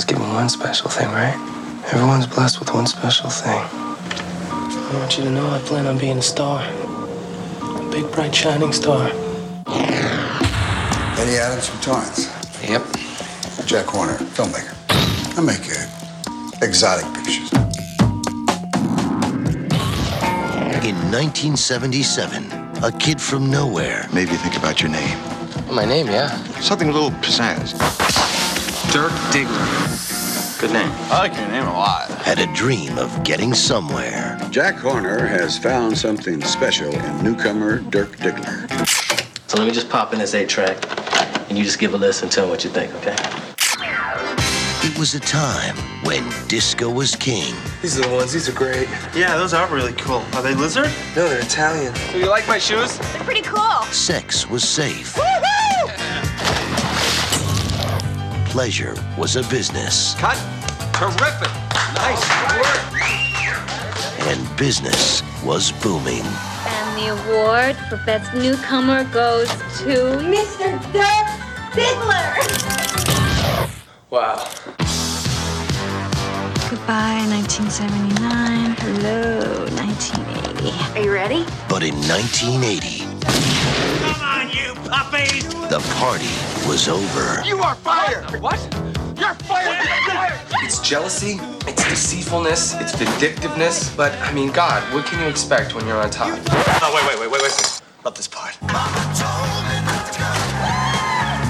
Everyone's given one special thing, right? Everyone's blessed with one special thing. I want you to know I plan on being a star. A big, bright, shining star. Eddie Adams from Torrance. Yep. Jack Horner, filmmaker. I make uh, exotic pictures. In 1977, a kid from nowhere Maybe think about your name. My name, yeah. Something a little pizzazz. Dirk Diggler. Good name. I like your name a lot. had a dream of getting somewhere. Jack Horner has found something special in newcomer Dirk Diggler. So let me just pop in this eight track, and you just give a listen and tell me what you think, okay? It was a time when disco was king These are the ones. These are great. Yeah, those are really cool. Are they lizard? No, they're Italian. Do you like my shoes? They're pretty cool. sex was safe, pleasure was a business, Cut. Terrific. Nice work. and business was booming. And the award for Best Newcomer goes to Mr. Dirk Diggler. Wow. Goodbye, 1979. Hello, 1980. Are you ready? But in 1980, Come on, you puppies. the party was over. You are fired. What? You're fired. You're fired. It's jealousy, it's deceitfulness, it's vindictiveness. But, I mean, God, what can you expect when you're on top? Oh, wait, wait, wait, wait, wait. Love this part.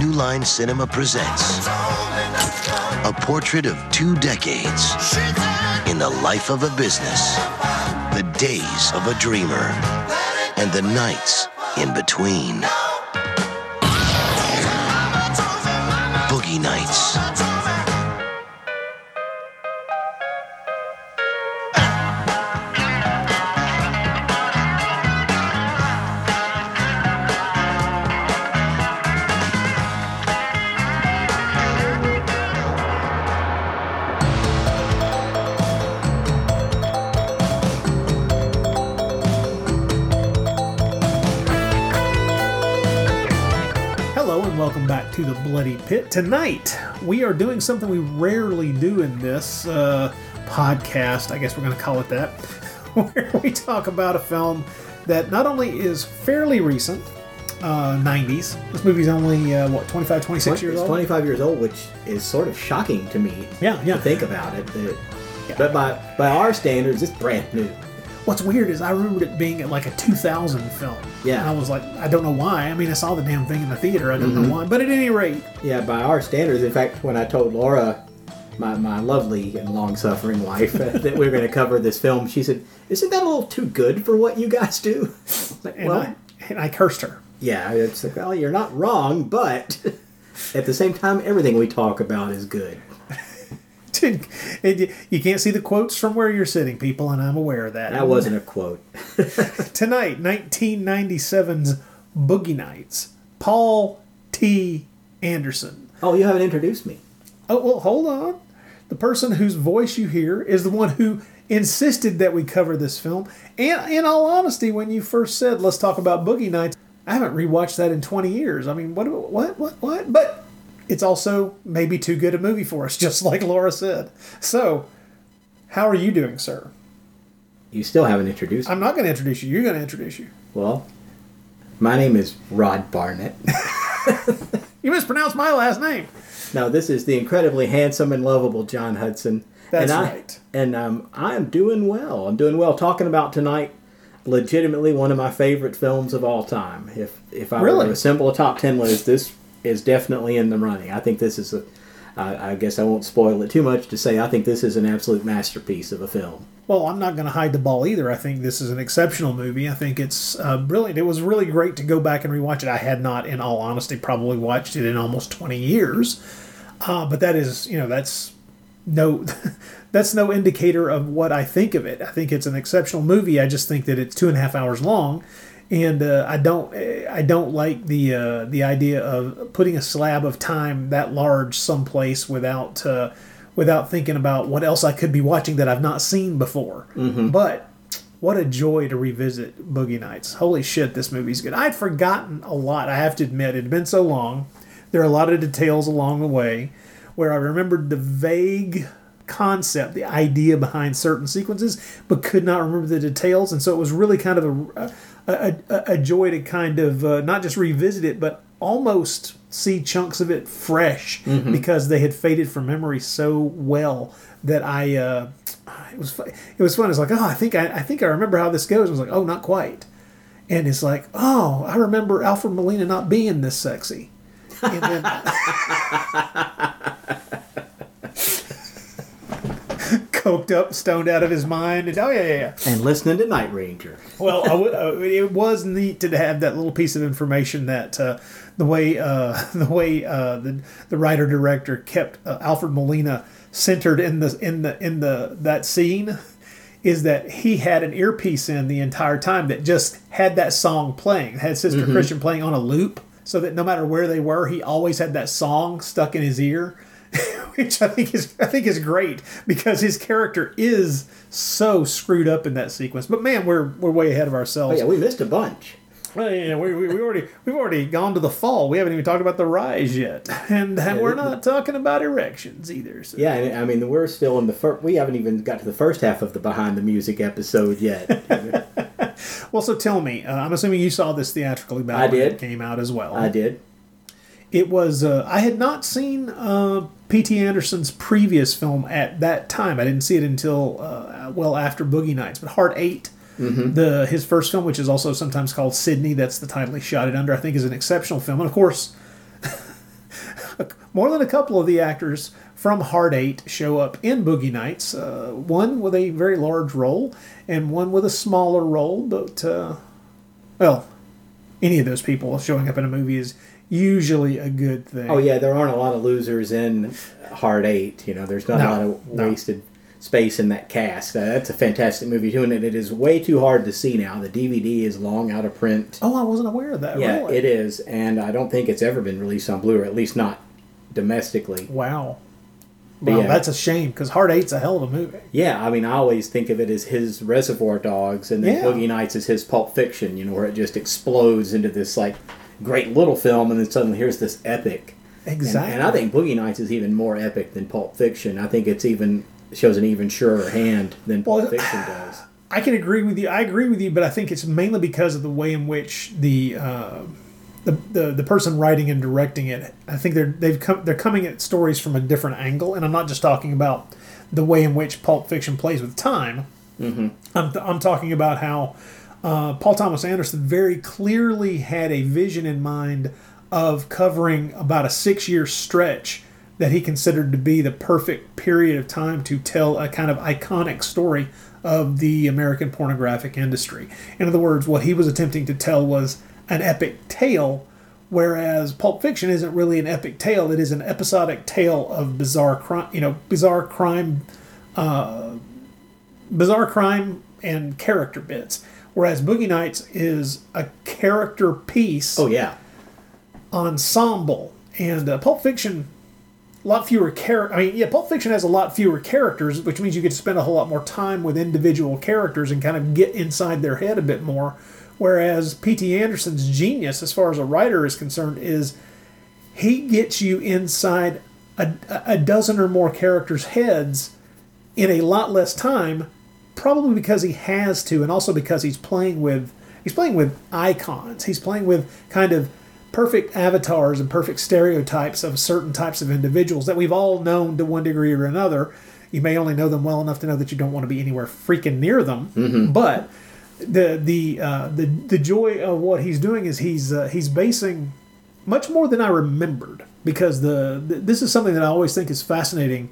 New Line Cinema presents a portrait of two decades in the life of a business, the days of a dreamer, and the nights in between. Nights. Bloody Pit. Tonight we are doing something we rarely do in this uh, podcast. I guess we're going to call it that, where we talk about a film that not only is fairly recent, uh, 90s. This movie's only uh, what 25, 26 years it's old. 25 years old, which is sort of shocking to me. Yeah, yeah. To think about it, that- but by by our standards, it's brand new. What's weird is I remembered it being like a 2000 film. Yeah. and I was like, I don't know why. I mean, I saw the damn thing in the theater. I don't Mm-hmm. know why. But at any rate, Yeah, by our standards. In fact, when I told Laura, my, my lovely and long suffering wife, that we were going to cover this film, she said, "Isn't that a little too good for what you guys do?" Like, and, well, I, and I cursed her. yeah, it's like, well, you're not wrong, but at the same time, everything we talk about is good. Dude, you can't see the quotes from where you're sitting, people, and I'm aware of that. That wasn't a quote. Tonight, 1997's Boogie Nights. Paul T. Anderson. Oh, you haven't introduced me. Oh, well, hold on. The person whose voice you hear is the one who insisted that we cover this film. And in all honesty, when you first said, let's talk about Boogie Nights, I haven't rewatched that in 20 years. I mean, what, what, what, what? But it's also maybe too good a movie for us, just like Laura said. So, how are you doing, sir? You still haven't introduced me. I'm not going to introduce you. You're going to introduce you. Well, my name is Rod Barnett. You mispronounced my last name. Now, this is the incredibly handsome and lovable John Hudson. That's and I, right. And um, I am doing well. I'm doing well. Talking about tonight, legitimately one of my favorite films of all time. If if I were Really? to assemble a top ten list, this is definitely in the running. I think this is a. I I guess I won't spoil it too much to say I think this is an absolute masterpiece of a film. Well, I'm not going to hide the ball either. I think this is an exceptional movie. I think it's uh, brilliant. It was really great to go back and rewatch it. I had not, in all honesty, probably watched it in almost 20 years. Uh, but that is, you know, that's no, that's no indicator of what I think of it. I think it's an exceptional movie. I just think that it's two and a half hours long, and uh, I don't, I don't like the uh, the idea of putting a slab of time that large someplace without. Uh, without thinking about what else I could be watching that I've not seen before. But what a joy to revisit Boogie Nights. Holy shit, this movie's good. I'd forgotten a lot, I have to admit. It had been so long. There are a lot of details along the way. where I remembered the vague concept, the idea behind certain sequences, but could not remember the details. And so it was really kind of a, a, a, a joy to kind of uh, not just revisit it, but almost see chunks of it fresh Mhm. because they had faded from memory so well that I. Uh, it was it was fun. It's like, oh, I think I, I think I remember how this goes. I was like, oh, not quite. And it's like, oh, I remember Alfred Molina not being this sexy. And then, coked up, stoned out of his mind. And, oh yeah, yeah, yeah. And listening to Night Ranger. Well, I would, uh, it was neat to have that little piece of information that uh, the way uh, the way uh, the the writer director kept uh, Alfred Molina centered in the in the in the that scene is that he had an earpiece in the entire time that just had that song playing, had Sister Mhm. Christian playing on a loop, so that no matter where they were, he always had that song stuck in his ear. Which I think is I think is great because his character is so screwed up in that sequence. But man, we're we're way ahead of Oh, ourselves. yeah, we missed a bunch. Well, yeah, we, we, we already we've already gone to the fall. We haven't even talked about the rise yet, and, and we're not talking about erections either. So. Yeah, I mean, we're still in the first. We haven't even got to the first half of the behind the music episode yet. Well, so tell me, uh, I'm assuming you saw this theatrically back I when did. it came out as well. I did. It was uh, I had not seen uh, P.T. Anderson's previous film at that time. I didn't see it until uh, well after Boogie Nights. But Hard 8 Mhm. the his first film, which is also sometimes called Sydney, that's the title he shot it under. I think is an exceptional film, and of course, more than a couple of the actors from Hard Eight show up in Boogie Nights. Uh, one with a very large role, and one with a smaller role. But uh, well, any of those people showing up in a movie is usually a good thing. Oh yeah, there aren't a lot of losers in Hard Eight. You know, there's not No, a lot of no. wasted space in that cast. Uh, that's a fantastic movie too, and it is way too hard to see now. The DVD is long out of print. Oh, I wasn't aware of that. yeah, really? it is, and I don't think it's ever been released on Blu-ray, at least not domestically. Wow. But Well, yeah. that's a shame because Hard Eight's a hell of a movie. Yeah, I mean, I always think of it as his Reservoir Dogs, and then Yeah. Boogie Nights is his Pulp Fiction. You know, where it just explodes into this like great little film, and then suddenly here's this epic. And- Exactly. And, I think Boogie Nights is even more epic than Pulp Fiction. I think it's even shows an even surer hand than Pulp Well, Fiction does. I can agree with you. I agree with you, but I think it's mainly because of the way in which the uh, the, the the person writing and directing it. I think they're they've come they're coming at stories from a different angle, and I'm not just talking about the way in which Pulp Fiction plays with time. Mm-hmm. I'm, I'm talking about how uh, Paul Thomas Anderson very clearly had a vision in mind of covering about a six year stretch that he considered to be the perfect period of time to tell a kind of iconic story of the American pornographic industry. In other words, what he was attempting to tell was an epic tale, whereas Pulp Fiction isn't really an epic tale, it is an episodic tale of bizarre crime, you know, bizarre crime uh, bizarre crime and character bits. Whereas Boogie Nights is a character piece. Oh yeah, ensemble. And uh, Pulp Fiction, a lot fewer char. I mean, yeah, Pulp Fiction has a lot fewer characters, which means you get to spend a whole lot more time with individual characters and kind of get inside their head a bit more. Whereas P.T. Anderson's genius, as far as a writer is concerned, is he gets you inside a, a dozen or more characters' heads in a lot less time, probably because he has to, and also because he's playing with he's playing with icons. He's playing with kind of perfect avatars and perfect stereotypes of certain types of individuals that we've all known to one degree or another. You may only know them well enough to know that you don't want to be anywhere freaking near them, Mhm. but the the uh, the the joy of what he's doing is he's uh, he's basing much more than I remembered because the, th this is something that I always think is fascinating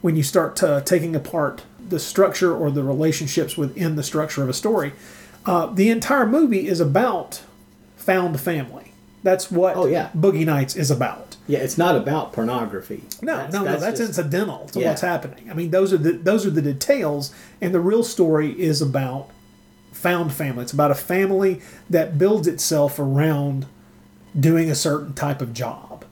when you start to, taking apart the structure or the relationships within the structure of a story. Uh, the entire movie is about found family. That's what Oh, yeah. Boogie Nights is about. yeah. It's not about pornography. No, no, no. That's just- incidental to Yeah. what's happening. I mean, those are the those are the details, and the real story is about found family. It's about a family that builds itself around doing a certain type of job,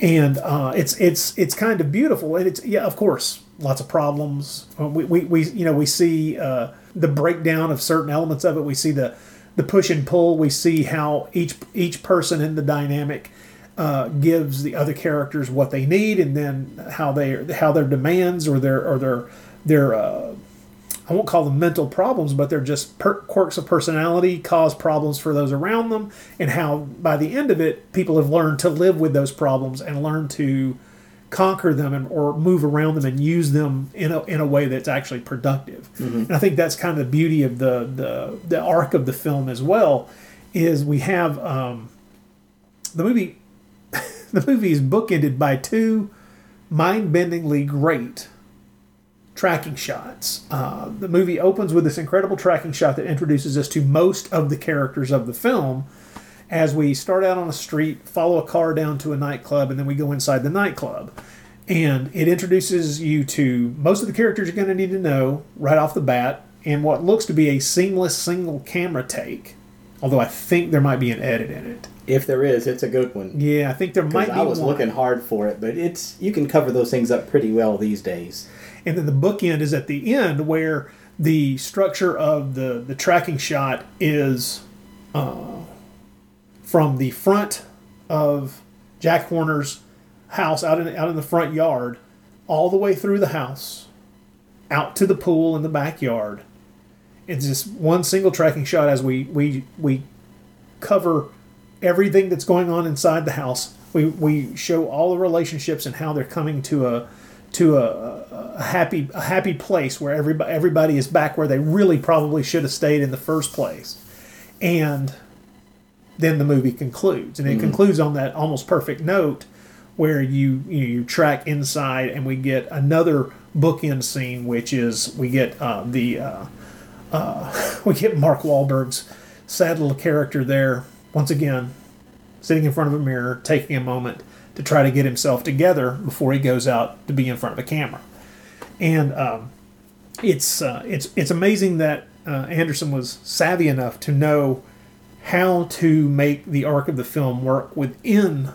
and uh, it's it's it's kind of beautiful. And it's yeah, of course, lots of problems. Uh, We we, we you know we see uh, the breakdown of certain elements of it. We see the the push and pull. We see how each each person in the dynamic uh, gives the other characters what they need, and then how they how their demands or their or their their uh, I won't call them mental problems, but they're just per- quirks of personality cause problems for those around them, and how by the end of it, people have learned to live with those problems and learn to conquer them and, or move around them and use them in a, in a way that's actually productive. And I think that's kind of the beauty of the, the, the arc of the film as well, is we have um, the movie. the movie is bookended by two mind-bendingly great tracking shots. Uh, the movie opens with this incredible tracking shot that introduces us to most of the characters of the film as we start out on a street, follow a car down to a nightclub, and then we go inside the nightclub. And it introduces you to most of the characters you're going to need to know right off the bat, and what looks to be a seamless single camera take. Although I think there might be an edit in it. If there is, it's a good one. Yeah, I think there might be I was one. looking hard for it, but it's you can cover those things up pretty well these days. and then the bookend is at the end where the structure of the the tracking shot is uh, from the front of Jack Horner's house out in out in the front yard, all the way through the house, out to the pool in the backyard. It's just one single tracking shot as we we we cover everything that's going on inside the house. We we show all the relationships and how they're coming to a to a, a happy a happy place where everybody everybody is back where they really probably should have stayed in the first place, and then the movie concludes, and it concludes on that almost perfect note where you you, you track inside, and we get another bookend scene, which is we get uh, the uh, uh, we get Mark Wahlberg's sad little character there once again, sitting in front of a mirror, taking a moment to try to get himself together before he goes out to be in front of a camera. And um, it's uh, it's it's amazing that uh, Anderson was savvy enough to know how to make the arc of the film work within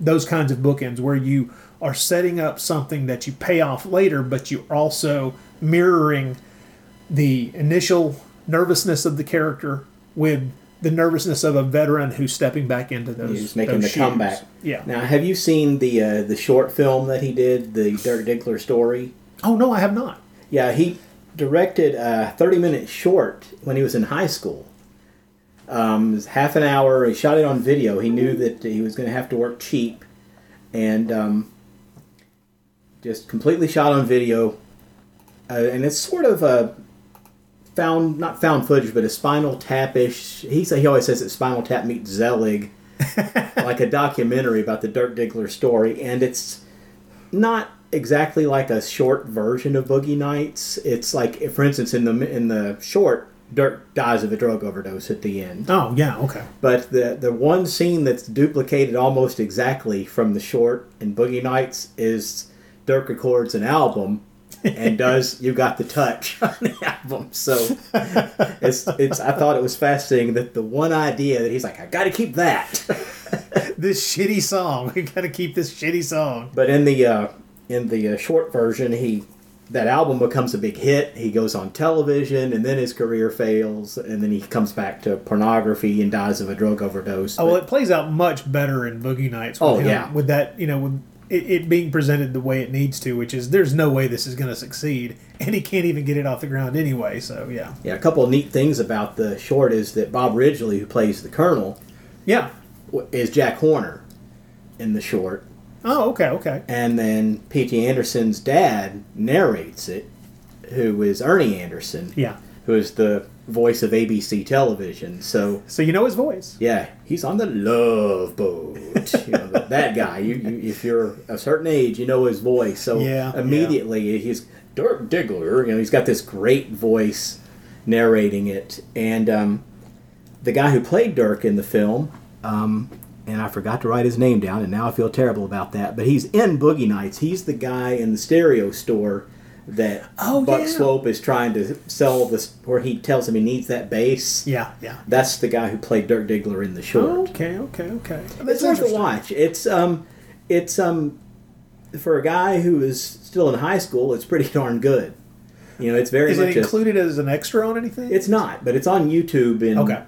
those kinds of bookends where you are setting up something that you pay off later, but you're also mirroring the initial nervousness of the character with the nervousness of a veteran who's stepping back into those. He's making those the shoes. comeback. Yeah. Now, have you seen the uh, the short film that he did, the Dirk Diggler story? Oh no, I have not. Yeah, he directed a 30 minute short when he was in high school. Um, it was half an hour. He shot it on video. He knew that he was going to have to work cheap, and um, just completely shot on video. Uh, and it's sort of a found not found footage, but a Spinal Tap-ish. He say he always says that Spinal Tap meets Zelig, like a documentary about the Dirk Diggler story, and it's not exactly like a short version of Boogie Nights. It's like, for instance, in the in the short, Dirk dies of a drug overdose at the end. Oh yeah, okay. But the the one scene that's duplicated almost exactly from the short in Boogie Nights is Dirk records an album and does "You Got the Touch" on the album. So it's it's. I thought it was fascinating that the one idea that he's like, I got to keep that. This shitty song. We gotta keep this shitty song. But in the uh, in the uh, short version, he that album becomes a big hit. He goes on television, and then his career fails, and then he comes back to pornography and dies of a drug overdose. Oh well, it plays out much better in Boogie Nights. With Oh, him, yeah. with that you know with it, it being presented the way it needs to, which is there's no way this is going to succeed, and he can't even get it off the ground anyway. So yeah, yeah, a couple of neat things about the short is that Bob Ridgely, who plays the Colonel, yeah. is Jack Horner in the short, Oh okay, okay. and then P.T. Anderson's dad narrates it, who is Ernie Anderson, Yeah. who is the voice of ABC television. So So you know his voice. Yeah, he's on the love boat. you know, that, guy. You, you, if you're a certain age, you know his voice. So Yeah, immediately he's Dirk Diggler. You know, he's got this great voice narrating it, and um, the guy who played Dirk in the film, um, and I forgot to write his name down, and now I feel terrible about that. But he's in Boogie Nights. He's the guy in the stereo store that Oh, Buck yeah. Swope is trying to sell this, where he tells him he needs that bass. Yeah, yeah. That's the guy who played Dirk Diggler in the short. Okay, okay, okay. it's That's worth a watch. It's um, it's um, for a guy who is still in high school, it's pretty darn good. You know, it's very Is it a- included as an extra on anything? it's not, but it's on YouTube in Okay.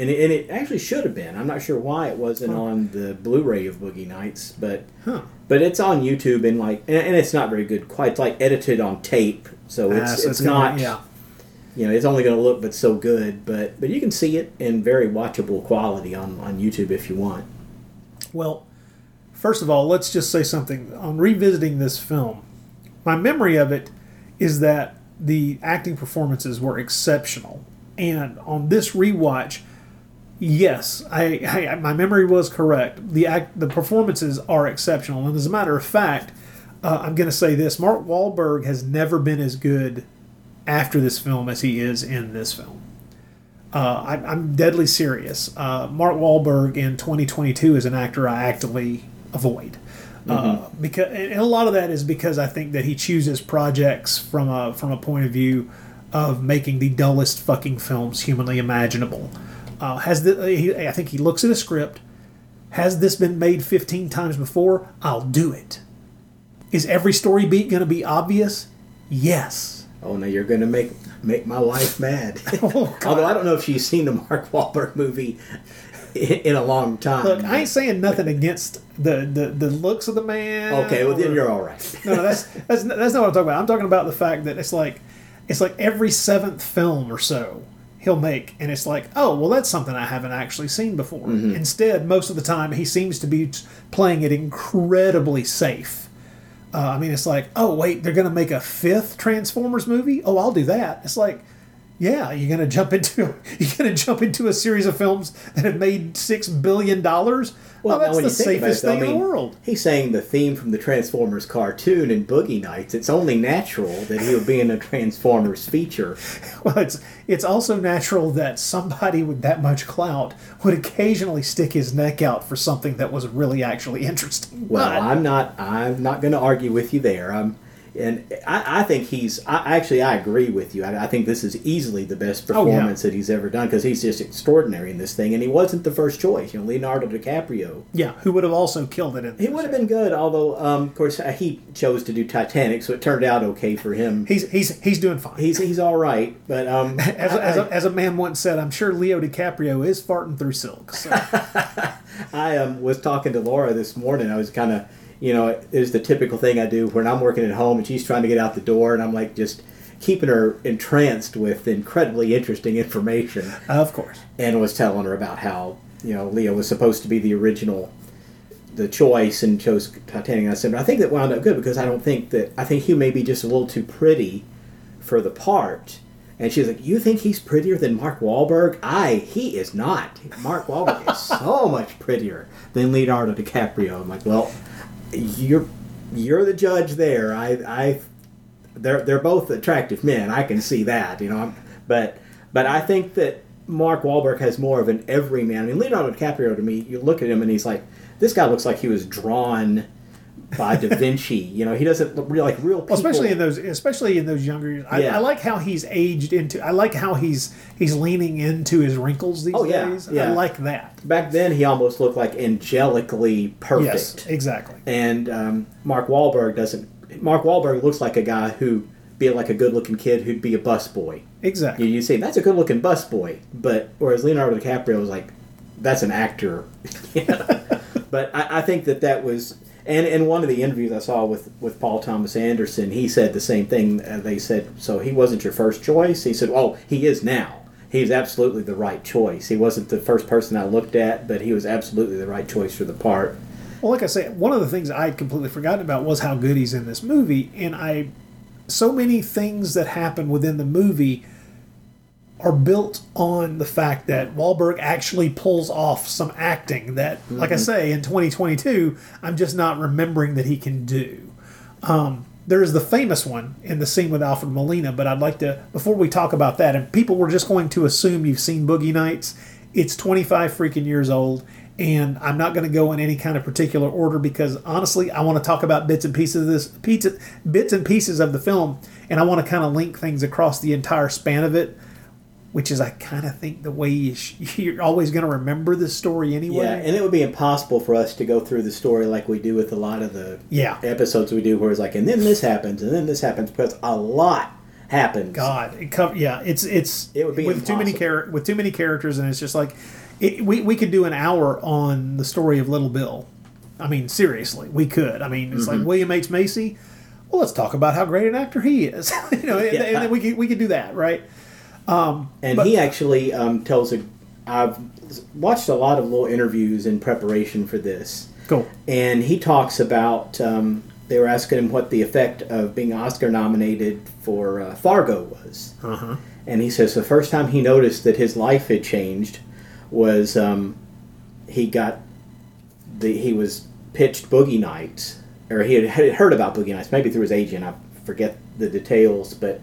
And it, and it actually should have been. I'm not sure why it wasn't on the Blu-ray of Boogie Nights, but Huh. but it's on YouTube and like and, and it's not very good. Quite it's like edited on tape, so it's Ah, so it's, gonna- not. yeah. You know, it's only going to look but so good, but but you can see it in very watchable quality on on YouTube if you want. Well, first of all, let's just say something. On revisiting this film, my memory of it is that the acting performances were exceptional. And on this rewatch, yes, I, I my memory was correct. The act, the performances are exceptional. And as a matter of fact, uh, I'm going to say this: Mark Wahlberg has never been as good after this film as he is in this film. Uh, I, I'm deadly serious. Uh, Mark Wahlberg in 2022 is an actor I actively avoid. Uh, because and a lot of that is because I think that he chooses projects from a from a point of view of making the dullest fucking films humanly imaginable. Uh, has the he, I think he looks at a script. Has this been made 15 times before? I'll do it. Is every story beat going to be obvious? Yes. Oh no, you're going to make make my wife mad. Oh, Although I don't know if she's seen the Mark Wahlberg movie in, in a long time. Look, I ain't saying nothing against the, the, the looks of the man. okay, well then you're all right. no, no, that's that's that's not what I'm talking about. I'm talking about the fact that it's like it's like every seventh film or so he'll make, and it's like, oh, well, that's something I haven't actually seen before. Mm-hmm. Instead, most of the time, he seems to be playing it incredibly safe. Uh, I mean, it's like, oh, wait, they're going to make a fifth Transformers movie. Oh, I'll do that. It's like. Yeah, you're gonna jump into you're gonna jump into a series of films that have made six billion dollars. Well, oh, now that's when the you think about safest thing I in the world. He's saying the theme from the Transformers cartoon in Boogie Nights. It's only natural that he would be in a Transformers feature. Well, it's it's also natural that somebody with that much clout would occasionally stick his neck out for something that was really actually interesting. Well, But- I'm not. I'm not going to argue with you there. I'm, and I, I think he's. I actually I agree with you. I, I think this is easily the best Oh, yeah. performance that he's ever done because he's just extraordinary in this thing. And he wasn't the first choice. You know, Leonardo DiCaprio. yeah, who would have also killed it in He would have been good, although um, of course uh, he chose to do Titanic, so it turned out okay for him. He's he's he's doing fine. He's he's all right, but um, as, a, as, a, as a man once said, I'm sure Leo DiCaprio is farting through silk. So. I um, was talking to Laura this morning. I was kind of, you know, is the typical thing I do when I'm working at home and she's trying to get out the door, and I'm like just keeping her entranced with incredibly interesting information, of course. and was telling her about how you know Leo was supposed to be the original, the choice, and chose Titanic. And I said, but I think that wound up good because I don't think that I think he may be just a little too pretty for the part. And she's like, "You think he's prettier than Mark Wahlberg? I he is not. Mark Wahlberg is so much prettier than Leonardo DiCaprio." I'm like, "Well, you're you're the judge there. I I they're they're both attractive men. I can see that, you know. I'm- But but I think that Mark Wahlberg has more of an everyman. I mean, Leonardo DiCaprio to me, you look at him and he's like, this guy looks like he was drawn by Da Vinci. You know, he doesn't look real like real people. Well, especially in those, especially in those younger years. I, Yeah. I like how he's aged into. I like how he's he's leaning into his wrinkles these Oh, yeah, days. I like that. Back then, he almost looked like angelically perfect. Yes, exactly. And um, Mark Wahlberg doesn't. Mark Wahlberg looks like a guy who be like a good-looking kid who'd be a busboy. Exactly. You, you say that's a good-looking busboy, but whereas Leonardo DiCaprio was like, that's an actor. But I, I think that that was. And in one of the interviews I saw with, with Paul Thomas Anderson, he said the same thing. Uh, they said, "So he wasn't your first choice." He said, "Oh, he is now. He's absolutely the right choice. He wasn't the first person I looked at, but he was absolutely the right choice for the part." Well, like I said, one of the things I had completely forgotten about was how good he's in this movie, and I, so many things that happen within the movie are built on the fact that Wahlberg actually pulls off some acting that, like I say, in 2022, I'm just not remembering that he can do. Um, there is the famous one in the scene with Alfred Molina, but I'd like to, before we talk about that, and people were just going to assume you've seen Boogie Nights. It's 25 freaking years old, and I'm not going to go in any kind of particular order because honestly, I want to talk about bits and pieces of this, pizza, bits and pieces of the film, and I want to kind of link things across the entire span of it, which is I kind of think the way you sh- you're always going to remember the story anyway. Yeah, and it would be impossible for us to go through the story like we do with a lot of the Yeah. episodes we do, where it's like, and then this happens, and then this happens, because a lot happens. God, it co- yeah, it's it's It would be with too many impossible. char- with too many characters, and it's just like it, we we could do an hour on the story of Little Bill. I mean, seriously, we could. I mean, it's Mm-hmm. like William H Macy. Well, let's talk about how great an actor he is. you know, and, Yeah. and then we could we could do that, right? And But- he actually um, tells a. I've watched a lot of little interviews in preparation for this, Cool. and he talks about. Um, they were asking him what the effect of being Oscar nominated for uh, Fargo was, Uh-huh. and he says the first time he noticed that his life had changed was um, he got the he was pitched Boogie Nights, or he had heard about Boogie Nights, maybe through his agent. I forget the details, but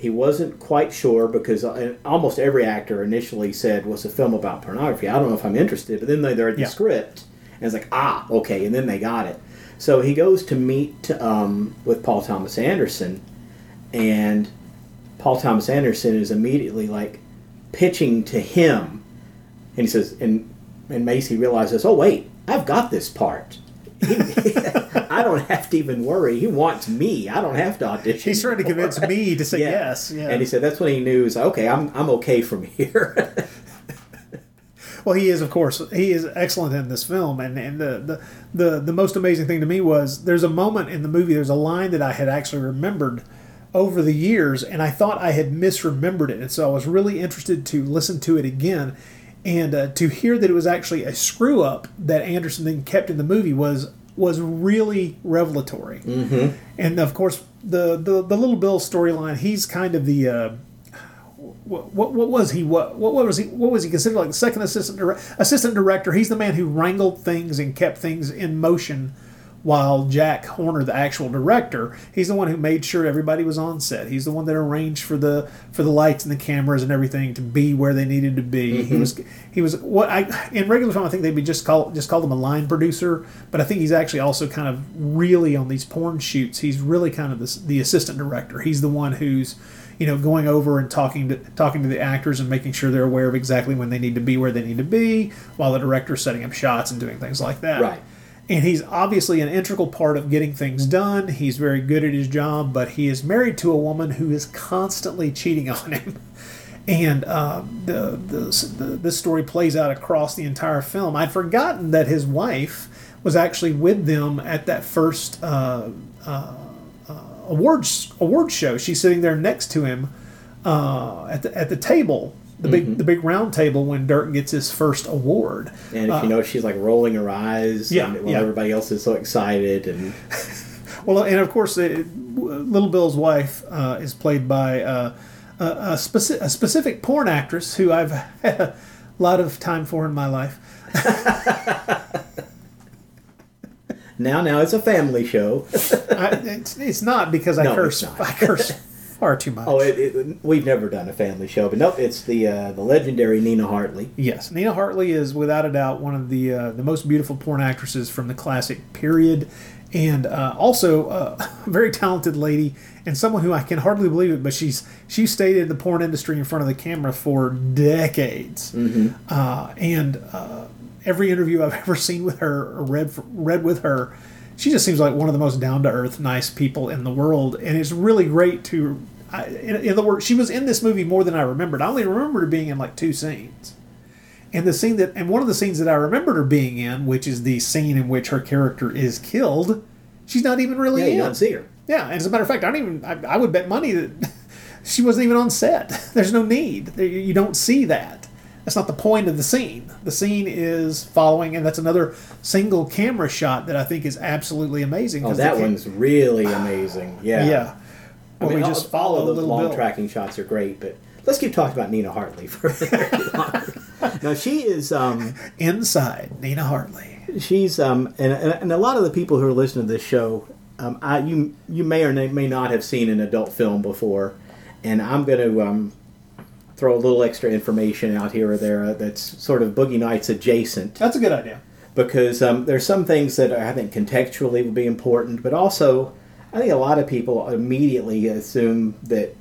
he wasn't quite sure because uh, almost every actor initially said was a film about pornography. I don't know if I'm interested, but then they read the Yeah. script and it's like ah okay, and then they got it. So he goes to meet um, with Paul Thomas Anderson, and Paul Thomas Anderson is immediately like pitching to him, and he says, and and Macy realizes, oh wait, I've got this part. I don't have to even worry. He wants me. I don't have to audition. He's trying to convince me to say Yeah. yes. Yeah. And he said that's when he knew. He's like, okay, I'm I'm okay from here. Well, he is, of course, he is excellent in this film, and and the, the the the most amazing thing to me was there's a moment in the movie, there's a line that I had actually remembered over the years, and I thought I had misremembered it, and so I was really interested to listen to it again, and uh, to hear that it was actually a screw up that Anderson then kept in the movie was was really revelatory, mm-hmm. and of course the the the little Bill storyline, he's kind of the uh, what, what, what was he? What, what was he what was he considered like the second assistant dir- assistant director? He's the man who wrangled things and kept things in motion while Jack Horner the actual director he's the one who made sure everybody was on set he's the one that arranged for the for the lights and the cameras and everything to be where they needed to be he mm-hmm. was he was what I in regular film I think they'd be just call just call him a line producer but I think he's actually also kind of really on these porn shoots he's really kind of the, the assistant director he's the one who's you know, going over and talking to talking to the actors and making sure they're aware of exactly when they need to be where they need to be, while the director's setting up shots and doing things like that. Right. And he's obviously an integral part of getting things done. He's very good at his job, but he is married to a woman who is constantly cheating on him. And uh, the, the, the this story plays out across the entire film. I'd forgotten that his wife was actually with them at that first uh, awards award show. She's sitting there next to him uh, at the at the table, the big the big round table when Dirk gets his first award. and if you know, she's like rolling her eyes. Uh, Yeah, and while yeah. everybody else is so excited, and Well, and of course, it, Little Bill's wife uh, is played by uh, a, a, speci- a specific porn actress who I've had a lot of time for in my life. now now it's a family show. I, it's, it's not because I No, curse. I curse far too much. oh, it, it, we've never done a family show, but nope, it's the uh, the legendary Nina Hartley. Yes, Nina Hartley is without a doubt one of the uh, the most beautiful porn actresses from the classic period, and uh, also uh, a very talented lady and someone who I can hardly believe it, but she's she stayed in the porn industry in front of the camera for decades, uh, and uh, every interview I've ever seen with her or read read with her. She just seems like one of the most down to earth, nice people in the world, and it's really great to. I, in, in the work, she was in this movie more than I remembered. I only remember her being in like two scenes. And the scene that, and one of the scenes that I remembered her being in, which is the scene in which her character is killed, she's not even really Yeah, in. you don't see her. Yeah, and as a matter of fact, I don't even. I, I would bet money that she wasn't even on set. There's no need. You don't see that. That's not the point of the scene. The scene is following, and that's another single camera shot that I think is absolutely amazing. Oh, that one's really amazing. Yeah. yeah. I mean, we just just follow follow those Little long Bill. tracking shots are great, but let's keep talking about Nina Hartley for a minute now she is um, Inside Nina Hartley. she's um, and, and and a lot of the people who are listening to this show, um, I you you may or may not have seen an adult film before, and I'm going to um, throw a little extra information out here or there that's sort of Boogie Nights adjacent That's a good idea. because um, there's some things that I think contextually will be important, but also I think a lot of people immediately assume that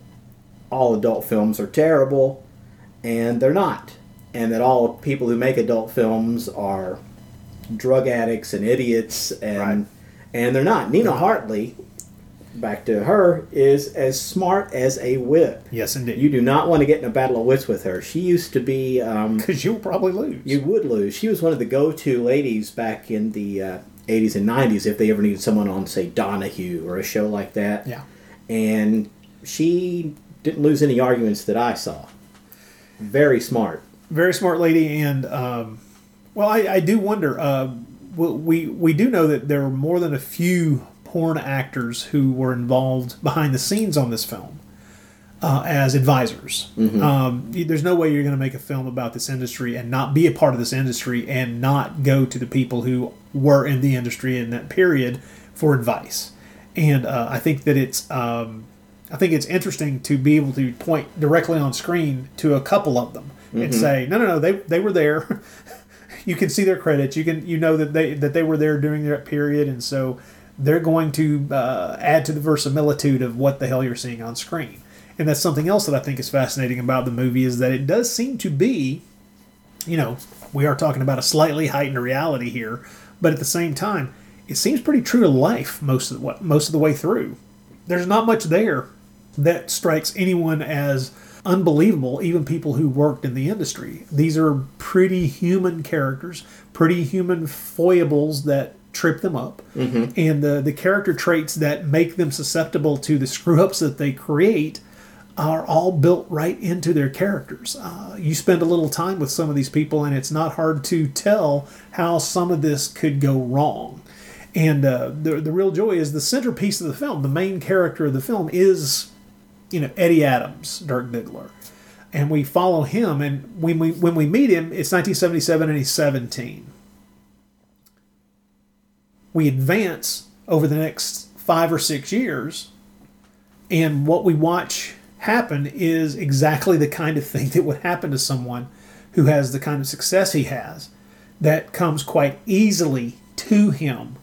all adult films are terrible, and they're not, and that all people who make adult films are drug addicts and idiots, and Right. and they're not. Nina Hartley back to her, is as smart as a whip. Yes, indeed. You do not want to get in a battle of wits with her. She used to be. Um, Because you'll probably lose. you would lose. She was one of the go-to ladies back in the uh, 80s and 90s if they ever needed someone on, say, Donahue or a show like that. Yeah. And she didn't lose any arguments that I saw. Very smart. very smart lady, and um, well, I, I do wonder. Uh, we- we we do know that there were more than a few porn actors who were involved behind the scenes on this film uh, as advisors. Um, there's no way you're going to make a film about this industry and not be a part of this industry and not go to the people who were in the industry in that period for advice. And uh, I think that it's um, I think it's interesting to be able to point directly on screen to a couple of them and say, no, no, no, they they were there. you can see their credits. You can you know that they that they were there during that period, and so they're going to uh, add to the verisimilitude of what the hell you're seeing on screen. And that's something else that I think is fascinating about the movie is that it does seem to be, you know, we are talking about a slightly heightened reality here, but at the same time, it seems pretty true to life most of the most of the way through. There's not much there that strikes anyone as unbelievable, even people who worked in the industry. These are pretty human characters, pretty human foibles that trip them up, mm-hmm. and the the character traits that make them susceptible to the screw ups that they create are all built right into their characters. Uh, you spend a little time with some of these people, and it's not hard to tell how some of this could go wrong. And uh, the the real joy is the centerpiece of the film. The main character of the film is, you know, Eddie Adams, Dirk Diggler, and we follow him. And when we when we meet him, it's 1977, and he's 17. We advance over the next five or six years, and what we watch happen is exactly the kind of thing that would happen to someone who has the kind of success he has that comes quite easily to him.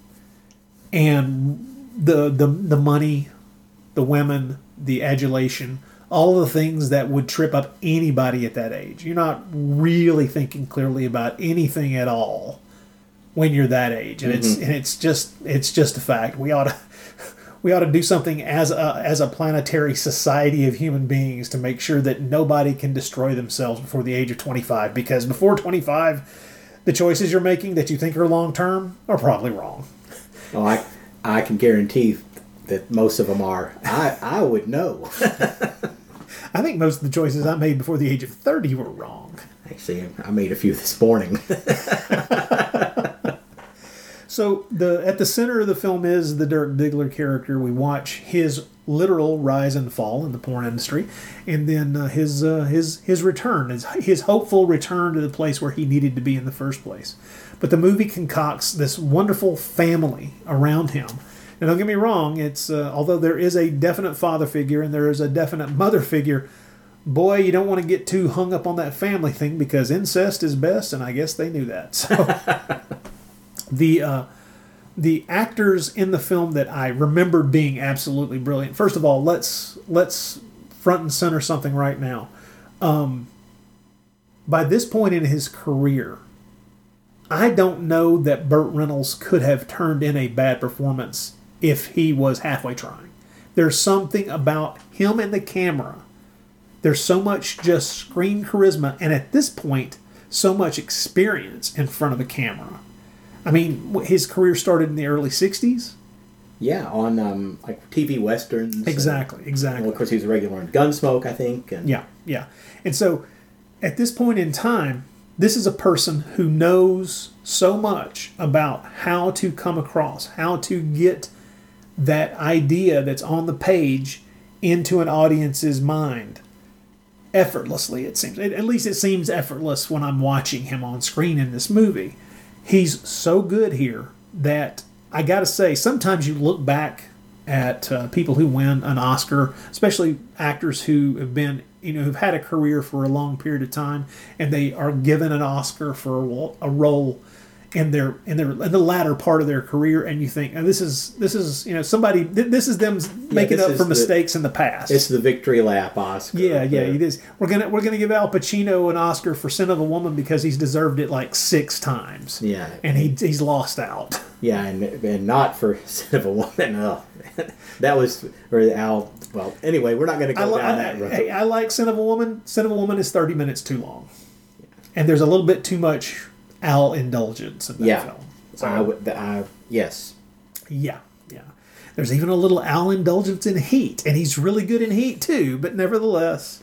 And the the the money the women the adulation all the things that would trip up anybody at that age. You're not really thinking clearly about anything at all when you're that age. And it's mm-hmm. and it's just it's just a fact. We ought to we ought to do something as a as a planetary society of human beings to make sure that nobody can destroy themselves before the age of 25 because before 25 the choices you're making that you think are long term are probably wrong Well, I, I can guarantee that most of them are. I, I would know. I think most of the choices I made before the age of 30 were wrong. Actually, I made a few this morning. So the at the center of the film is the Dirk Diggler character. We watch his literal rise and fall in the porn industry, and then uh, his uh, his his return, his his hopeful return to the place where he needed to be in the first place. But the movie concocts this wonderful family around him. And don't get me wrong, it's uh, although there is a definite father figure and there is a definite mother figure. Boy, you don't want to get too hung up on that family thing because incest is best, and I guess they knew that. So the uh, the actors in the film that I remember being absolutely brilliant. First of all, let's let's front and center something right now. Um, by this point in his career, I don't know that Burt Reynolds could have turned in a bad performance if he was halfway trying. There's something about him and the camera. There's so much just screen charisma, and at this point, so much experience in front of a camera. I mean, his career started in the early 60s. yeah, on um, like TV westerns. and- Exactly, Well, exactly. of course, he was a regular in Gunsmoke, I think. And Yeah, yeah. And so at this point in time, this is a person who knows so much about how to come across, how to get that idea that's on the page into an audience's mind effortlessly, it seems. At least it seems effortless when I'm watching him on screen in this movie. He's so good here that I got to say, sometimes you look back at uh, people who win an Oscar, especially actors who have been, you know, who've had a career for a long period of time, and they are given an Oscar for a, a role in their in their in the latter part of their career, and you think, and this is this is you know somebody th- this is them making up for the- mistakes in the past. It's the victory lap Oscar. yeah, yeah, it is. We're gonna we're gonna give Al Pacino an Oscar for Scent of a Woman because he's deserved it like six times. Yeah. and he he's lost out. Yeah, and, and not for Scent of a Woman. Oh, that was or Al. Well, anyway, we're not going to go li- down that road. I, I like Scent of a Woman. Scent of a Woman is thirty minutes too long, and there's a little bit too much Al indulgence in that yeah, film. I would. I, yes, Yeah, yeah. There's even a little Al indulgence in Heat, and he's really good in Heat too. But nevertheless,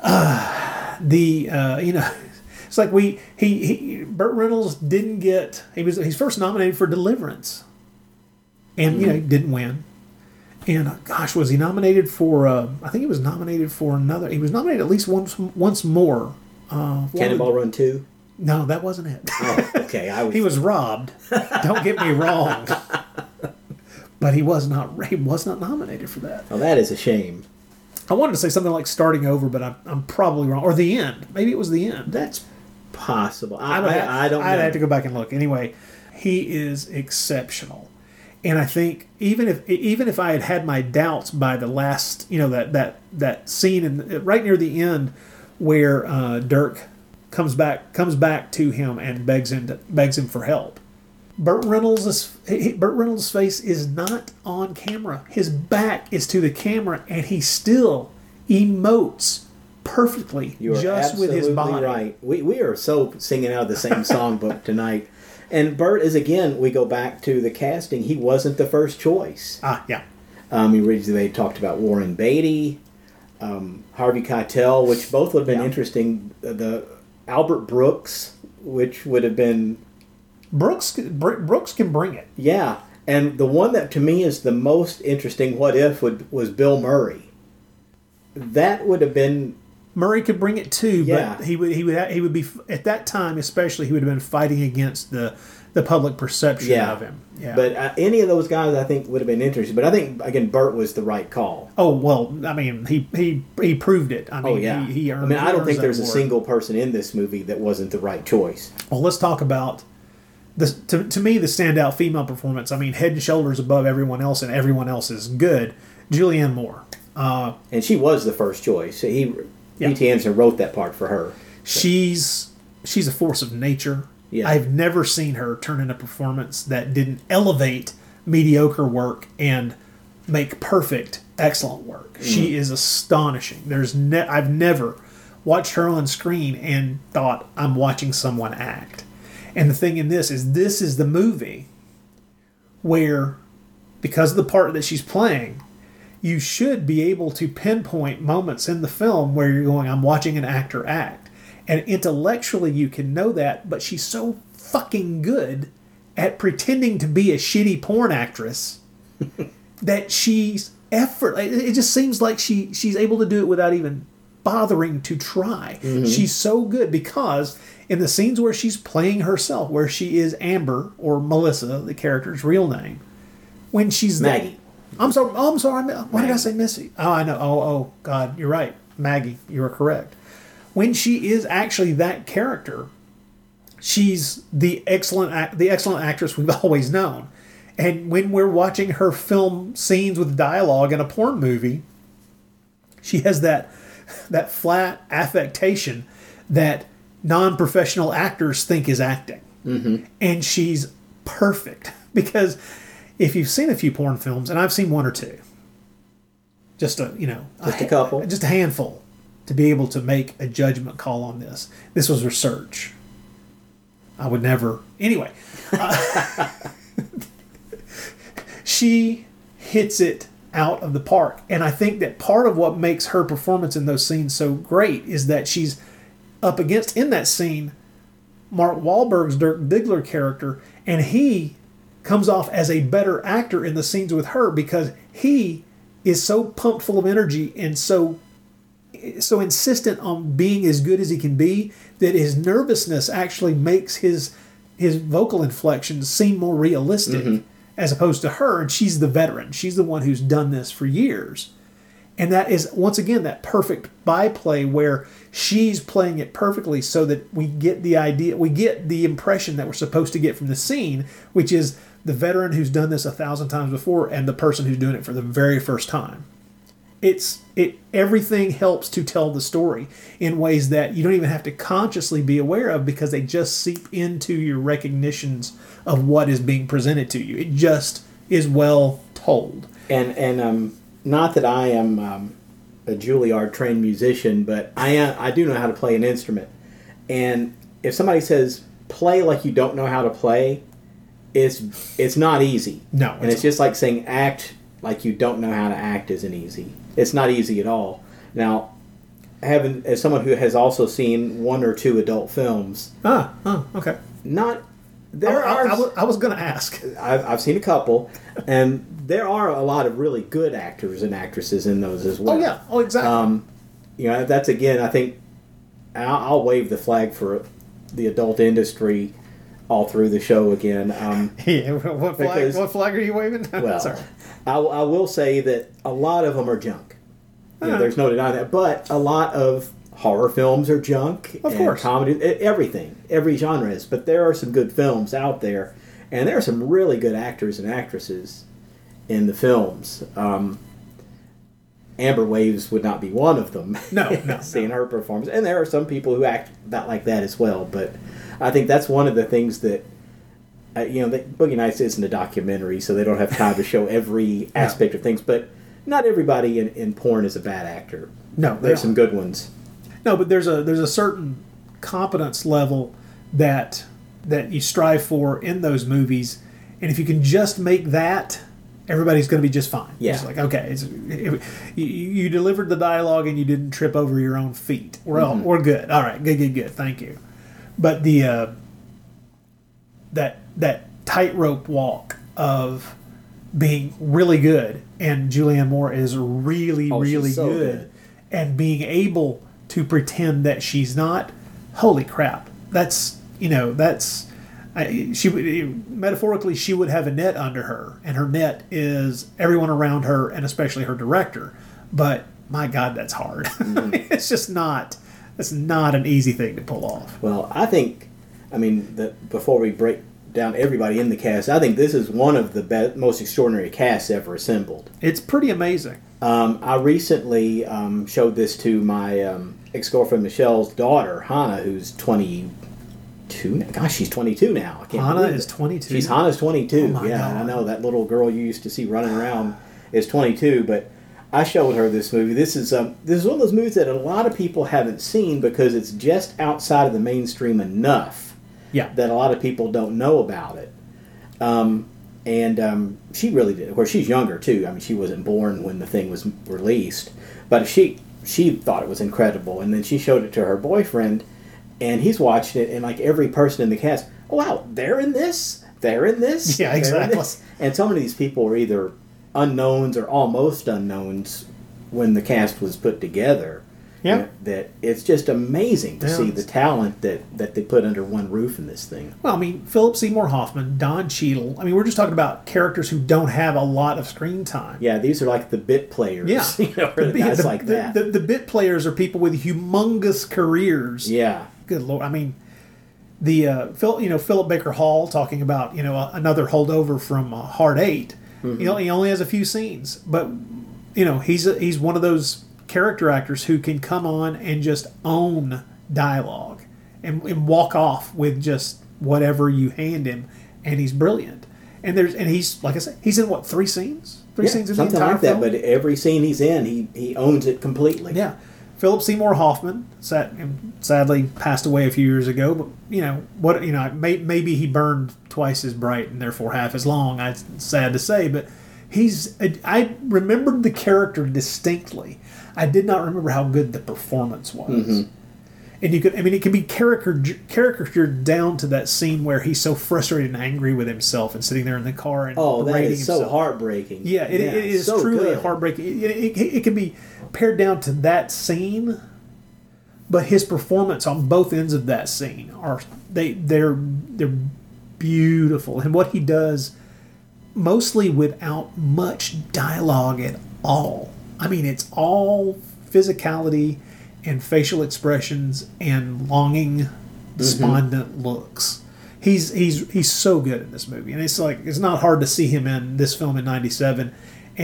uh, the uh, you know, it's like we he, he Burt Reynolds didn't get he was he's first nominated for Deliverance, and you know he didn't win. And uh, gosh, was he nominated for? Uh, I think he was nominated for another. He was nominated at least once once more. Uh, Cannonball Run two. No, that wasn't it. Oh, okay. I was. He was robbed. Don't get me wrong. But he was not. He was not nominated for that. Oh, that is a shame. I wanted to say something like "Starting Over," but I'm, I'm probably wrong. Or "The End." Maybe it was "The End." That's possible. I, I, would have, I, I don't I'd know. have to go back and look. Anyway, he is exceptional, and I think even if even if I had had my doubts by the last, you know, that that that scene in right near the end where uh, Dirk comes back comes back to him and begs him to, begs him for help. Burt Reynolds is he- Burt Reynolds' face is not on camera. His back is to the camera, and he still emotes perfectly You are just with his absolutely body. right. We, we are so singing out of the same songbook tonight. And Burt is again. We go back to the casting. He wasn't the first choice. Ah, yeah. Um, originally they talked about Warren Beatty, um, Harvey Keitel, which both would have been Yeah. interesting. The Albert Brooks, which would have been Brooks Br- Brooks can bring it. yeah. And the one that to me is the most interesting, what if, would, was Bill Murray. That would have been Murray could bring it too, Yeah. but he would he would he would be at that time especially he would have been fighting against the the public perception yeah. of him. Yeah. But uh, any of those guys, I think, would have been interesting. But I think again, Burt was the right call. oh well, I mean he he he proved it. I mean Oh yeah. he, he earned, I mean, I don't think there's a single person in this movie that wasn't the right choice. Well, let's talk about the to, to me the standout female performance. I mean, head and shoulders above everyone else, and everyone else is good. Julianne Moore. Uh, And she was the first choice. He, Yeah. P.T. Anderson wrote that part for her. she's she's a force of nature. Yeah. I've never seen her turn in a performance that didn't elevate mediocre work and make perfect excellent work. Mm. She is astonishing. There's ne- I've never watched her on screen and thought I'm watching someone act. And the thing in this is this is the movie where because of the part that she's playing, you should be able to pinpoint moments in the film where you're going, I'm watching an actor act. And intellectually, you can know that, but she's so fucking good at pretending to be a shitty porn actress that she's effort. It just seems like she she's able to do it without even bothering to try. Mm-hmm. She's so good because in the scenes where she's playing herself, where she is Amber or Melissa, the character's real name, when she's there- Maggie. I'm sorry. Oh, I'm sorry. Why did I say Missy? Oh, I know. Oh, oh, God, you're right, Maggie. You are correct. When she is actually that character, she's the excellent, the excellent actress we've always known. And when we're watching her film scenes with dialogue in a porn movie, she has that that flat affectation that non-professional actors think is acting Mm-hmm. and she's perfect because if you've seen a few porn films and i've seen one or two just a you know Just a couple. just a handful to be able to make a judgment call on this. This was research. I would never anyway uh, she hits it out of the park. And i think that part of what makes her performance in those scenes so great is that she's up against in that scene Mark Wahlberg's Dirk Diggler character, and he comes off as a better actor in the scenes with her because he is so pumped full of energy and so so insistent on being as good as he can be that his nervousness actually makes his his vocal inflections seem more realistic mm-hmm. as opposed to her. And she's the veteran. She's the one who's done this for years. And that is once again that perfect byplay where she's playing it perfectly so that we get the idea, we get the impression that we're supposed to get from the scene, which is the veteran who's done this a thousand times before and the person who's doing it for the very first time. It's it everything helps to tell the story in ways that you don't even have to consciously be aware of because they just seep into your recognitions of what is being presented to you. It just is well told. And and um, not that I am um, a Juilliard trained musician, but I am, I do know how to play an instrument. And if somebody says play like you don't know how to play, it's it's not easy. No, and it's just like saying act like you don't know how to act isn't easy. It's not easy at all. Now, having as someone who has also seen one or two adult films, Ah, oh, okay. not there I, are. I, I was, I was going to ask. I've, I've seen a couple, and there are a lot of really good actors and actresses in those as well. Oh yeah. Oh exactly. Um, you know, that's again, I think I'll, I'll wave the flag for the adult industry all through the show again. Um, yeah. What flag? because- What flag are you waving? well, Sorry. I, I will say that a lot of them are junk. You know, Alright. there's no denying that, but a lot of horror films are junk. Of course. comedy, everything, every genre is. But there are some good films out there, and there are some really good actors and actresses in the films. Um, Amber Waves would not be one of them. No, no, seeing her performance, and there are some people who act about like that as well. But I think that's one of the things that uh, you know, that Boogie Nights isn't a documentary, so they don't have time to show every aspect of things. But not everybody in, in porn is a bad actor. No, there's some good ones. No, but there's a there's a certain competence level that that you strive for in those movies, and if you can just make that, everybody's going to be just fine. Yeah. It's like okay, it's, it, you, you delivered the dialogue and you didn't trip over your own feet. We're all, Mhm. we're good. All right, good, good, good. Thank you. But the uh, that that tightrope walk of being really good, and Julianne Moore is really, Oh, really so good, good. and being able to pretend that she's not. Holy crap! That's you know that's. I, she would metaphorically she would have a net under her, and her net is everyone around her, and especially her director. But my God, that's hard. Mm-hmm. it's just not. It's not an easy thing to pull off. Well, I think, I mean, the, before we break down everybody in the cast, I think this is one of the be- most extraordinary casts ever assembled. It's pretty amazing. Um, I recently um, showed this to my um, ex girlfriend Michelle's daughter, Hannah, who's 22. now. Gosh, she's 22 now. I can't Hannah is 22? She's Hannah's 22. Oh yeah, God. I know. That little girl you used to see running around is 22, but. I showed her this movie. This is um, this is one of those movies that a lot of people haven't seen because it's just outside of the mainstream enough Yeah. that a lot of people don't know about it. Um, and um, she really did. Of course, she's younger too. I mean, she wasn't born when the thing was released, but she she thought it was incredible. And then she showed it to her boyfriend, and he's watching it. And like every person in the cast, oh wow, they're in this, they're in this, Yeah, exactly. this." And so many of these people are either unknowns or almost unknowns when the cast was put together. Yeah. You know, that it's just amazing to Yeah. see the talent that that they put under one roof in this thing. Well, I mean, Philip Seymour Hoffman, Don Cheadle. I mean, we're just talking about characters who don't have a lot of screen time. Yeah, these are like the bit players. Yeah, you know, the guys the, like the- that. The, the bit players are people with humongous careers. yeah, Good lord! I mean, the uh, Phil, you know, Philip Baker Hall talking about you know another holdover from uh, Hard 8 Mm-hmm. You know, he only has a few scenes, but you know, he's a, he's one of those character actors who can come on and just own dialogue and, and walk off with just whatever you hand him, and he's brilliant. And there's and he's like I said, he's in what three scenes? Three yeah, scenes in the something entire like that. film. But every scene he's in, he he owns it completely. Yeah. Philip Seymour Hoffman sat, sadly passed away a few years ago, but you know what? You know, may, maybe he burned twice as bright and therefore half as long. It's sad to say, but he's. I remembered the character distinctly. I did not remember how good the performance was. Mm-hmm. And you could, I mean, it can be caricature, caricatured down to that scene where he's so frustrated and angry with himself and sitting there in the car and Oh, that is so heartbreaking. Yeah, it, it is so truly good. heartbreaking. It, it, it can be pared down to that scene, but his performance on both ends of that scene are they they're they're beautiful, and what he does mostly without much dialogue at all. I mean, it's all physicality and facial expressions and longing, mm-hmm. despondent looks. He's he's he's so good in this movie, and it's like it's not hard to see him in this film in '97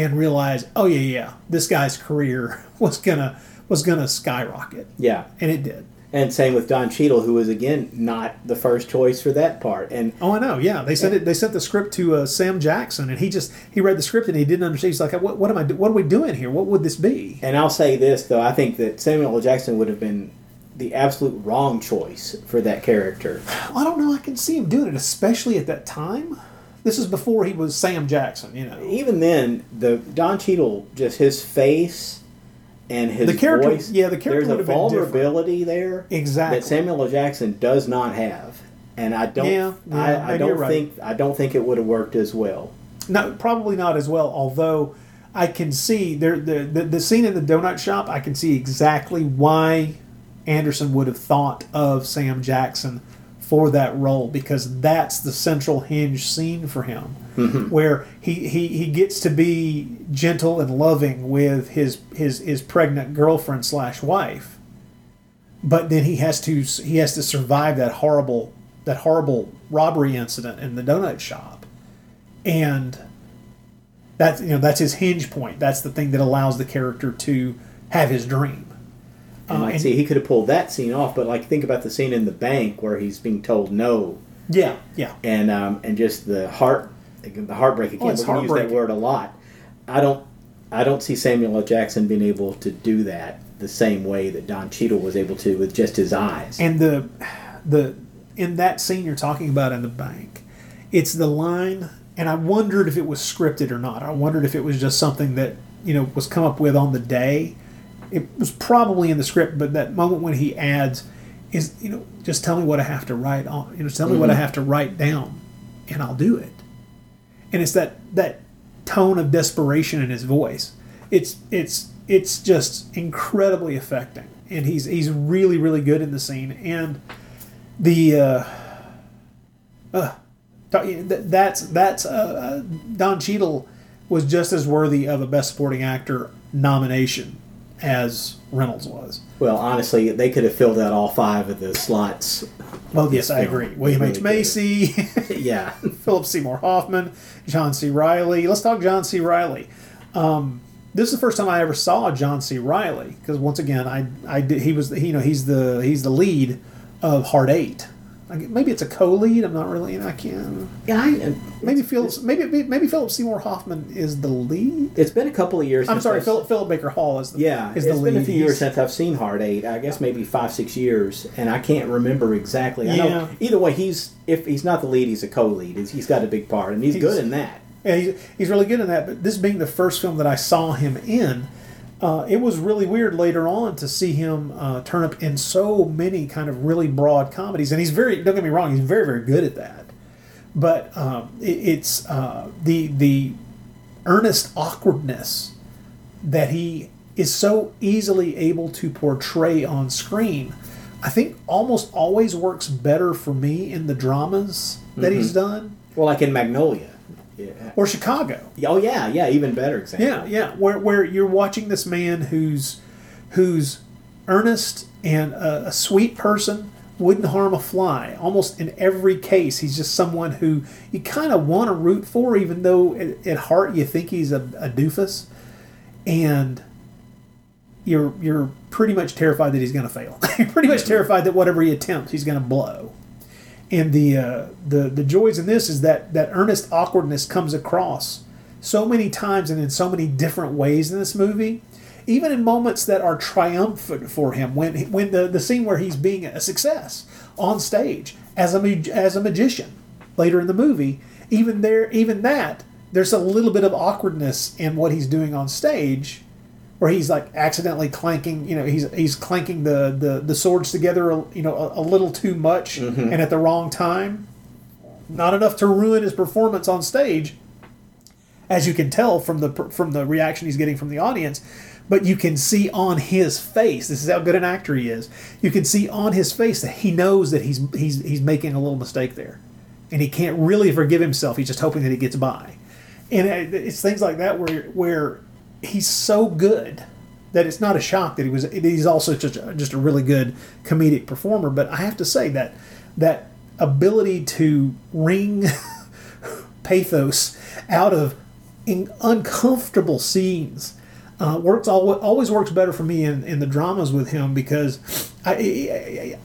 and realize, oh yeah, yeah, this guy's career was gonna was gonna skyrocket, Yeah. and it did. And same with Don Cheadle, who was again not the first choice for that part. And Oh, I know. Yeah, they sent it. They sent the script to uh, Sam Jackson, and he just he read the script and he didn't understand. He's like, "What, what am I? What are we doing here? What would this be?" and I'll say this though, I think that Samuel L. Jackson would have been the absolute wrong choice for that character. I don't know. I can see him doing it, especially at that time. This is before he was Sam Jackson. You know, Even then, the Don Cheadle, just his face and his The character- voice. yeah, the character There's a would have been different. vulnerability there Exactly. that Samuel L. Jackson does not have, and I don't. Yeah, yeah, I, I don't right. think. I don't think it would have worked as well. no, probably not as well. Although I can see there the, the the scene in the donut shop. I can see exactly why Anderson would have thought of Sam Jackson for that role because that's the central hinge scene for him, mm-hmm. where he, he he gets to be gentle and loving with his his his pregnant girlfriend slash wife, but then he has to he has to survive that horrible that horrible robbery incident in the donut shop, and that's you know that's his hinge point. That's the thing that allows the character to have his dream. And Uh, like, and- see, he could have pulled that scene off, but like, think about the scene in the bank where he's being told no, Yeah, yeah. and um, and just the heart, the heartbreak. Again, Oh, we're going to use that word a lot. I don't, I don't see Samuel L. Jackson being able to do that the same way that Don Cheadle was able to with just his eyes. And the the in that scene you're talking about in the bank, it's the line, and I wondered if it was scripted or not. I wondered if it was just something that you know was come up with on the day. It was probably in the script, but that moment when he adds is you know just tell me what I have to write on. You know, tell me what I have to write down, and I'll do it. And it's that that tone of desperation in his voice. It's it's it's just incredibly affecting, and he's he's really really good in the scene. And the uh, uh, th- that's that's uh, uh, Don Cheadle was just as worthy of a Best Supporting Actor nomination as Reynolds was. well, honestly, they could have filled out all five of the slots. Well, yes, I agree. William H Macy, Yeah, Philip Seymour Hoffman, John C. Reilly. Let's talk John C. Reilly. Um, this is the first time I ever saw John C. Reilly because once again, I I did, he was the, you know he's the he's the lead of Hard Eight. Like, maybe it's a co-lead. I'm not really. You I can't. yeah. I, Maybe Philip. Maybe maybe Philip Seymour Hoffman is the lead. it's been a couple of years. I'm since sorry, Philip Philip Baker Hall is the Yeah, is it's the been lead. a few years since I've seen Hard Eight. I guess maybe five, six years, and I can't remember exactly. I know Yeah. either way, he's if he's not the lead, he's a co-lead. He's, he's got a big part, and he's, He's- good in that. Yeah, he's, he's really good in that. But this being the first film that I saw him in, uh, it was really weird later on to see him uh, turn up in so many kind of really broad comedies. And he's very, don't get me wrong, he's very, very good at that. But um, it, it's uh, the the earnest awkwardness that he is so easily able to portray on screen. I think almost always works better for me in the dramas that he's done Well, like in Magnolia. Yeah. or Chicago. Oh yeah, yeah. Even better example. Yeah, yeah. Where where you're watching this man who's who's earnest and a, a sweet person, wouldn't harm a fly. Almost in every case, he's just someone who you kind of want to root for, even though at, at heart you think he's a, a doofus, and you're you're pretty much terrified that he's going to fail. you're pretty much terrified that whatever he attempts, he's going to blow. And the uh, the the joys in this is that that earnest awkwardness comes across so many times and in so many different ways in this movie. Even in moments that are triumphant for him, when when the, the scene where he's being a success on stage as a as a magician later in the movie, even there even that there's a little bit of awkwardness in what he's doing on stage where he's like accidentally clanking, you know, he's he's clanking the the, the swords together, you know, a, a little too much mm-hmm. and at the wrong time. Not enough to ruin his performance on stage, as you can tell from the from the reaction he's getting from the audience. But you can see on his face, this is how good an actor he is. You can see on his face that he knows that he's he's he's making a little mistake there, and he can't really forgive himself. He's just hoping that he gets by, and uh, it's things like that where where he's so good that it's not a shock that he was. He's also just a, just a really good comedic performer. But I have to say that that ability to wring pathos out of in uncomfortable scenes uh, works al- always works better for me in, in the dramas with him because I I,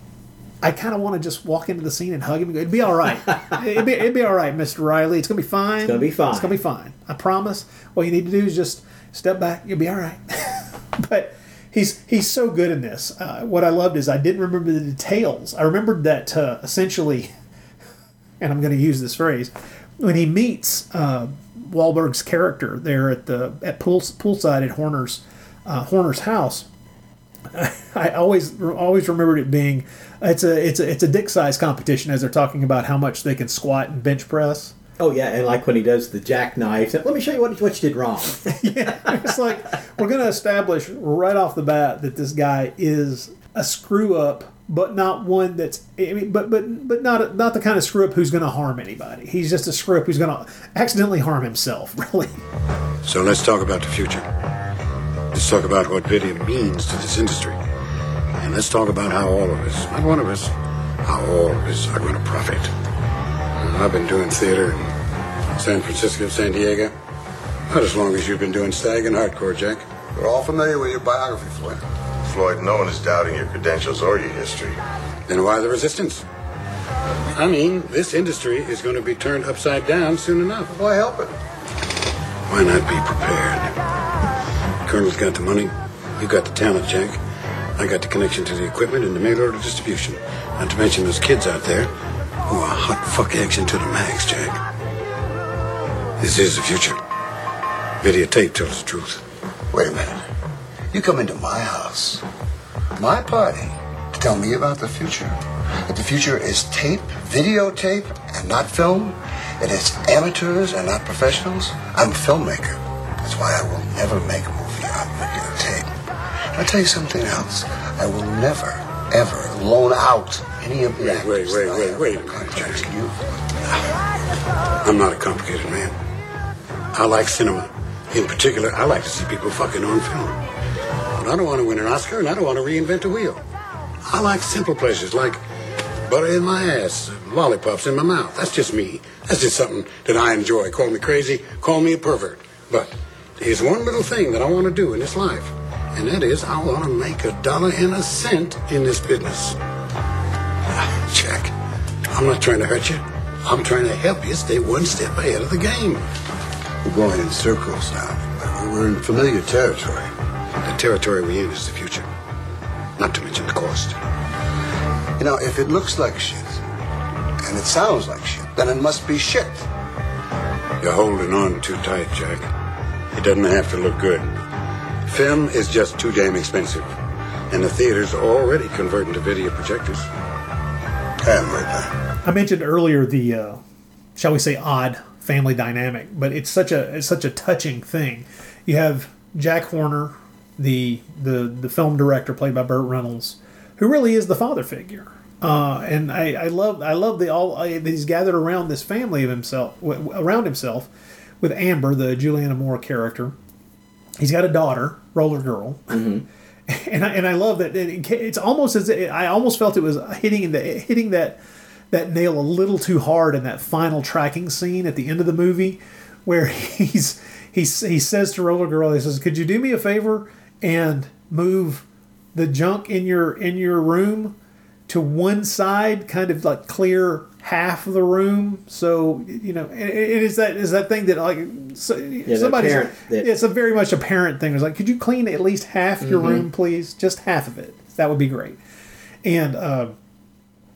I kind of want to just walk into the scene and hug him. and go, It'd be all right. it'd, be, it'd be all right, Mister Reilly. It's gonna be fine. It's gonna be fine. It's gonna be fine. I promise. What you need to do is just step back. You'll be all right. but he's he's so good in this. Uh, what I loved is I didn't remember the details. I remembered that uh, essentially, and I'm going to use this phrase when he meets uh, Wahlberg's character there at the at pool poolside at Horner's uh, Horner's house. I always always remembered it being it's a it's a it's a dick size competition as they're talking about how much they can squat and bench press. Oh yeah, and like when he does the jackknife, let me show you what, what you did wrong. yeah, it's like we're going to establish right off the bat that this guy is a screw up, but not one that's I mean, but but but not not the kind of screw up who's going to harm anybody. He's just a screw up who's going to accidentally harm himself. Really. So let's talk about the future. Let's talk about what video means to this industry. And let's talk about how all of us, not one of us, how all of us are going to profit. I've been doing theater in San Francisco, San Diego. Not as long as you've been doing stag and hardcore, Jack. We're all familiar with your biography, Floyd. Floyd, no one is doubting your credentials or your history. Then why the resistance? I mean, this industry is going to be turned upside down soon enough. Why help it? Why not be prepared? Colonel's got the money. You got the talent, Jack. I got the connection to the equipment and the mail order distribution. Not to mention those kids out there who are hot fuck action to the max, Jack. This is the future. Videotape tells the truth. Wait a minute. You come into my house, my party, to tell me about the future. That the future is tape, videotape, and not film. It is amateurs and not professionals. I'm a filmmaker. That's why I will never make a movie on videotape. I'll tell you something else. I will never, ever loan out any of the Wait, wait, actors wait, wait, wait a contracts Jack. you. I'm not a complicated man. I like cinema. In particular, I like to see people fucking on film. But I don't want to win an Oscar and I don't want to reinvent the wheel. I like simple pleasures like butter in my ass, lollipops in my mouth. That's just me. That's just something that I enjoy. Call me crazy, call me a pervert. But there's one little thing that I want to do in this life, and that is I want to make a dollar and a cent in this business. Ah, Jack, I'm not trying to hurt you. I'm trying to help you stay one step ahead of the game. We're going in circles now. We're in familiar territory. The territory we're in is the future. Not to mention the cost. You know, if it looks like shit, and it sounds like shit, then it must be shit. You're holding on too tight, Jack. It doesn't have to look good. Film is just too damn expensive. And the theaters are already converting to video projectors. I mentioned earlier the, uh, shall we say, odd family dynamic, but it's such a it's such a touching thing. You have Jack Horner, the the the film director played by Burt Reynolds, who really is the father figure. Uh, and I, I love I love the all I, he's gathered around this family of himself around himself with Amber, the Juliana Moore character. He's got a daughter, Roller Girl, mm-hmm. and I, and I love that. It, it's almost as I almost felt it was hitting the hitting that that nail a little too hard in that final tracking scene at the end of the movie where he's he's he says to Roller Girl, he says, "Could you do me a favor and move the junk in your in your room to one side, kind of like clear half of the room. So you know, it, it is that is that thing that like so, somebody's. that- it's a very much a parent thing. It's like, could you clean at least half your Mhm. room, please? Just half of it. That would be great. And uh,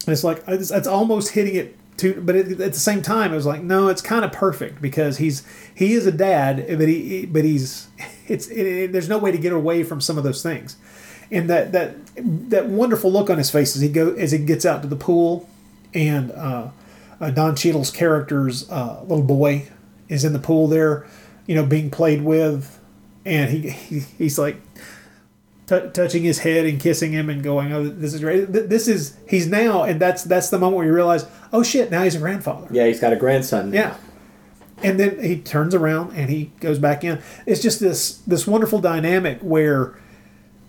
it's like it's, it's almost hitting it to, but it, at the same time, it was like, no, it's kind of perfect because he's he is a dad, but he but he's it's it, it- there's no way to get away from some of those things, and that that that wonderful look on his face as he go as he gets out to the pool, and uh, uh, Don Cheadle's character's uh, little boy is in the pool there, you know, being played with, and he, he he's like t- touching his head and kissing him and going, "Oh, this is great." This is he's now, and that's that's the moment where you realize, "Oh shit!" Now he's a grandfather. Yeah, he's got a grandson. now. Yeah. and then he turns around and he goes back in. It's just this this wonderful dynamic where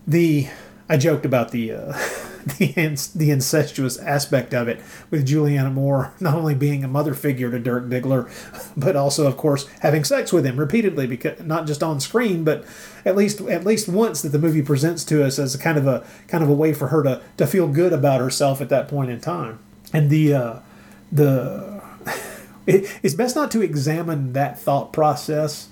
the I joked about the uh, the the incestuous aspect of it with Juliana Moore not only being a mother figure to Dirk Diggler, but also of course having sex with him repeatedly because not just on screen but at least at least once that the movie presents to us as a kind of a kind of a way for her to to feel good about herself at that point in time. And the uh, the it, it's best not to examine that thought process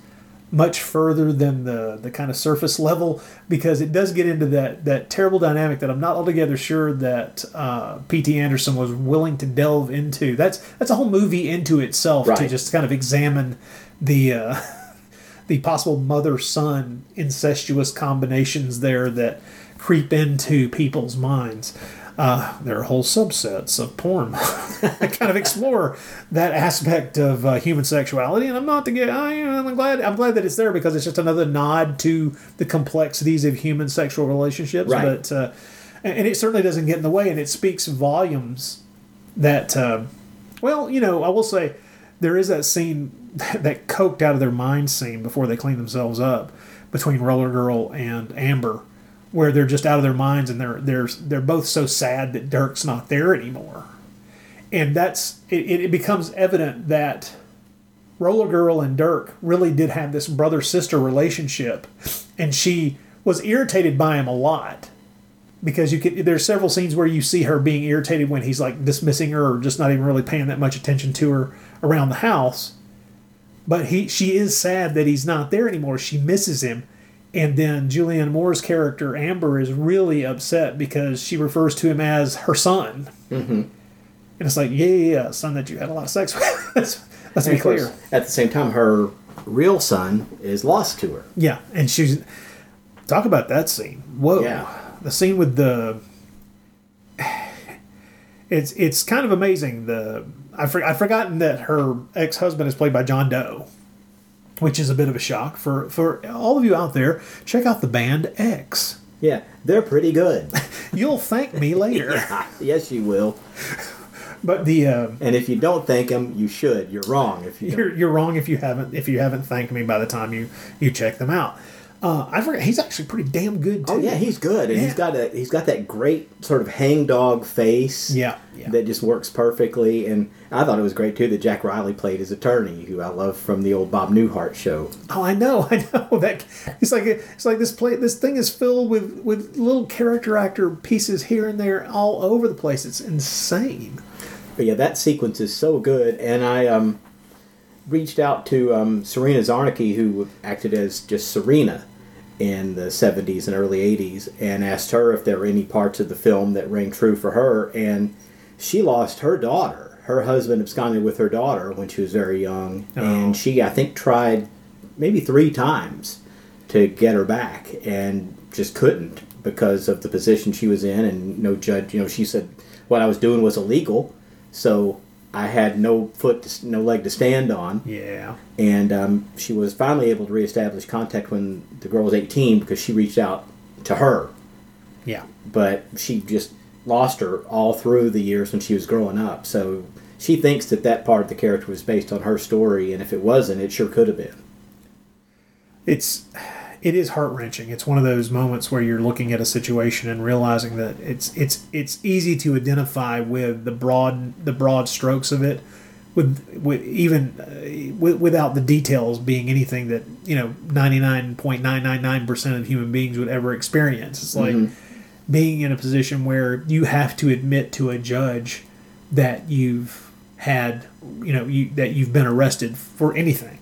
much further than the the kind of surface level because it does get into that that terrible dynamic that I'm not altogether sure that uh, P.T. Anderson was willing to delve into. That's that's a whole movie into itself to just kind of examine the uh, the possible mother son incestuous combinations there that creep into people's minds. Uh, there are whole subsets of porn that kind of explore that aspect of uh, human sexuality, and I'm not to get. I, I'm glad. I'm glad that it's there because it's just another nod to the complexities of human sexual relationships. Right. But uh, and and it certainly doesn't get in the way, and it speaks volumes that. Uh, well, you know, I will say there is that scene that coked out of their mind scene before they clean themselves up between Roller Girl and Amber, where they're just out of their minds and they're they're they're both so sad that Dirk's not there anymore, and that's it. It becomes evident that Roller Girl and Dirk really did have this brother sister relationship, and she was irritated by him a lot. Because you could there's several scenes where you see her being irritated when he's like dismissing her or just not even really paying that much attention to her around the house. But he she is sad that he's not there anymore. She misses him and then Julianne Moore's character Amber is really upset because she refers to him as her son Mm-hmm. and it's like yeah yeah, yeah son that you had a lot of sex with let's, let's be of course, clear At the same time, her real son is lost to her. Yeah, and she's talk about that scene. Whoa, Yeah. the scene with the it's it's kind of amazing. The I for, I've forgotten that her ex husband is played by John Doe, which is a bit of a shock for for all of you out there. Check out the band X. Yeah, they're pretty good. You'll thank me later. yes, you will. But the uh, And if you don't thank them, you should. You're wrong if you you're, you're wrong if you haven't if you haven't thanked me by the time you you check them out. Uh, I forgot he's actually pretty damn good too. Oh yeah, he's good, and he's Yeah. got a he's got that great sort of hangdog face. Yeah, yeah. that just works perfectly. And I thought it was great too that Jack Riley played his attorney, who I love from the old Bob Newhart show. Oh, I know, I know that it's like it's like this play. This thing is filled with with little character actor pieces here and there, all over the place. It's insane. But yeah, that sequence is so good, and I um, reached out to um, Serena Zarnicki, who acted as just Serena in the 70s and early 80s, and asked her if there were any parts of the film that rang true for her. And she lost her daughter. Her husband absconded with her daughter when she was very young, and oh. she, I think, tried maybe three times to get her back and just couldn't because of the position she was in and no judge you know she said what i was doing was illegal so i had no foot to, no leg to stand on. Yeah, and um, she was finally able to reestablish contact when the girl was 18 because she reached out to her. Yeah. but she just lost her all through the years when she was growing up. So she thinks that that part of the character was based on her story and if it wasn't it sure could have been. It's it is heart wrenching. It's one of those moments where you're looking at a situation and realizing that it's it's it's easy to identify with the broad the broad strokes of it, with with even uh, with, without the details being anything that you know ninety nine point nine nine nine percent of human beings would ever experience. It's like being in a position where you have to admit to a judge that you've had you know you that you've been arrested for anything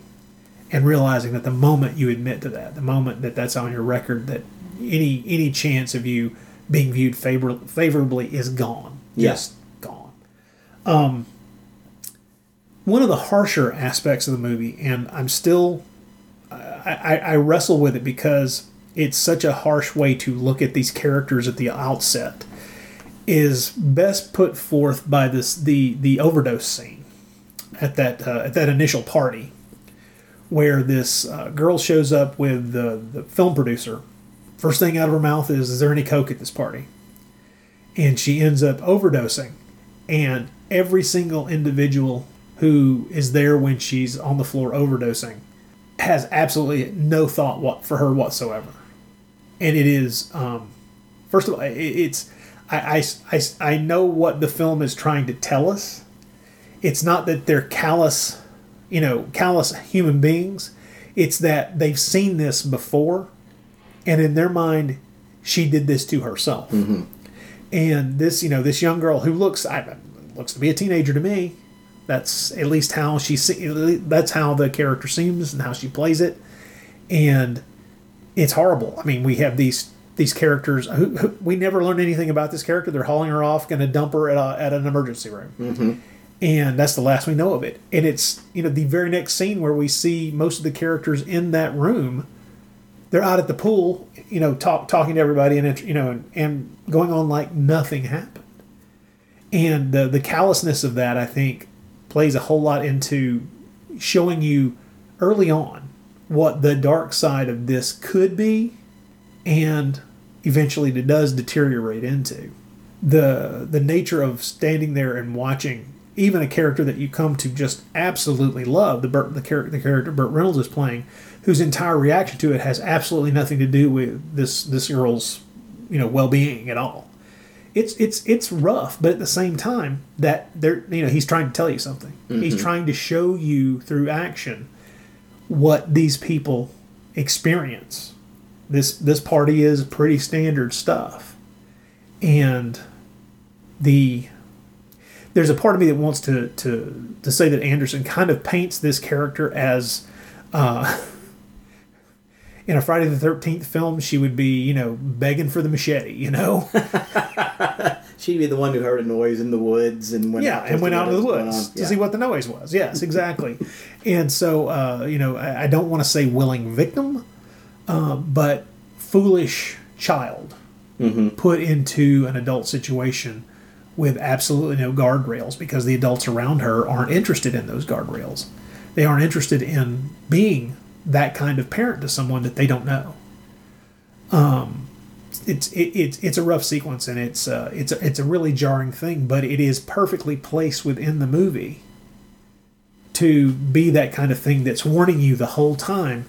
and realizing that the moment you admit to that, the moment that that's on your record, that any any chance of you being viewed favor, favorably is gone, Yeah. just gone. Um, one of the harsher aspects of the movie, and I'm still, I, I, I wrestle with it because it's such a harsh way to look at these characters at the outset, is best put forth by this the the overdose scene at that uh, at that initial party where this uh, girl shows up with the, the film producer. First thing out of her mouth is, Is there any Coke at this party? And she ends up overdosing. And every single individual who is there when she's on the floor overdosing, has absolutely no thought what for her whatsoever, and it is um, first of all, it, it's I, I, I, I know what the film is trying to tell us. It's not that they're callous, you know, callous human beings. It's that they've seen this before, and in their mind, she did this to herself. And this, you know, this young girl who looks, I, looks to be a teenager to me. That's at least how she. That's how the character seems and how she plays it, and it's horrible. I mean, we have these these characters. Who, who, we never learn anything about this character. They're hauling her off, going to dump her at, a, at an emergency room, Mm-hmm. And that's the last we know of it. And it's you know the very next scene where we see most of the characters in that room. They're out at the pool, you know, talk, talking to everybody, and you know, and, and going on like nothing happened. And the the callousness of that, I think, plays a whole lot into showing you early on what the dark side of this could be and eventually it does deteriorate into the the nature of standing there and watching even a character that you come to just absolutely love the Burt, the, char- the character Burt Reynolds is playing whose entire reaction to it has absolutely nothing to do with this this girl's you know well-being at all. It's it's it's rough but at the same time that they're you know he's trying to tell you something. He's Mhm. trying to show you through action what these people experience. This this party is pretty standard stuff. And the there's a part of me that wants to to to say that Anderson kind of paints this character as uh in a Friday the 13th film she would be you know begging for the machete you know She'd be the one who heard a noise in the woods and went yeah, out and went out of the see what was woods to Yeah. see what the noise was. Yes, exactly. and so, uh, you know, I, I don't want to say willing victim, uh, but foolish child Mhm. put into an adult situation with absolutely no guardrails because the adults around her aren't interested in those guardrails. They aren't interested in being that kind of parent to someone that they don't know. Um, it's it, it's it's a rough sequence and it's uh, it's a, it's a really jarring thing, but it is perfectly placed within the movie to be that kind of thing that's warning you the whole time.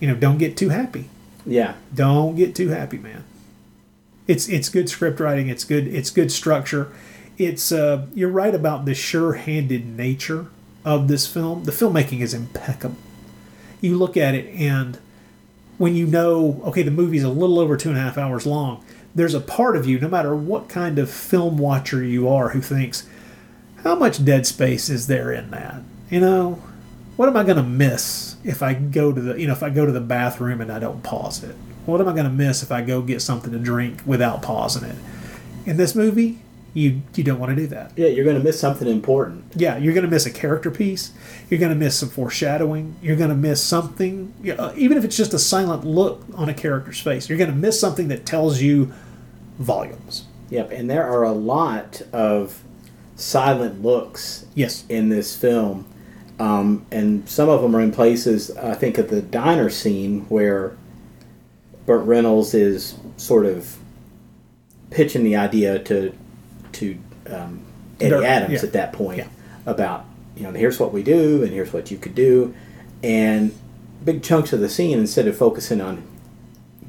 You know, don't get too happy. Yeah. Don't get too happy, man. It's it's good script writing. It's good it's good structure. It's uh, you're right about the sure-handed nature of this film. The filmmaking is impeccable. You look at it and when you know, okay, the movie's a little over two and a half hours long, there's a part of you, no matter what kind of film watcher you are, who thinks, how much dead space is there in that? You know, what am I going to miss if I go to the, you know, if I go to the bathroom and I don't pause it? What am I going to miss if I go get something to drink without pausing it? In this movie, you you don't want to do that. Yeah, you're going to miss something important. Yeah, you're going to miss a character piece. You're going to miss some foreshadowing. You're going to miss something, know, even if it's just a silent look on a character's face. You're going to miss something that tells you volumes. Yep, and there are a lot of silent looks yes. in this film. Um, and some of them are in places, I think, at the diner scene where Burt Reynolds is sort of pitching the idea to to um, Eddie Dirk, Adams yeah. at that point about you know here's what we do and here's what you could do, and big chunks of the scene instead of focusing on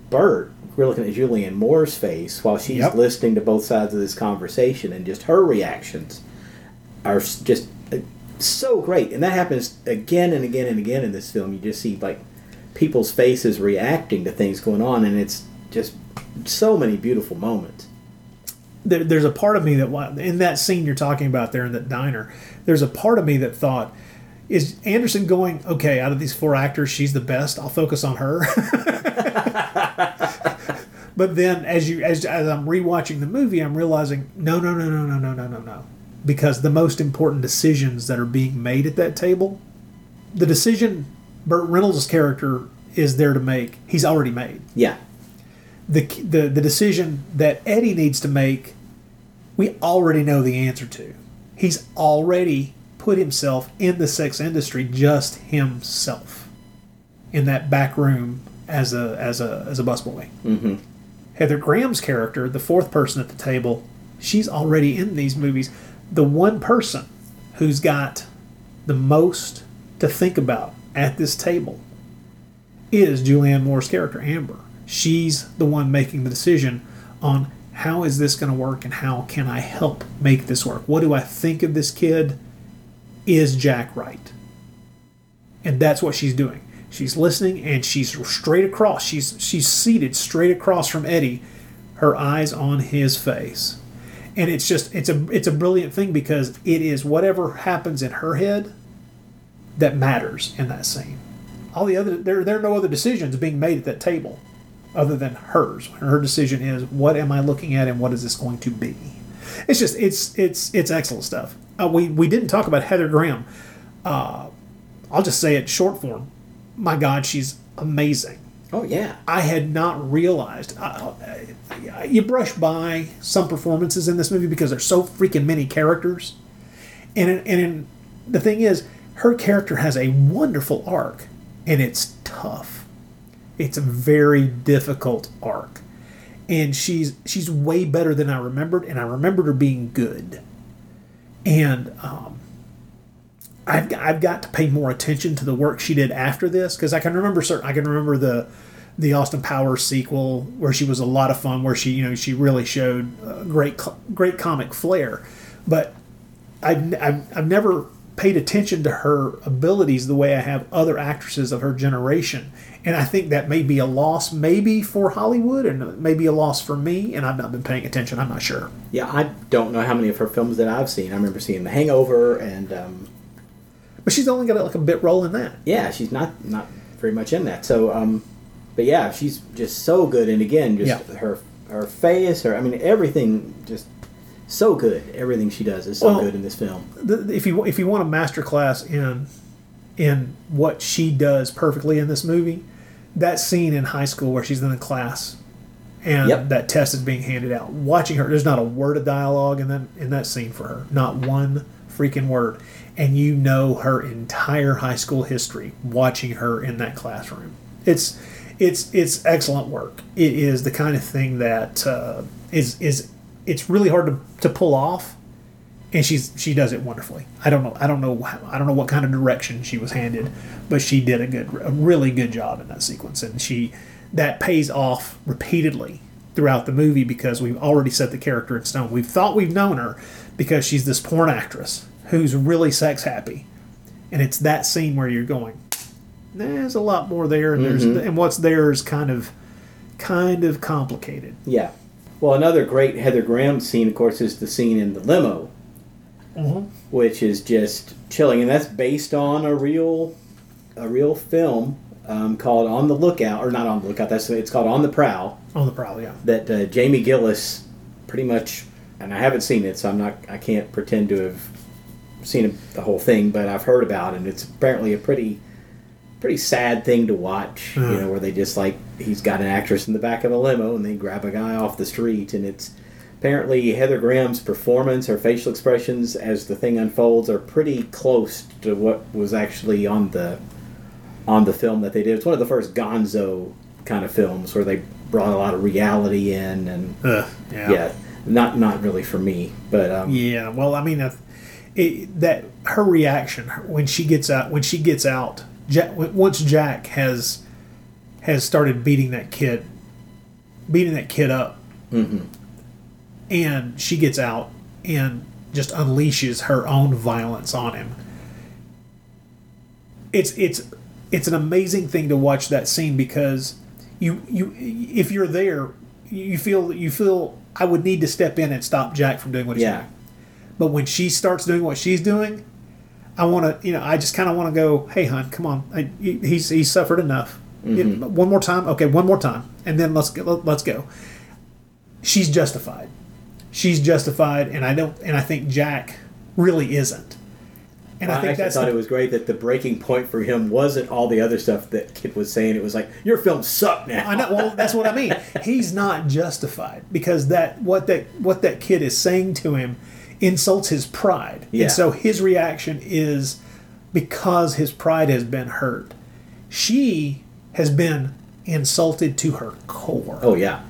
Burt, we're looking at Julianne Moore's face while she's Yep. listening to both sides of this conversation and just her reactions are just uh, so great. And that happens again and again and again in this film. You just see like people's faces reacting to things going on, and it's just so many beautiful moments. there, there's a part of me that in that scene you're talking about there in that diner there's a part of me that thought is anderson going okay out of these four actors she's the best i'll focus on her but then as you as, as i'm rewatching the movie i'm realizing no no no no no no no no no because the most important decisions that are being made at that table the decision burt reynolds' character is there to make he's already made Yeah, the, the the decision that Eddie needs to make, we already know the answer to. He's already put himself in the sex industry, just himself, in that back room as a as a as a busboy. mm-hmm. Heather Graham's character, the fourth person at the table, she's already in these movies. The one person who's got the most to think about at this table is Julianne Moore's character, Amber. She's the one making the decision on how is this going to work and how can I help make this work? What do I think of this kid? Is Jack right? And that's what she's doing. She's listening and she's straight across. She's she's seated straight across from Eddie, her eyes on his face. And it's just it's a it's a brilliant thing because it is whatever happens in her head that matters in that scene. All the other there there are no other decisions being made at that table other than hers. Her decision is what am I looking at and what is this going to be? It's just it's it's it's excellent stuff. Uh, we we didn't talk about Heather Graham. Uh, I'll just say it short form. My God, she's amazing. Oh yeah. I had not realized. Uh, you brush by some performances in this movie because there's so freaking many characters, and and the thing is, her character has a wonderful arc, and it's tough. It's a very difficult arc, and she's she's way better than I remembered, and I remembered her being good, and um, I've I've got to pay more attention to the work she did after this because I can remember certain I can remember the the Austin Powers sequel where she was a lot of fun where she you know she really showed uh, great great comic flair, but I've, I've I've never paid attention to her abilities the way I have other actresses of her generation. And I think that may be a loss, maybe for Hollywood, and maybe a loss for me. And I've not been paying attention. I'm not sure. Yeah, I don't know how many of her films that I've seen. I remember seeing The Hangover, and um, but she's only got like a bit role in that. Yeah, she's not not very much in that. So, um, but yeah, she's just so good. And again, just Yeah. her her face, her I mean everything, just so good. Everything she does is so Well, good in this film. the, if you if you want a master class in in what she does perfectly in this movie, that scene in high school where she's in the class and Yep. that test is being handed out, watching her, there's not a word of dialogue in that in that scene for her, not one freaking word, and you know her entire high school history watching her in that classroom. It's it's it's excellent work. It is the kind of thing that uh, is is it's really hard to, to pull off and she's she does it wonderfully. I don't know I don't know I don't know what kind of direction she was handed, but she did a good a really good job in that sequence, and she that pays off repeatedly throughout the movie because we've already set the character in stone. We've thought we've known her because she's this porn actress who's really sex happy, and it's that scene where you're going, there's a lot more there, and there's Mhm. and what's there is kind of kind of complicated. Yeah. Well, another great Heather Graham scene, of course, is the scene in the limo, Mhm. which is just chilling, and that's based on a real, a real film um, called On the Lookout, or not On the Lookout. That's it's called On the Prowl. On the prowl, yeah. That uh, Jamie Gillis, pretty much, and I haven't seen it, so I'm not, I can't pretend to have seen the whole thing, but I've heard about it. and It's apparently a pretty, pretty sad thing to watch. You know, where they just like he's got an actress in the back of a limo and they grab a guy off the street, and it's apparently Heather Graham's performance, her facial expressions as the thing unfolds are pretty close to what was actually on the on the film that they did. It's one of the first Gonzo kind of films where they brought a lot of reality in and Ugh, yeah. yeah, not not really for me, but um, Yeah, well, I mean, it, that her reaction when she gets out, when she gets out, Jack, once Jack has has started beating that kid, beating that kid up, mhm. and she gets out and just unleashes her own violence on him. It's it's it's an amazing thing to watch that scene because you you if you're there, you feel you feel I would need to step in and stop Jack from doing what he's Yeah. doing. But when she starts doing what she's doing, I want to, you know, I just kind of want to go, "Hey, hon, come on. I, he's he's suffered enough. Mhm. Yeah, one more time, okay, one more time, and then let's go, let's go." She's justified. She's justified, and I don't, and I think Jack really isn't. And I, I think actually thought the- it was great that the breaking point for him wasn't all the other stuff that Kid was saying. It was like your film sucked now. I know. Well, that's what I mean. He's not justified because that what that what that kid is saying to him insults his pride, Yeah. and so his reaction is because his pride has been hurt. She has been insulted to her core. Oh yeah.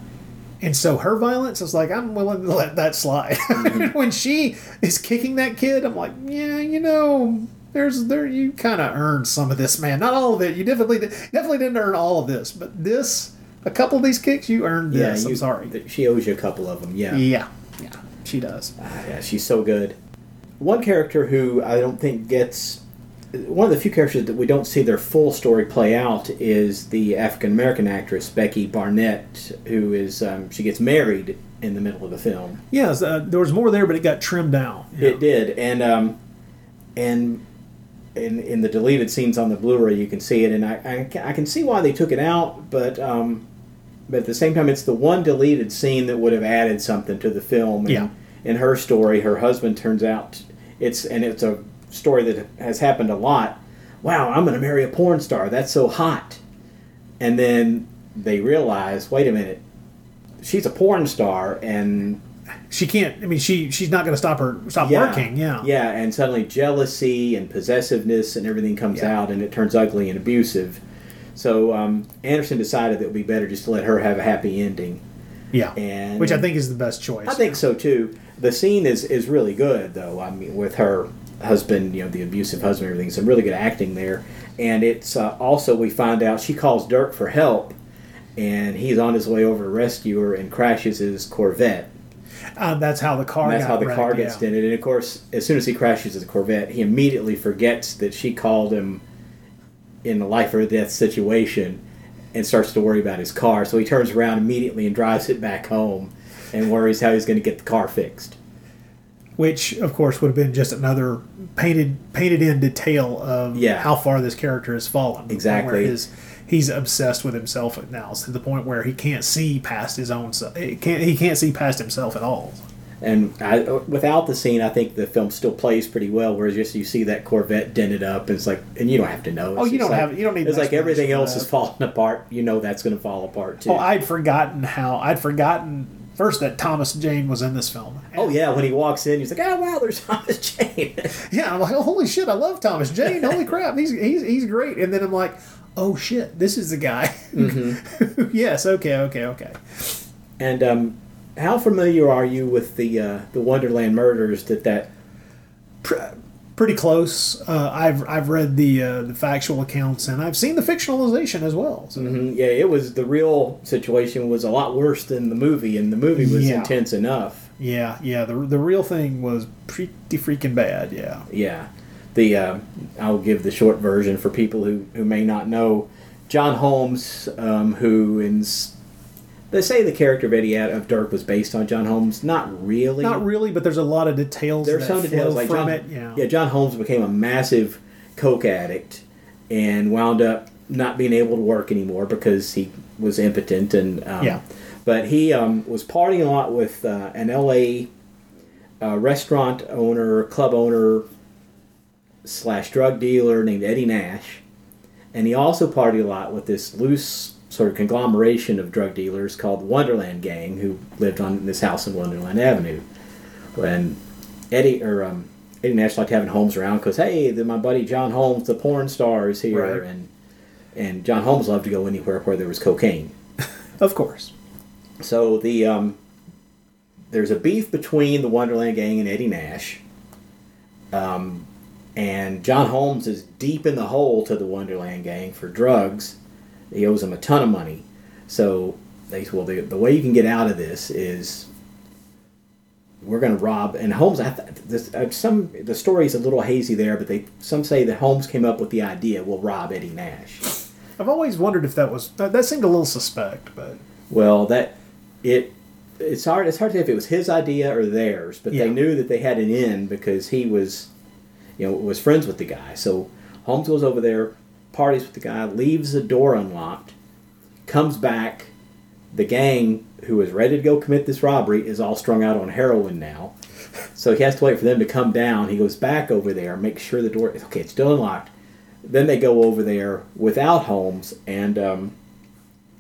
And so her violence is like, I'm willing to let that slide. Mm-hmm. when she is kicking that kid, I'm like, yeah, you know, there's there you kind of earned some of this, man. Not all of it. You definitely definitely didn't earn all of this, but this, a couple of these kicks, you earned Yeah, this. you- I'm sorry. She owes you a couple of them. Yeah. Yeah, yeah, she does. Ah, yeah, she's so good. One character who I don't think gets one of the few characters that we don't see their full story play out is the African American actress Becky Barnett, who is um, she gets married in the middle of the film. Yes, uh, there was more there, but it got trimmed down. It did, and um, and in in the deleted scenes on the Blu-ray, you can see it, and I I, I can see why they took it out, but um, but at the same time, it's the one deleted scene that would have added something to the film. And Yeah. In her story, her husband turns out it's and it's a story that has happened a lot. Wow, I'm going to marry a porn star. That's so hot. And then they realize, wait a minute, she's a porn star, and She can't. I mean, she she's not going to stop her stop working. Yeah. yeah, and suddenly jealousy and possessiveness and everything comes Yeah. out, and it turns ugly and abusive. So um, Anderson decided that it would be better just to let her have a happy ending. Yeah. And Which I think is the best choice. I think so too. The scene is is really good though. I mean, with her husband, you know, the abusive husband, and everything. Some really good acting there, and it's uh, also we find out she calls Dirk for help, and he's on his way over to rescue her and crashes his Corvette. Uh, that's how the car. And that's how the wrecked, car gets yeah. dented. And of course, as soon as he crashes his Corvette, he immediately forgets that she called him in a life or death situation and starts to worry about his car. So he turns around immediately and drives it back home and worries how he's going to get the car fixed. Which, of course, would have been just another painted painted in detail of Yeah. how far this character has fallen. Exactly. His, he's obsessed with himself now to the point where he can't see past his own. He can't. He can't see past himself at all. And I, without the scene, I think the film still plays pretty well. Whereas just you see that Corvette dented up, and it's like, and you don't have to know. Oh, it's Oh, you don't like- have- you don't need It's like everything else is falling apart. You know that's going to fall apart too. Oh, I'd forgotten how. I'd forgotten first that Thomas Jane was in this film. oh yeah, when he walks in, he's like, oh wow, there's Thomas Jane. Yeah, I'm like, oh, holy shit, I love Thomas Jane. Holy crap, he's he's he's great. And then I'm like, oh shit, this is the guy. Mm-hmm. yes, okay, okay, okay. And um, how familiar are you with the uh, the Wonderland murders? That that Pretty close. Uh, I've I've read the uh, the factual accounts and I've seen the fictionalization as well. So. Mhm, yeah, it was the real situation was a lot worse than the movie, and the movie was Yeah. intense enough. Yeah, yeah. The the real thing was pretty freaking bad. Yeah. Yeah, the uh, I'll give the short version for people who, who may not know. John Holmes, um, who in they say the character of Eddie of Dirk was based on John Holmes. Not really. Not really, but there's a lot of details. There's some details like from John, it. Yeah. John Holmes became a massive coke addict and wound up not being able to work anymore because he was impotent and um, Yeah. But he um, was partying a lot with uh, an L.A. Uh, restaurant owner, club owner slash drug dealer named Eddie Nash, and he also partied a lot with this loose sort of conglomeration of drug dealers called the Wonderland Gang, who lived on this house in Wonderland Avenue. When Eddie or um, Eddie Nash liked having Holmes around because hey, the, my buddy John Holmes, the porn star, is here, Right. and and John Holmes loved to go anywhere where there was cocaine. Of course. So the um, there's a beef between the Wonderland Gang and Eddie Nash. Um, and John Holmes is deep in the hole to the Wonderland Gang for drugs. He owes them a ton of money. So they said, well, the, the way you can get out of this is we're going to rob. And Holmes, I th- this, uh, some the story's a little hazy there, but they some say that Holmes came up with the idea. We'll rob Eddie Nash. I've always wondered if that was that, that seemed a little suspect, but Well, that it it's hard it's hard to say if it was his idea or theirs, but Yeah. they knew that they had an in because he was you know was friends with the guy. So Holmes goes over there, parties with the guy, leaves the door unlocked, comes back. The gang who is ready to go commit this robbery is all strung out on heroin now. So he has to wait for them to come down. He goes back over there, makes sure the door okay, it's still unlocked. Then they go over there without Holmes and um,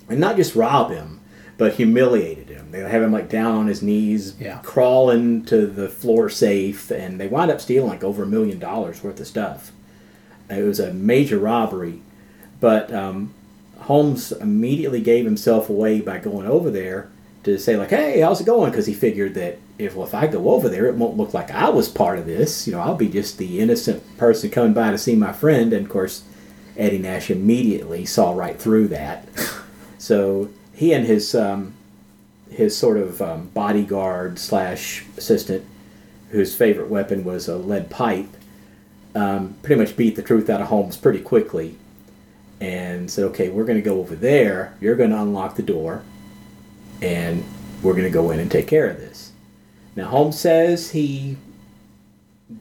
and not just rob him, but humiliated him. They have him like down on his knees, Yeah. crawling to the floor safe, and they wind up stealing like over a million dollars worth of stuff. It was a major robbery, but um, Holmes immediately gave himself away by going over there to say like, "Hey, how's it going?" Because he figured that if well, if I go over there, it won't look like I was part of this. You know, I'll be just the innocent person coming by to see my friend. And of course, Eddie Nash immediately saw right through that. so he and his um, his sort of um, bodyguard slash assistant, whose favorite weapon was a lead pipe, um, pretty much beat the truth out of Holmes pretty quickly, and said, "Okay, we're going to go over there. You're going to unlock the door." and we're going to go in and take care of this. Now, Holmes says he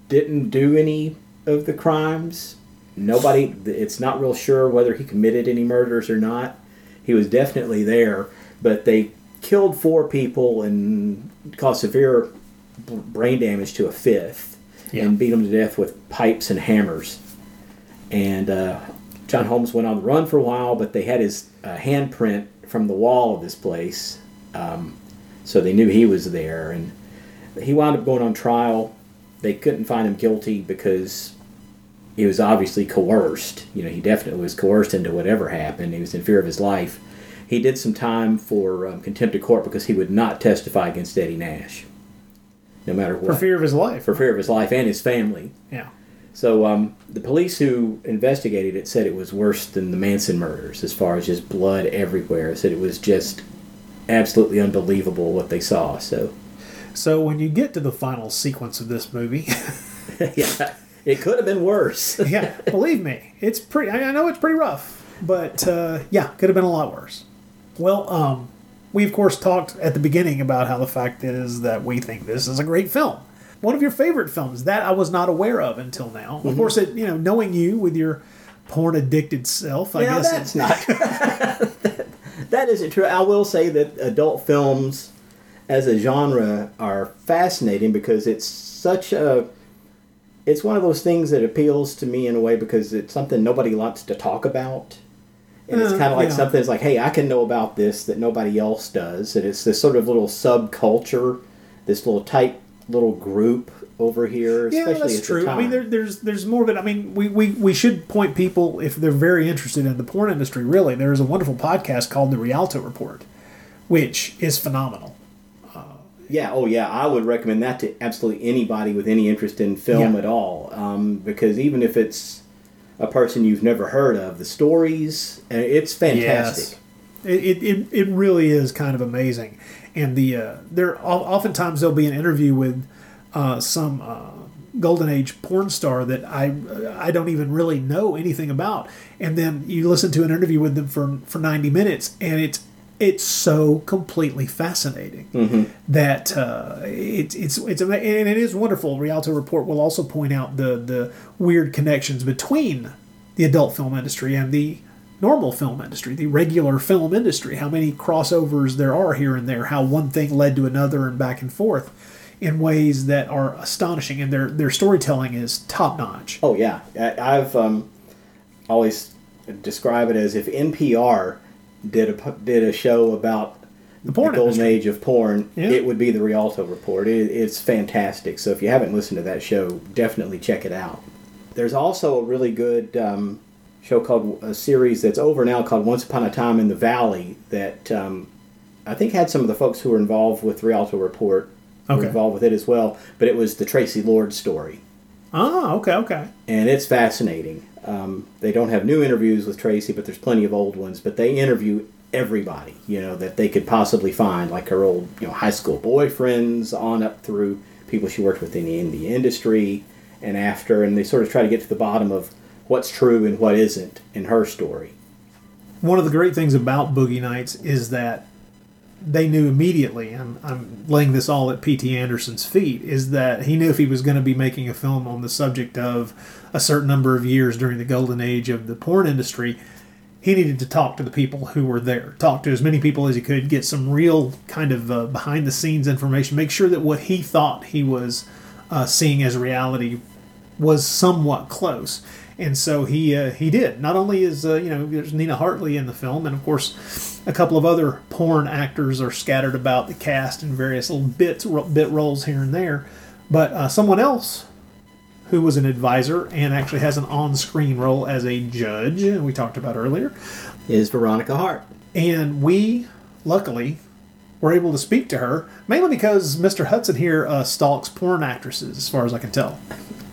didn't do any of the crimes. Nobody, it's not real sure whether he committed any murders or not. He was definitely there, but they killed four people and caused severe brain damage to a fifth Yeah. and beat them to death with pipes and hammers. And uh, John Holmes went on the run for a while, but they had his uh, handprint from the wall of this place, um, so they knew he was there. And he wound up going on trial. They couldn't find him guilty because he was obviously coerced. You know, he definitely was coerced into whatever happened. He was in fear of his life. He did some time for um, contempt of court because he would not testify against Eddie Nash, no matter what. For fear of his life. For fear of his life and his family. Yeah. So um, the police who investigated it said it was worse than the Manson murders, as far as just blood everywhere. Said it was just absolutely unbelievable what they saw. So So when you get to the final sequence of this movie, yeah, it could have been worse. yeah, believe me, it's pretty. I I know it's pretty rough, but uh, yeah, could have been a lot worse. Well, um, we of course talked at the beginning about how the fact is that we think this is a great film. One of your favorite films that I was not aware of until now. Of Mhm. course, it you know knowing you with your porn addicted self, I Now, guess that's it's not. that isn't true. I will say that adult films, as a genre, are fascinating because it's such a. It's one of those things that appeals to me in a way because it's something nobody wants to talk about. And it's Uh, kind of like yeah. something that's like, hey, I can know about this that nobody else does. And it's this sort of little subculture, this little tight little group over here, Yeah, that's at true. I mean, there, there's there's more of it. I mean, we, we, we should point people if they're very interested in the porn industry. Really, there is a wonderful podcast called the Rialto Report, which is phenomenal. Yeah, oh yeah, I would recommend that to absolutely anybody with any interest in film Yeah. at all. Um, because even if it's a person you've never heard of, the stories, it's fantastic. Yes. It, it, it, it really is kind of amazing. And the uh, there oftentimes there'll be an interview with uh, some uh, golden age porn star that I I don't even really know anything about, and then you listen to an interview with them for for ninety minutes, and it's it's so completely fascinating Mhm. that uh, it, it's it's and it is wonderful. Rialto Report will also point out the the weird connections between the adult film industry and the normal film industry, the regular film industry. How many crossovers there are here and there. How one thing led to another and back and forth in ways that are astonishing. And their their storytelling is top notch. Oh yeah, I've um, always describe it as if NPR did a did a show about The porn golden industry. age of porn, Yeah. it would be the Rialto Report. It, it's fantastic. So if you haven't listened to that show, definitely check it out. There's also a really good um, show called a series that's over now called Once Upon a Time in the Valley that um, I think had some of the folks who were involved with Rialto Report were Okay. involved with it as well. But it was the Traci Lords story Ah, okay, okay. and it's fascinating. Um, they don't have new interviews with Traci, but there's plenty of old ones. But they interview everybody, you know, that they could possibly find, like her old, you know, high school boyfriends, on up through people she worked with in the, in the industry and after, and they sort of try to get to the bottom of what's true and what isn't in her story. One of the great things about Boogie Nights is that they knew immediately, I'm, I'm laying this all at P.T. Anderson's feet, is that he knew if he was going to be making a film on the subject of a certain number of years during the golden age of the porn industry, he needed to talk to the people who were there, talk to as many people as he could, get some real kind of uh, behind the scenes information, make sure that what he thought he was uh, seeing as reality was somewhat close. And so he uh, he did. Not only is uh, you know there's Nina Hartley in the film, and of course a couple of other porn actors are scattered about the cast in various little bits bit roles here and there, but uh, someone else who was an advisor and actually has an on-screen role as a judge, and we talked about earlier, Is Veronica Hart. and we luckily were able to speak to her, mainly because Mr. Hudson here uh, stalks porn actresses, as far as I can tell.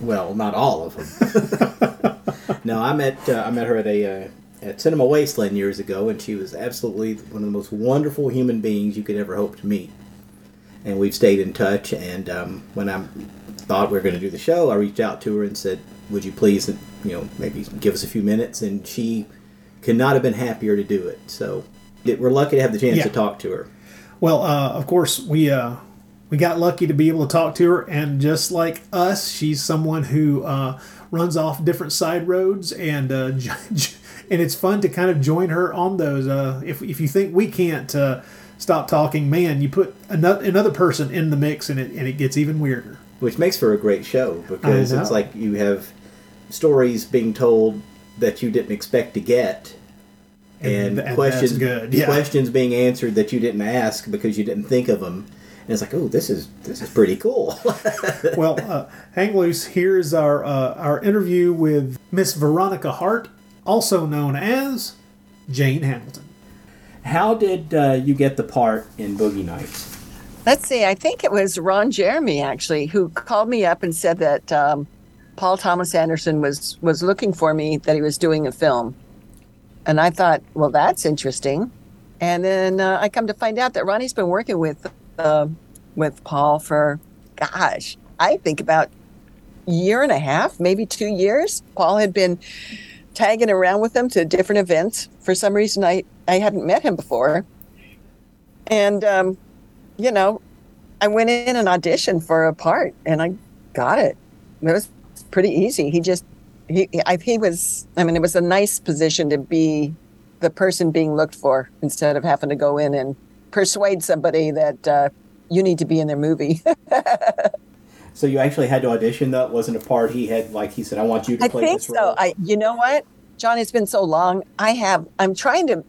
Well, not all of them. no, I met uh, I met her at a uh, at Cinema Wasteland years ago, and she was absolutely one of the most wonderful human beings you could ever hope to meet. And we've stayed in touch. And um, when I thought we were going to do the show, I reached out to her and said, "Would you please, you know, maybe give us a few minutes?" And she could not have been happier to do it. So it, we're lucky to have the chance Yeah. to talk to her. Well, uh, of course, we uh, we got lucky to be able to talk to her, and just like us, she's someone who uh, runs off different side roads, and uh, and it's fun to kind of join her on those. Uh, if if you think we can't uh, stop talking, man, you put another another person in the mix, and it and it gets even weirder. Which makes for a great show because it's like you have stories being told that you didn't expect to get and, And- and questions good, yeah. questions being answered that you didn't ask because you didn't think of them and it's like oh this is this is pretty cool well, uh, hang loose. Here's our uh, our interview with Miss Veronica Hart, also known as Jane Hamilton. how did uh, you get the part in boogie nights Let's see. I think it was Ron Jeremy actually who called me up and said that um, Paul Thomas Anderson was was looking for me. That he was doing a film, and I thought, well, that's interesting. And then uh, I come to find out that Ronnie's been working with uh, with Paul for, gosh, I think about year and a half, maybe two years. Paul had been tagging around with them to different events. For some reason, I I hadn't met him before, and um, you know, I went in and auditioned for a part and I got it. It was pretty easy. He just, he, I, he was, I mean, it was a nice position to be the person being looked for instead of having to go in and persuade somebody that uh, you need to be in their movie. so you actually had to audition that wasn't a part he had like he said i want you to I play think this so. role I, you know what, John? It's been so long. I have. I'm trying to.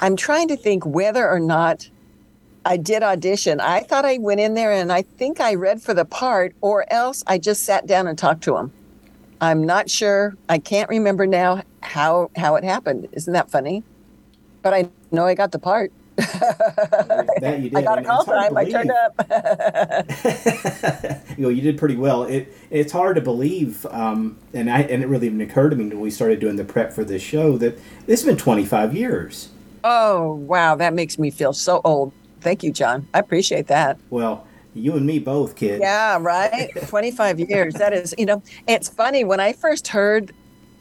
I'm trying to think whether or not I did audition. I thought I went in there and I think I read for the part, or else I just sat down and talked to him. I'm not sure. I can't remember now how how it happened. Isn't that funny? But I know I got the part. that you did I got a call it's time. I turned up. you know, you did pretty well. It it's hard to believe, um, and I and it really even occurred to me when we started doing the prep for this show that this has been 25 years. oh wow, that makes me feel so old. Thank you, John. I appreciate that. Well, you and me both, kid. Yeah, right. 25 years. That is, you know, it's funny. When I first heard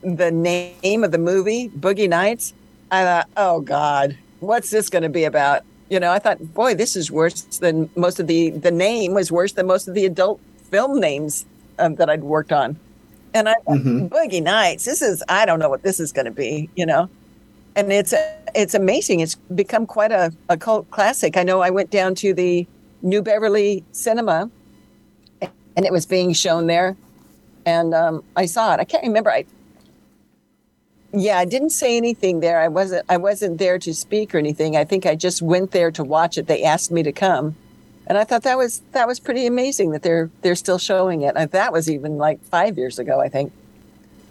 the name of the movie, Boogie Nights, I thought, oh God, what's this going to be about? You know, I thought, boy, this is worse than most of the, the name was worse than most of the adult film names um, that I'd worked on. And I, Mhm. Boogie Nights, this is, I don't know what this is going to be, you know? And it's, it's amazing. It's become quite a, a cult classic. I know I went down to the New Beverly Cinema and it was being shown there. And um, i saw it. I can't remember. I yeah i didn't say anything there. I wasn't i wasn't there to speak or anything. I think i just went there to watch it. They asked me to come. And i thought that was that was pretty amazing that they're they're still showing it. That was even like five years ago i think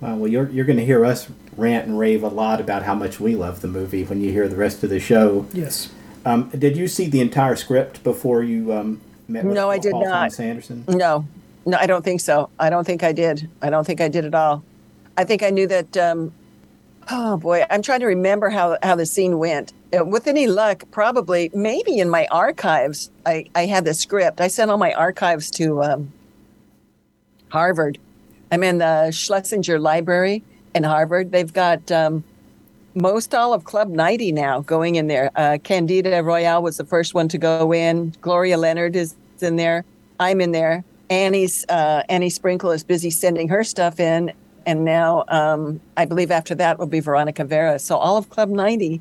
Uh, well, you're you're going to hear us rant and rave a lot about how much we love the movie when you hear the rest of the show. Yes. Um, did you see the entire script before you um, met with No, I did Paul not. Thomas Anderson? No, no, I don't think so. I don't think I did. I don't think I did at all. I think I knew that. Um, oh boy, I'm trying to remember how how the scene went. Uh, With any luck, probably, maybe in my archives, I I had the script. I sent all my archives to um, Harvard. I'm in the Schlesinger Library in Harvard. They've got um, most all of Club 90 now going in there. Uh, Candida Royalle was the first one to go in. Gloria Leonard is in there. I'm in there. Annie's uh, Annie Sprinkle is busy sending her stuff in, and now um, I believe after that will be Veronica Vera. So all of Club 90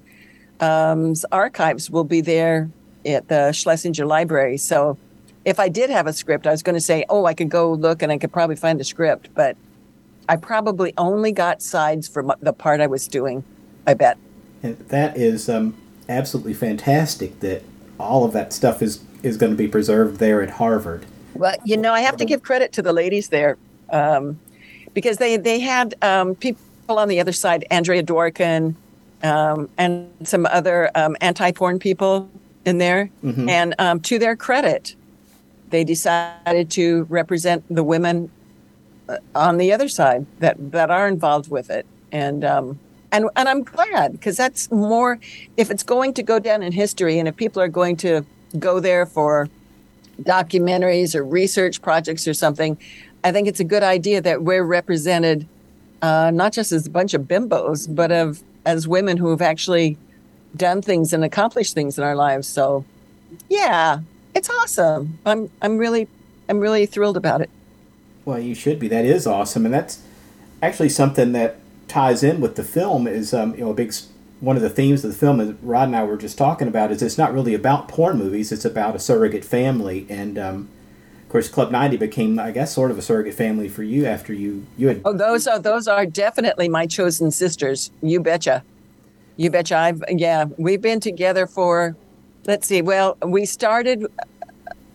um's archives will be there at the Schlesinger Library. So if I did have a script, I was going to say, oh, I could go look and I could probably find the script, but I probably only got sides for the part I was doing. I bet. And that is um, absolutely fantastic that all of that stuff is, is going to be preserved there at Harvard. Well, you know, I have to give credit to the ladies there um, because they they had um, people on the other side, Andrea Dworkin, um, and some other um, anti-porn people. in there. Mhm. And um, to their credit, they decided to represent the women uh, on the other side that, that are involved with it. And, um, and, and I'm glad because that's more, if it's going to go down in history and if people are going to go there for documentaries or research projects or something, I think it's a good idea that we're represented uh, not just as a bunch of bimbos, but of as women who have actually done things and accomplished things in our lives. So, yeah, it's awesome. I'm I'm really I'm really thrilled about it. Well, you should be. That is awesome, and that's actually something that ties in with the film. Is um, you know a big one of the themes of the film that Rod and I were just talking about is it's not really about porn movies. It's about a surrogate family, and um, of course, Club Ninety became, I guess, sort of a surrogate family for you after you you had Oh, those are those are definitely my chosen sisters. You betcha. You betcha. I've yeah, we've been together for let's see. Well, we started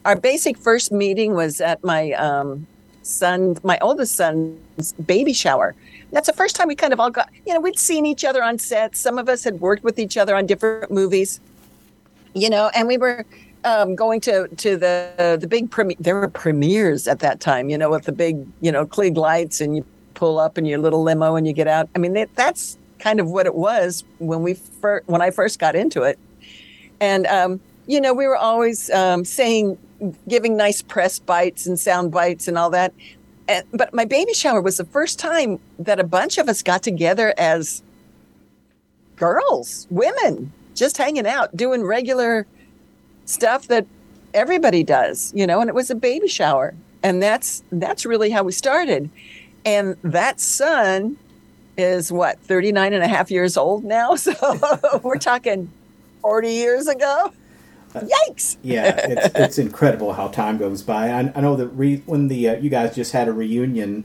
our basic first meeting was at my um son, my oldest son's baby shower. That's the first time we kind of all got, you know, we'd seen each other on sets. Some of us had worked with each other on different movies, you know, and we were um, going to to the the big premiere. There were premieres at that time, you know, with the big, you know, Klieg lights, and you pull up in your little limo and you get out. I mean, that, that's kind of what it was when we first when I first got into it, and um, you know, we were always um, saying, giving nice press bites and sound bites and all that. And, but my baby shower was the first time that a bunch of us got together as girls, women, just hanging out, doing regular stuff that everybody does, you know, and it was a baby shower. And that's that's really how we started. And that son is what, 39 and a half years old now. So we're talking 40 years ago. Yikes. yeah, it's, it's incredible how time goes by. I, I know that re, when the uh, you guys just had a reunion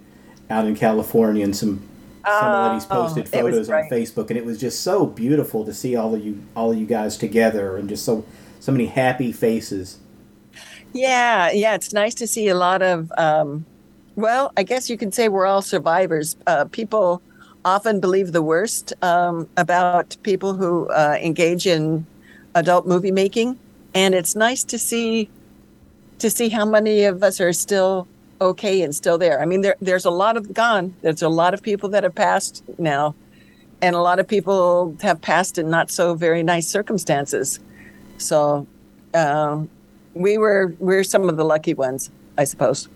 out in California, and some some ladies Oh, posted photos on. Facebook, and it was just so beautiful to see all of you all of you guys together, and just so so many happy faces. Yeah, yeah, it's nice to see a lot of. Um, well, I guess you could say we're all survivors. Uh, people often believe the worst um, about people who uh, engage in adult movie making, and it's nice to see to see how many of us are still okay and still there. I mean, there there's a lot of gone. There's a lot of people that have passed now, and a lot of people have passed in not so very nice circumstances. So. Um, we were we're some of the lucky ones, I suppose.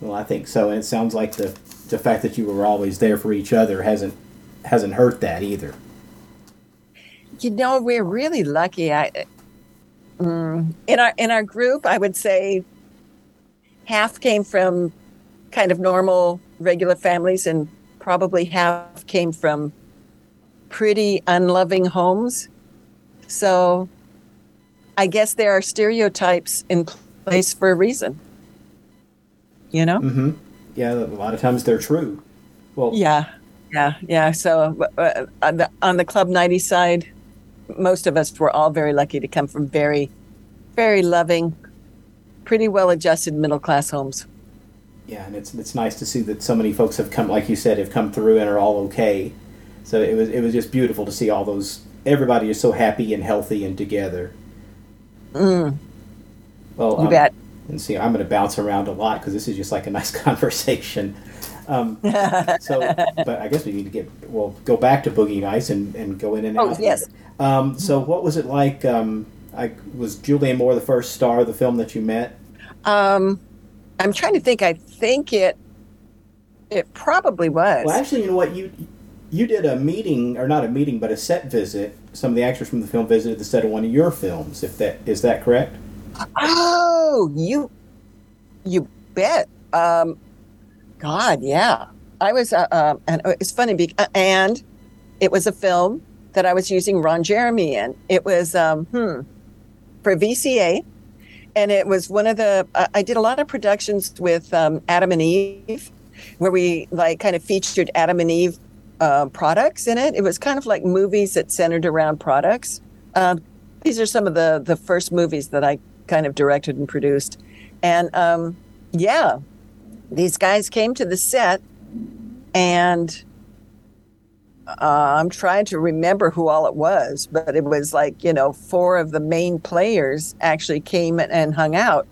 Well, I think so, and it sounds like the the fact that you were always there for each other hasn't hasn't hurt that either. You know, we're really lucky. I mm, in our in our group, I would say half came from kind of normal, regular families, and probably half came from pretty unloving homes. So, I guess there are stereotypes in place for a reason. You know. hmm Yeah, a lot of times they're true. Well, Yeah, yeah, yeah. So uh, on the on the Club 90 side, most of us were all very lucky to come from very, very loving, pretty well adjusted middle class homes. Yeah, and it's it's nice to see that so many folks have come, like you said, have come through and are all okay. So it was it was just beautiful to see all those. Everybody is so happy and healthy and together. Mm, Well, You um, bet. And see, I'm going to bounce around a lot because this is just like a nice conversation. Um, so, but I guess we need to get well go back to Boogie Nights and, and go in and Oh, out. yes. Um, so, what was it like? Um, I was Julianne Moore the first star of the film that you met. um, I'm trying to think. I think it it probably was. Well, actually, you know what you you did a meeting or not a meeting, but a set visit. Some of the actors from the film visited the set of one of your films. If that is that correct? Oh, you, you bet. Um, God, yeah. I was, uh, uh, and it's funny, because, and it was a film that I was using Ron Jeremy in. It was, um, hmm, for VCA, and it was one of the. I I did a lot of productions with um, Adam and Eve, where we like kind of featured Adam and Eve uh, products in it. It was kind of like movies that centered around products. Uh, these are some of the the first movies that I kind of directed and produced, and um, yeah, these guys came to the set, and uh, I'm trying to remember who all it was, but it was like, you know, four of the main players actually came and hung out.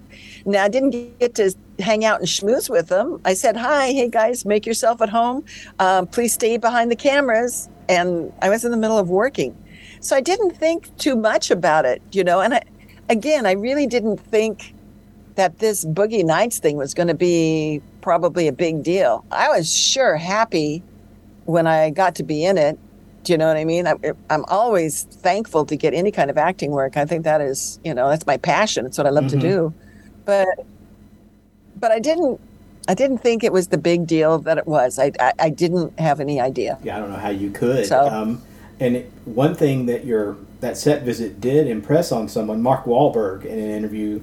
Now, I didn't get to hang out and schmooze with them. I said, Hi, hey guys, make yourself at home. Um, please stay behind the cameras. And I was in the middle of working. So I didn't think too much about it, you know. And I, again, I really didn't think that this Boogie Nights thing was going to be probably a big deal. I was sure happy when I got to be in it. Do you know what I mean? I, I'm always thankful to get any kind of acting work. I think that is, you know, that's my passion. It's what I love Mm-hmm. to do. But, but I didn't, I didn't think it was the big deal that it was. I, I, I didn't have any idea. Yeah, I don't know how you could. So- um, and one thing that your that set visit did impress on someone, Mark Wahlberg, in an interview,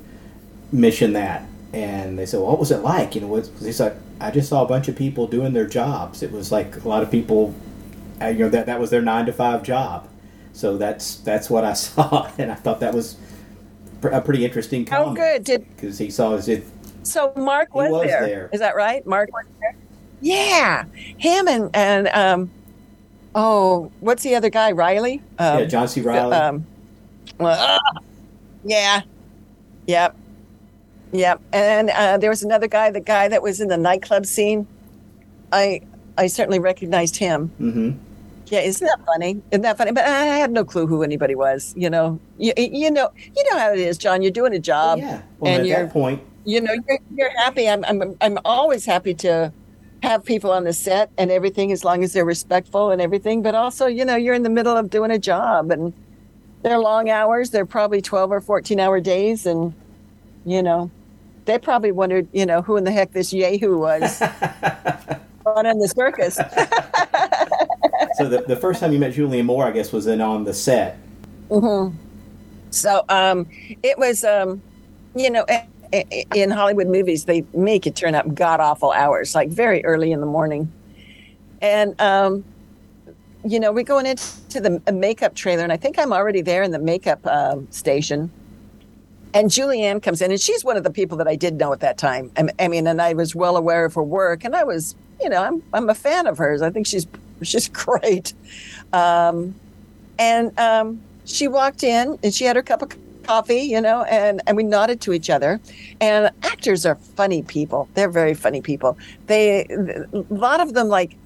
mentioned that, and they said, well, "What was it like?" You know, what's, he's like, "I just saw a bunch of people doing their jobs. It was like a lot of people, uh, you know, that that was their nine to five job. So that's that's what I saw, and I thought that was pr- a pretty interesting Oh, comment good. Did because he saw his it. So Mark was, was there. there. Is that right? Mark was there. Yeah, him and and um, oh, what's the other guy? Reilly. Um, yeah, John C. Reilly. Um, ah, yeah, yep, yep. And uh, there was another guy, the guy that was in the nightclub scene. I I certainly recognized him. mm-hmm. Yeah, isn't that funny? Isn't that funny? But I had no clue who anybody was. You know, you, you know, you know how it is, John. You're doing a job, yeah. Well, and at you're that point, you know you're, you're happy I'm, I'm i'm always happy to have people on the set and everything as long as they're respectful and everything but also you know you're in the middle of doing a job and they're long hours they're probably 12 or 14 hour days and you know they probably wondered you know who in the heck this yahoo was on in the circus so the, the first time you met Julianne Moore, I guess, was in on the set. Mm-hmm. So um, it was, um, you know, in Hollywood movies, they make it turn up god awful hours, like very early in the morning. And, um, you know, we're going into the makeup trailer, and I think I'm already there in the makeup um, station. And Julianne comes in, and she's one of the people that I did know at that time. I, I mean, and I was well aware of her work, and I was, you know, I'm I'm a fan of hers. I think she's she's great. Um, and um, she walked in, and she had her cup of coffee, you know, and and we nodded to each other. And actors are funny people; they're very funny people. They a lot of them like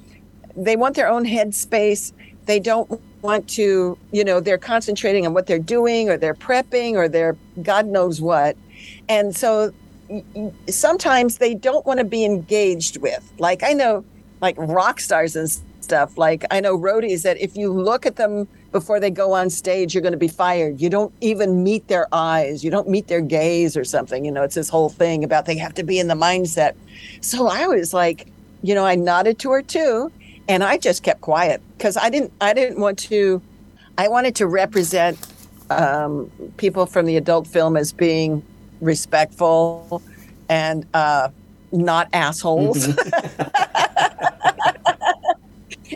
they want their own headspace. They don't want to, you know, they're concentrating on what they're doing or they're prepping or they're God knows what. And so sometimes they don't want to be engaged with. Like I know, like rock stars and stuff. Like I know roadies that if you look at them before they go on stage, you're going to be fired. You don't even meet their eyes. You don't meet their gaze or something. You know, it's this whole thing about they have to be in the mindset. So I was like, you know, I nodded to her too, and I just kept quiet because I didn't. I didn't want to. I wanted to represent um, people from the adult film as being respectful and uh, not assholes.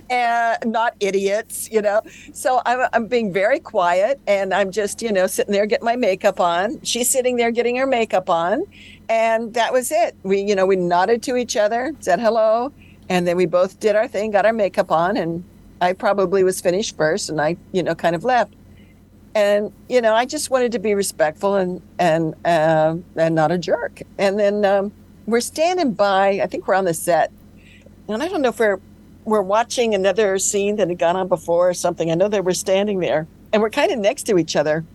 and not idiots, you know. So I'm, I'm being very quiet and I'm just, you know, sitting there getting my makeup on. She's sitting there getting her makeup on. And that was it. We, you know, we nodded to each other, said hello, and then we both did our thing, got our makeup on, and I probably was finished first and I, you know, kind of left. And, you know, I just wanted to be respectful and, and, uh, and not a jerk. And then um, we're standing by, I think we're on the set. And I don't know if we're we're watching another scene that had gone on before or something. I know they were standing there and we're kind of next to each other.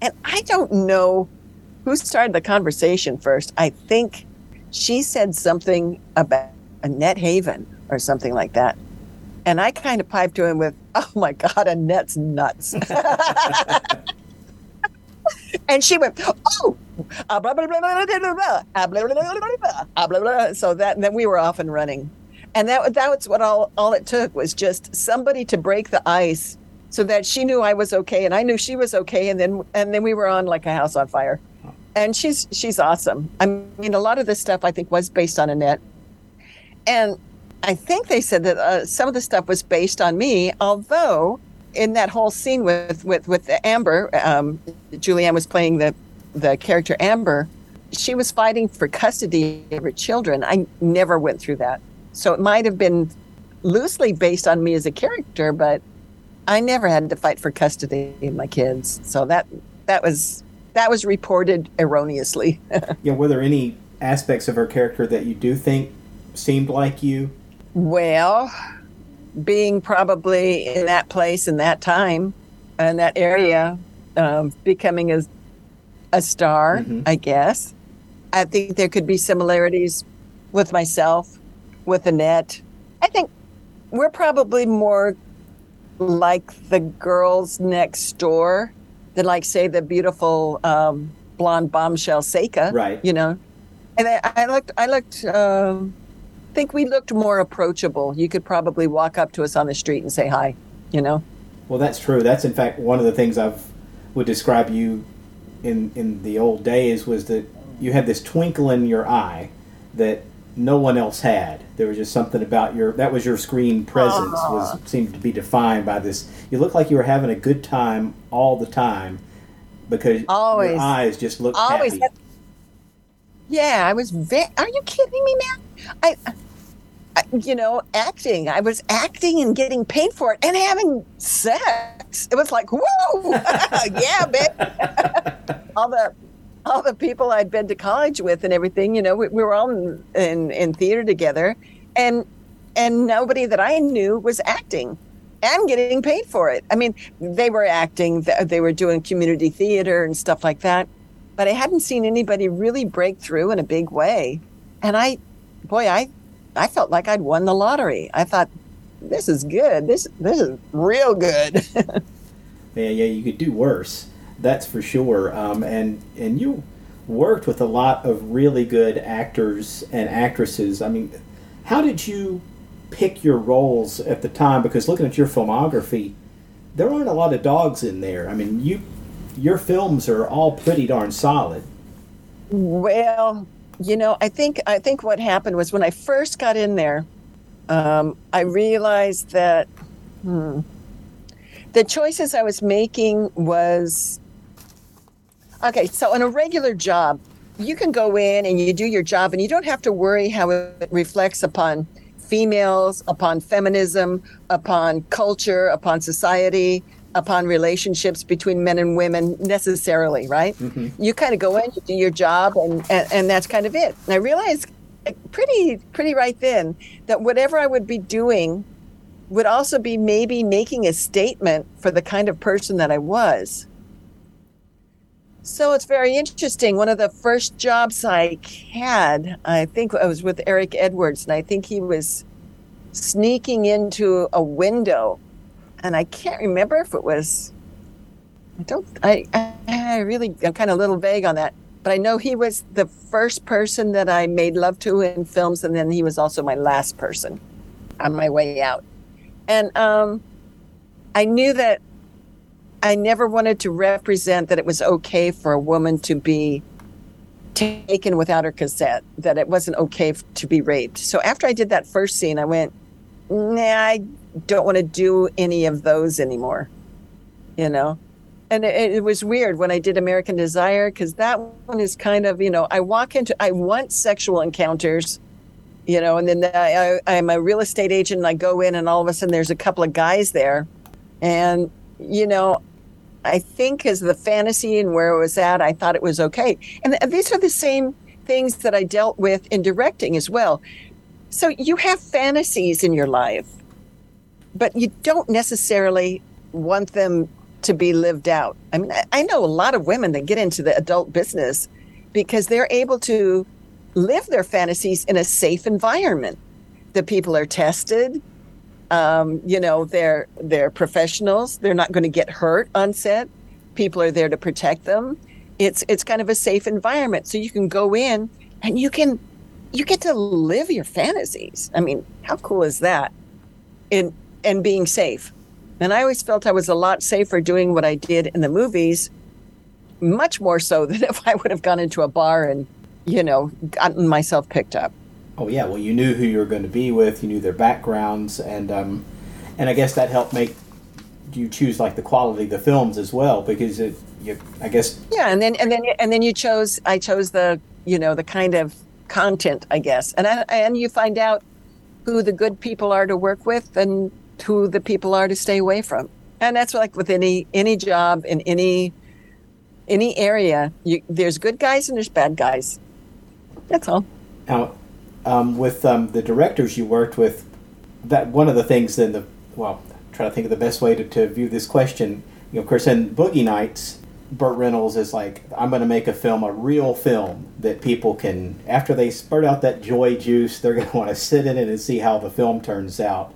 And I don't know who started the conversation first. I think she said something about Annette Haven or something like that. And I kind of piped to him with, oh my God, Annette's nuts. and she went, oh, ah, blah, blah, blah, blah, blah, blah, blah, ah, blah, blah, blah, blah, ah, blah, blah. so that, and then we were off and running. And that, that was what all, all it took was just somebody to break the ice so that she knew I was okay and I knew she was okay. And then, and then we were on like a house on fire. And she's, she's awesome. I mean, a lot of this stuff I think was based on Annette. And I think they said that uh, some of the stuff was based on me, although in that whole scene with with with Amber, um, Julianne was playing the the character Amber. She was fighting for custody of her children. I never went through that, so it might have been loosely based on me as a character, but I never had to fight for custody of my kids. So that that was that was reported erroneously. yeah, were there any aspects of her character that you do think seemed like you? Well, being probably in that place in that time in that area, um, becoming a a star, mm-hmm. I guess. I think there could be similarities with myself, with Annette. I think we're probably more like the girls next door than like say the beautiful um, blonde bombshell Seka. Right. You know, and I, I looked. I looked. Um, think we looked more approachable. You could probably walk up to us on the street and say hi. You know. Well, that's true. That's in fact one of the things I've would describe you in in the old days was that you had this twinkle in your eye that no one else had. There was just something about your that was your screen presence was seemed to be defined by this. You looked like you were having a good time all the time because always, your eyes just looked always. happy. yeah, I was very. Are you kidding me, man? I, I, you know, acting. I was acting and getting paid for it and having sex. It was like, whoa, yeah, man. all the all the people I'd been to college with and everything, you know, we, we were all in, in, in theater together, and and nobody that I knew was acting and getting paid for it. I mean, they were acting, they were doing community theater and stuff like that, but I hadn't seen anybody really break through in a big way. And I, boy, I, I felt like I'd won the lottery. I thought, this is good. This this is real good. yeah, yeah, you could do worse. That's for sure. Um, and and you worked with a lot of really good actors and actresses. I mean, how did you pick your roles at the time? Because looking at your filmography, there aren't a lot of dogs in there. I mean, you your films are all pretty darn solid. Well, you know, I think I think what happened was when I first got in there, um, I realized that hmm, the choices I was making was Okay, so on a regular job, you can go in and you do your job and you don't have to worry how it reflects upon females, upon feminism, upon culture, upon society, upon relationships between men and women necessarily, right? Mm-hmm. You kind of go in, you do your job, and, and, and that's kind of it. And I realized pretty pretty right then that whatever I would be doing would also be maybe making a statement for the kind of person that I was. So it's very interesting. One of the first jobs I had, I think I was with Eric Edwards, and I think he was sneaking into a window. And I can't remember if it was, I don't, I, I really, I'm kind of a little vague on that. But I know he was the first person that I made love to in films, and then he was also my last person on my way out. And um, I knew that I never wanted to represent that it was okay for a woman to be taken without her consent, that it wasn't okay to be raped. So after I did that first scene, I went, nah, I don't want to do any of those anymore, you know? And it, it was weird when I did American Desire because that one is kind of, you know, I walk into, I want sexual encounters, you know, and then I, I, I'm a real estate agent and I go in and all of a sudden there's a couple of guys there. And, you know, I think as the fantasy and where it was at, I thought it was okay. And these are the same things that I dealt with in directing as well. So you have fantasies in your life, but you don't necessarily want them to be lived out. I mean, I know a lot of women that get into the adult business because they're able to live their fantasies in a safe environment. The people are tested, um, you know, they're they're professionals. They're not going to get hurt on set. People are there to protect them. It's it's kind of a safe environment, so you can go in and you can you get to live your fantasies. I mean, how cool is that? In and being safe. And I always felt I was a lot safer doing what I did in the movies, much more so than if I would have gone into a bar and, you know, gotten myself picked up. Oh yeah, well you knew who you were going to be with, you knew their backgrounds, and um, and I guess that helped make you choose like the quality of the films as well because it, you, I guess. Yeah, and then and then and then you chose. I chose the you know the kind of content, I guess, and I, and you find out who the good people are to work with and who the people are to stay away from. And that's like with any any job in any any area. You, there's good guys and there's bad guys. That's all. Now, um, with um, the directors you worked with, that one of the things in the well, try to think of the best way to, to view this question. You know, of course, in Boogie Nights, Burt Reynolds is like, I'm going to make a film, a real film that people can, after they spurt out that joy juice, they're going to want to sit in it and see how the film turns out.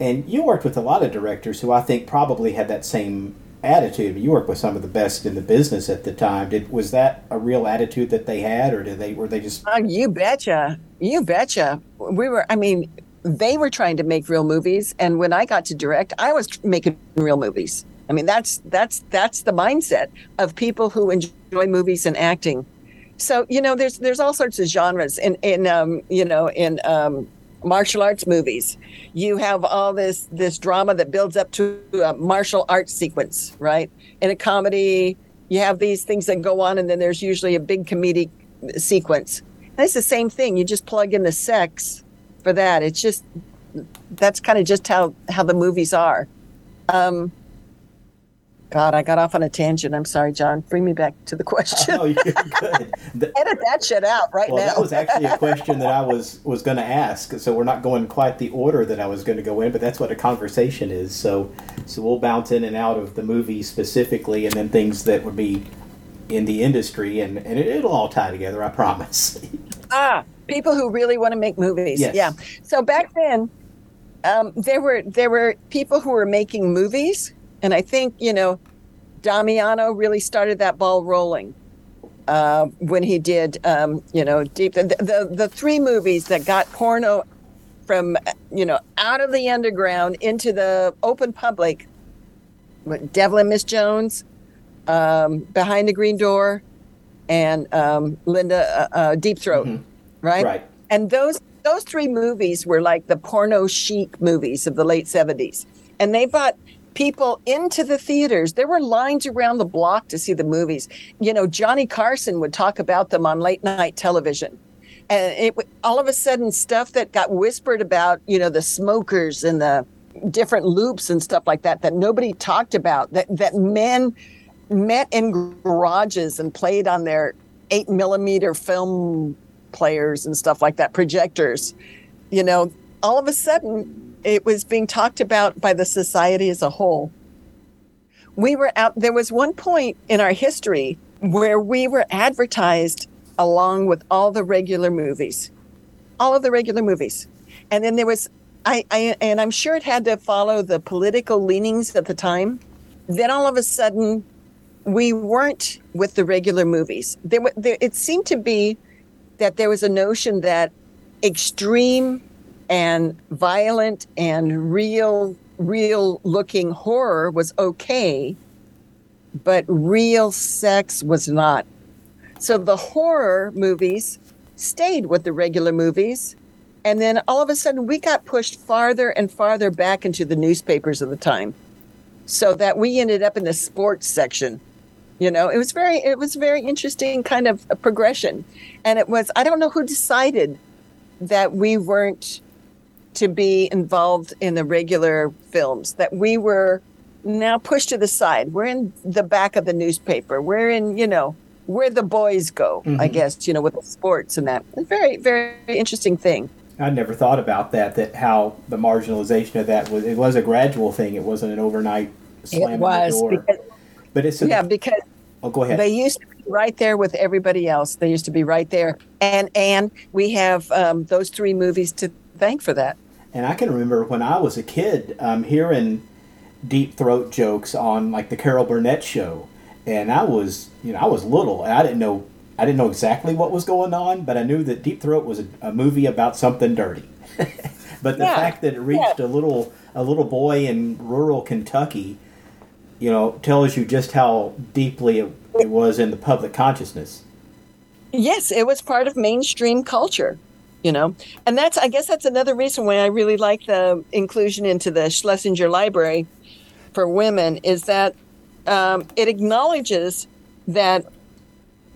And you worked with a lot of directors who I think probably had that same attitude. You worked with some of the best in the business at the time. Did was that a real attitude that they had, or did they were they just? Uh, you betcha, you betcha. We were. I mean, they were trying to make real movies, and when I got to direct, I was making real movies. I mean, that's that's that's the mindset of people who enjoy movies and acting. So you know, there's there's all sorts of genres in in um, you know in um, martial arts movies. You have all this this drama that builds up to a martial arts sequence, right? In a comedy, you have these things that go on, and then there's usually a big comedic sequence. And it's the same thing. You just plug in the sex for that. It's just that's kind of just how how the movies are. Um, God, I got off on a tangent. I'm sorry, John. Bring me back to the question. Oh, you're good. The, Edit that shit out right well, now. that was actually a question that I was was going to ask. So we're not going quite the order that I was going to go in, but that's what a conversation is. So so we'll bounce in and out of the movie specifically, and then things that would be in the industry, and and it, it'll all tie together. I promise. ah, people who really want to make movies. Yes. Yeah. So back then, um, there were there were people who were making movies, and I think you know, Damiano really started that ball rolling uh, when he did um, you know deep the, the the three movies that got porno from you know out of the underground into the open public. Devil and Miss Jones, um, Behind the Green Door, and um, Linda uh, uh, Deep Throat, right? Right. And those those three movies were like the porno chic movies of the late seventies, and they brought people into the theaters. There were lines around the block to see the movies. You know, Johnny Carson would talk about them on late night television. And it all of a sudden stuff that got whispered about, you know, the smokers and the different loops and stuff like that that nobody talked about that that men met in garages and played on their eight millimeter film players and stuff like that, projectors. You know, all of a sudden it was being talked about by the society as a whole. We were out, there was one point in our history where we were advertised along with all the regular movies, all of the regular movies. And then there was, I, I and I'm sure it had to follow the political leanings at the time. Then all of a sudden, we weren't with the regular movies. There, there it seemed to be that there was a notion that extreme and violent and real real looking horror was okay but real sex was not. So the horror movies stayed with the regular movies and then all of a sudden we got pushed farther and farther back into the newspapers of the time. So that we ended up in the sports section you know? It was very it was very interesting kind of progression. And it was i don't know who decided that we weren't to be involved in the regular films that we were now pushed to the side we're in the back of the newspaper we're in you know where the boys go i Mhm. guess you know with the sports and that very very interesting thing I never thought about that. That how the marginalization of that was. It was a gradual thing. It wasn't an overnight slamming it was the door. because, but it's a, yeah because Oh, go ahead. They used to be right there with everybody else. They used to be right there, and and we have um, those three movies to thank for that. And I can remember when I was a kid um, hearing deep throat jokes on like the Carol Burnett show, and I was you know I was little and I didn't know I didn't know exactly what was going on, but I knew that Deep Throat was a, a movie about something dirty. but the Yeah, fact that it reached a little a little boy in rural Kentucky, you know, tells you just how deeply it, it was in the public consciousness. Yes, it was part of mainstream culture, you know, and that's I guess that's another reason why I really like the inclusion into the Schlesinger Library for women is that um, it acknowledges that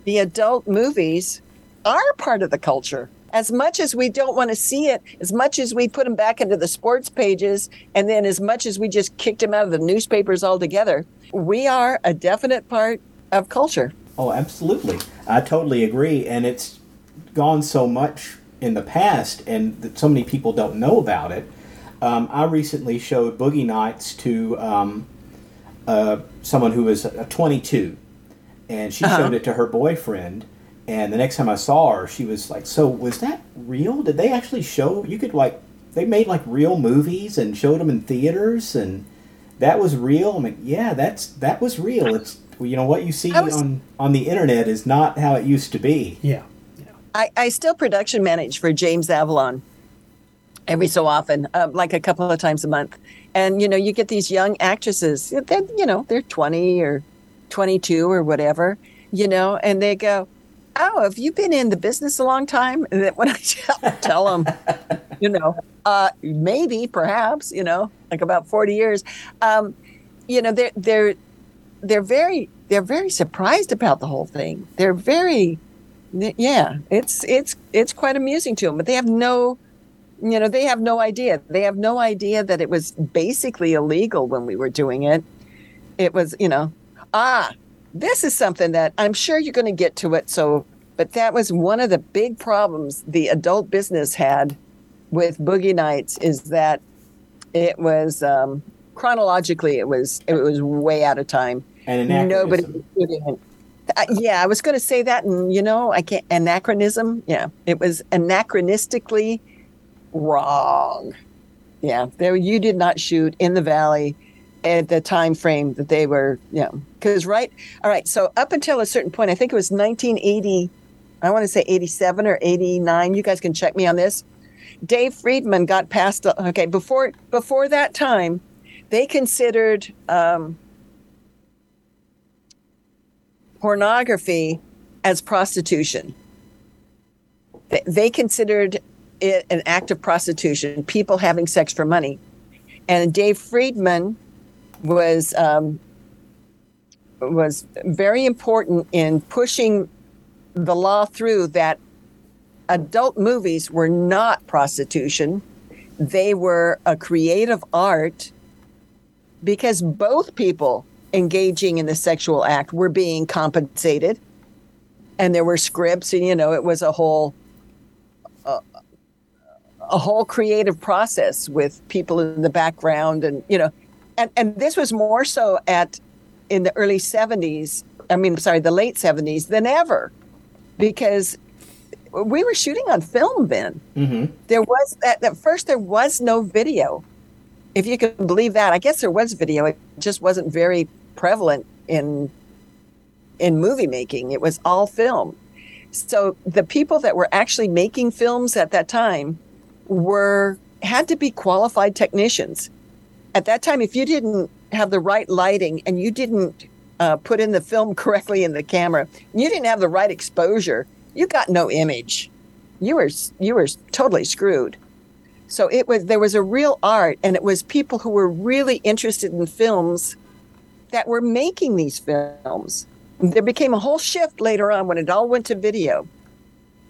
the adult movies are part of the culture. as much as we don't want to see it, as much as we put them back into the sports pages, and then as much as we just kicked them out of the newspapers altogether, we are a definite part of culture. Oh, absolutely. I totally agree. And it's gone so much in the past, and that so many people don't know about it. Um, I recently showed Boogie Nights to um, uh, someone who was uh, 22, and she Uh-huh. showed it to her boyfriend. And the next time I saw her, she was like, "So was that real? Did they actually show? You could like they made like real movies and showed them in theaters, and that was real." I'm like, "Yeah, that's that was real. It's you know what you see was- on on the internet is not how it used to be." Yeah. I, I still production manage for James Avalon every so often, uh, like a couple of times a month. And, you know, you get these young actresses, they're, you know, they're 20 or 22 or whatever, you know, and they go, Oh, have you been in the business a long time? And when I tell, tell them, you know, uh, maybe, perhaps, you know, like about 40 years, um, you know, they're, they're, they're very, they're very surprised about the whole thing. They're very, yeah, it's it's it's quite amusing to them, but they have no, you know, they have no idea. They have no idea that it was basically illegal when we were doing it. It was, you know, ah, this is something that I'm sure you're going to get to it. So, but that was one of the big problems the adult business had with Boogie Nights is that it was um, chronologically it was it was way out of time. And Nobody anachronism. was shooting it. Uh, yeah, I was going to say that, and you know, I can't anachronism. Yeah, it was anachronistically wrong. Yeah, there you did not shoot in the valley at the time frame that they were. Yeah, because right, all right. So up until a certain point, I think it was 1980. I want to say 87 or 89. You guys can check me on this. Dave Friedman got past. Okay, before before that time, they considered. Um, pornography as prostitution. They, considered it an act of prostitution, people having sex for money. And Dave Friedman was um, was very important in pushing the law through that adult movies were not prostitution; they were a creative art because both people engaging in the sexual act were being compensated. And there were scripts and you know it was a whole uh, a whole creative process with people in the background and you know and and this was more so at in the early 70s i mean sorry the late 70s than ever. Because we were shooting on film then. Mm-hmm. there was at, at first there was no video if you can believe that i guess there was video. It just wasn't very prevalent in in movie making. It was all film. So the people that were actually making films at that time were had to be qualified technicians. At that time if you didn't have the right lighting and you didn't uh, put in the film correctly in the camera you didn't have the right exposure you got no image. You were you were totally screwed so it was there was a real art and it was people who were really interested in films that were making these films. There became a whole shift later on when it all went to video.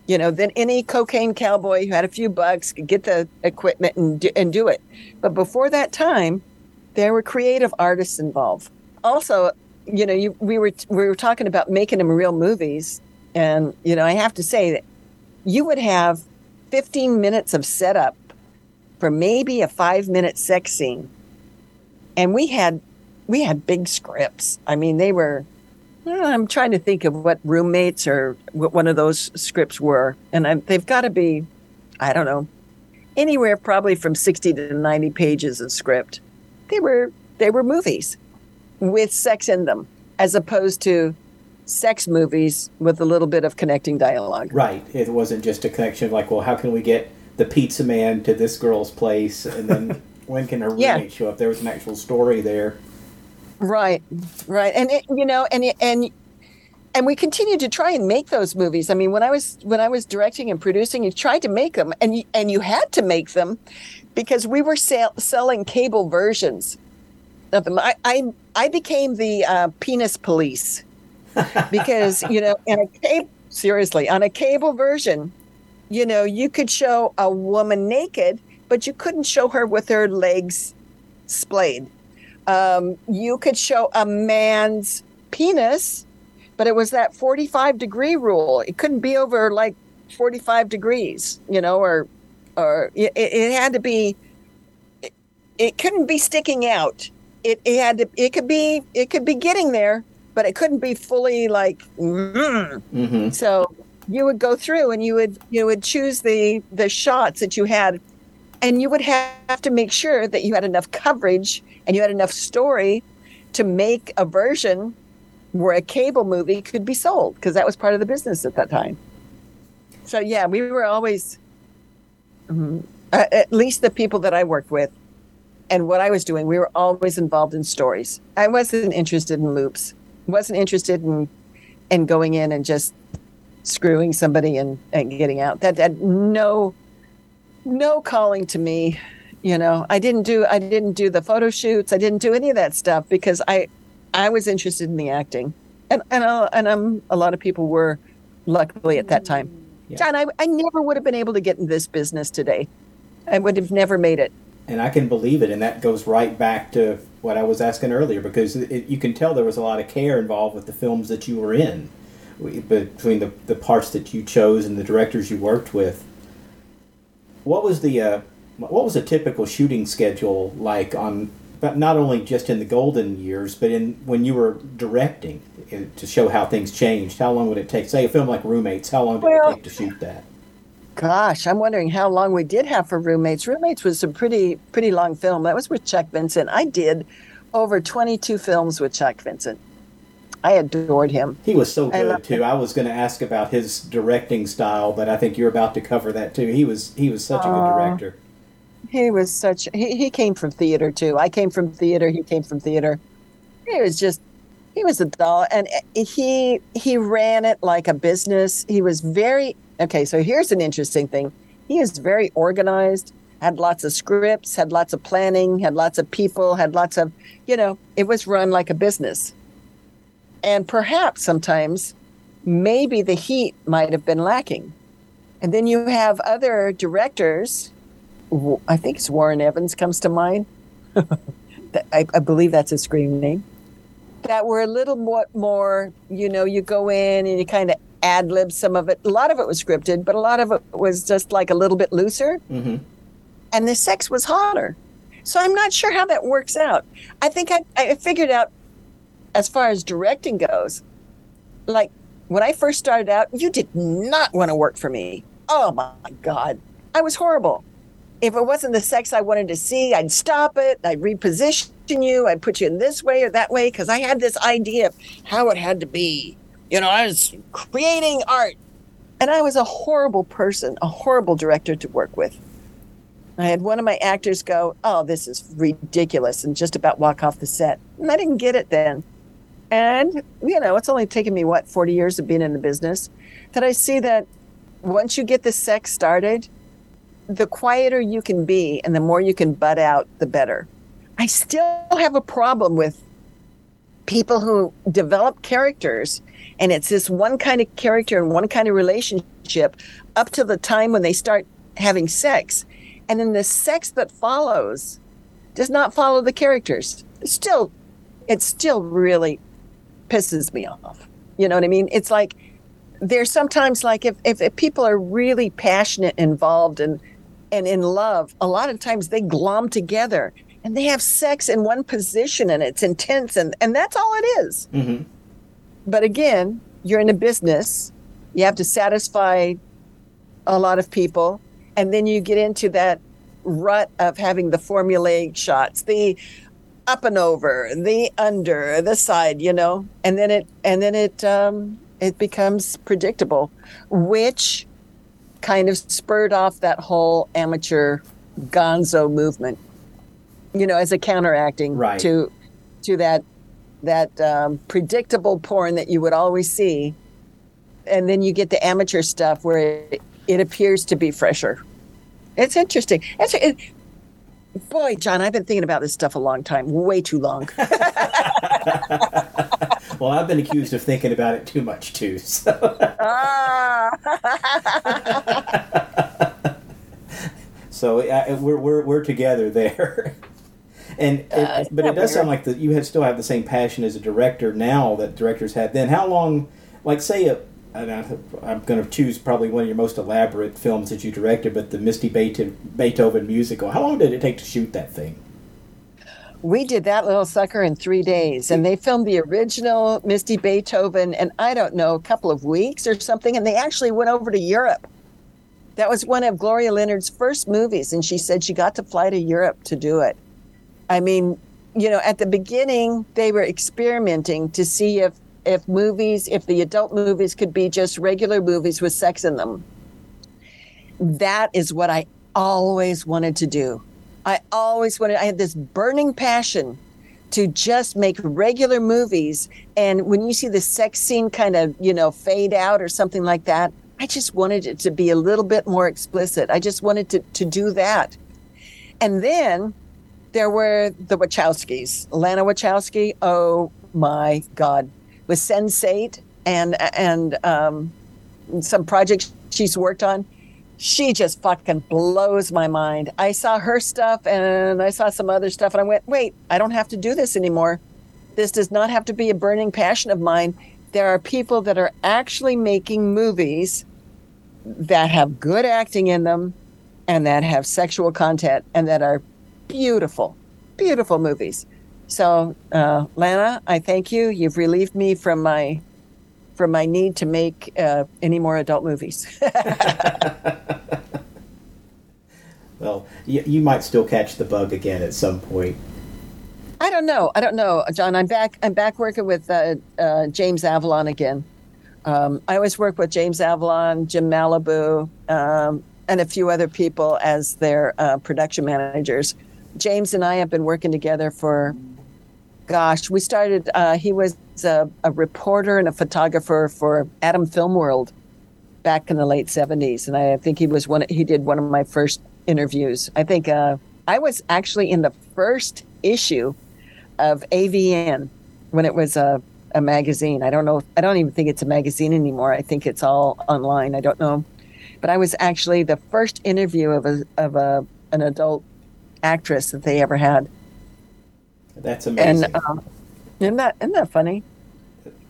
You know then any cocaine cowboy who had a few bucks could get the equipment and do, and do it. But before that time there were creative artists involved. Also you know you, we were we were talking about making them real movies and you know i have to say that you would have 15 minutes of setup for maybe a five minute sex scene and we had we had big scripts. I mean they were i'm trying to think of what roommates or what one of those scripts were. And I, they've got to be i don't know anywhere probably from 60 to 90 pages of script. They were they were movies with sex in them as opposed to sex movies with a little bit of connecting dialogue. Right. It wasn't just a connection like, well, how can we get the pizza man to this girl's place, and then when can her Yeah. roommate show up? There was an actual story there. Right, right, and it, you know, and it- and and we continued to try and make those movies. I mean, when I was when I was directing and producing, you tried to make them, and you, and you had to make them because we were sell, selling cable versions of them. I I, I became the uh, penis police because you know, in a cable seriously on a cable version, you know, you could show a woman naked, but you couldn't show her with her legs splayed. Um, you could show a man's penis, but it was that 45 degree rule. It couldn't be over like 45 degrees, you know, or or it, it had to be. It, it couldn't be sticking out. It, it had to. It could be. It could be getting there, but it couldn't be fully like. Mm. Mm-hmm. So you would go through and you would you would choose the the shots that you had, and you would have to make sure that you had enough coverage and you had enough story to make a version where a cable movie could be sold because that was part of the business at that time. So yeah, we were always, mm, uh, at least the people that I worked with, and what I was doing, we were always involved in stories. I wasn't interested in loops. wasn't interested in in going in and just screwing somebody and, and getting out. That had no no calling to me. You know, I didn't do I didn't do the photo shoots. I didn't do any of that stuff because I I was interested in the acting, and and uh, and um, a lot of people were, luckily at that time. Yeah. John, I, I never would have been able to get in this business today. I would have never made it. And I can believe it, and that goes right back to what I was asking earlier because it, you can tell there was a lot of care involved with the films that you were in, between the, the parts that you chose and the directors you worked with. What was the uh, what was a typical shooting schedule like on but not only just in the golden years, but in when you were directing uh, to show how things changed? How long would it take? Say a film like Roommates, how long did Well- it take to shoot that? Gosh, I'm wondering how long we did have for roommates. Roommates was a pretty pretty long film. That was with Chuck Vincent. I did over 22 films with Chuck Vincent. I adored him. He was so good loved too. I was going to ask about his directing style, but I think you're about to cover that too. He was he was such a good director. He was such he, he came from theater too. I came from theater, he came from theater. He was just he was a doll and eh, he he ran it like a business. He was very Okay, so here's an interesting thing. He is very organized, had lots of scripts, had lots of planning, had lots of people, had lots of, you know, it was run like a business. And perhaps sometimes maybe the heat might have been lacking. And then you have other directors I think it's Warren Evans comes to mind. I, I believe that's his screen name. That were a little more, more, you know, you go in and you kind of ad lib some of it. A lot of it was scripted, but a lot of it was just like a little bit looser. Mm-hmm. And the sex was hotter. So I'm not sure how that works out. I think I, I figured out as far as directing goes, like when I first started out, you did not want to work for me. Oh my God. I was horrible. If it wasn't the sex I wanted to see, I'd stop it. I'd reposition you. I'd put you in this way or that way because I had this idea of how it had to be. You know, I was creating art. And I was a horrible person, a horrible director to work with. I had one of my actors go, Oh, this is ridiculous, and just about walk off the set. And I didn't get it then. And, you know, it's only taken me, what, 40 years of being in the business that I see that once you get the sex started, the quieter you can be and the more you can butt out, the better. I still have a problem with people who develop characters and it's this one kind of character and one kind of relationship up to the time when they start having sex. And then the sex that follows does not follow the characters. Still, it's still really pisses me off. You know what I mean? It's like there's sometimes like if, if, if people are really passionate, involved, and and in love, a lot of times they glom together and they have sex in one position and it's intense and, and that's all it is. Mm-hmm. But again, you're in a business, you have to satisfy a lot of people, and then you get into that rut of having the formulaic shots, the up and over, the under, the side, you know, and then it and then it um, it becomes predictable, which kind of spurred off that whole amateur gonzo movement, you know, as a counteracting Right. to to that that um, predictable porn that you would always see, and then you get the amateur stuff where it, it appears to be fresher. It's interesting. It's, it, boy, John, I've been thinking about this stuff a long time, way too long. Well, I've been accused of thinking about it too much too. So. ah, so uh, we're, we're we're together there. and it, Uh, but it isn't that does sound like that you had still have the same passion as a director now that directors had then. How long? Like say a. and I- I'm going to choose probably one of your most elaborate films that you directed, but the Misty Beethoven, Beethoven musical. How long did it take to shoot that thing? We did that little sucker in three days, and they filmed the original Misty Beethoven, and I don't know, a couple of weeks or something. And they actually went over to Europe. That was one of Gloria Leonard's first movies, and she said she got to fly to Europe to do it. I mean, you know, at the beginning, they were experimenting to see if if movies, if the adult movies could be just regular movies with sex in them. That is what I always wanted to do. I always wanted, I had this burning passion to just make regular movies. And when you see the sex scene kind of, you know, fade out or something like that, I just wanted it to be a little bit more explicit. I just wanted to, to do that. And then there were the Wachowskis, Lana Wachowski. Oh my God, with Sense8 and and um, some projects she's worked on. She just fucking blows my mind. I saw her stuff and I saw some other stuff, and I went, wait, I don't have to do this anymore. This does not have to be a burning passion of mine. There are people that are actually making movies that have good acting in them and that have sexual content and that are beautiful, beautiful movies. So, uh, Lana, I thank you. You've relieved me from my from my need to make uh, any more adult movies. Well, you, you might still catch the bug again at some point. I don't know. I don't know, John. I'm back. I'm back working with uh, uh, James Avalon again. Um, I always work with James Avalon, Jim Malibu, um, and a few other people as their uh, production managers. James and I have been working together for, gosh, we started. Uh, he was a, a reporter and a photographer for Adam Film World back in the late '70s, and I think he was one. He did one of my first interviews. I think uh, I was actually in the first issue of AVN when it was a, a magazine. I don't know. I don't even think it's a magazine anymore. I think it's all online. I don't know. But I was actually the first interview of a of a an adult actress that they ever had. That's amazing. And um, isn't that isn't that funny?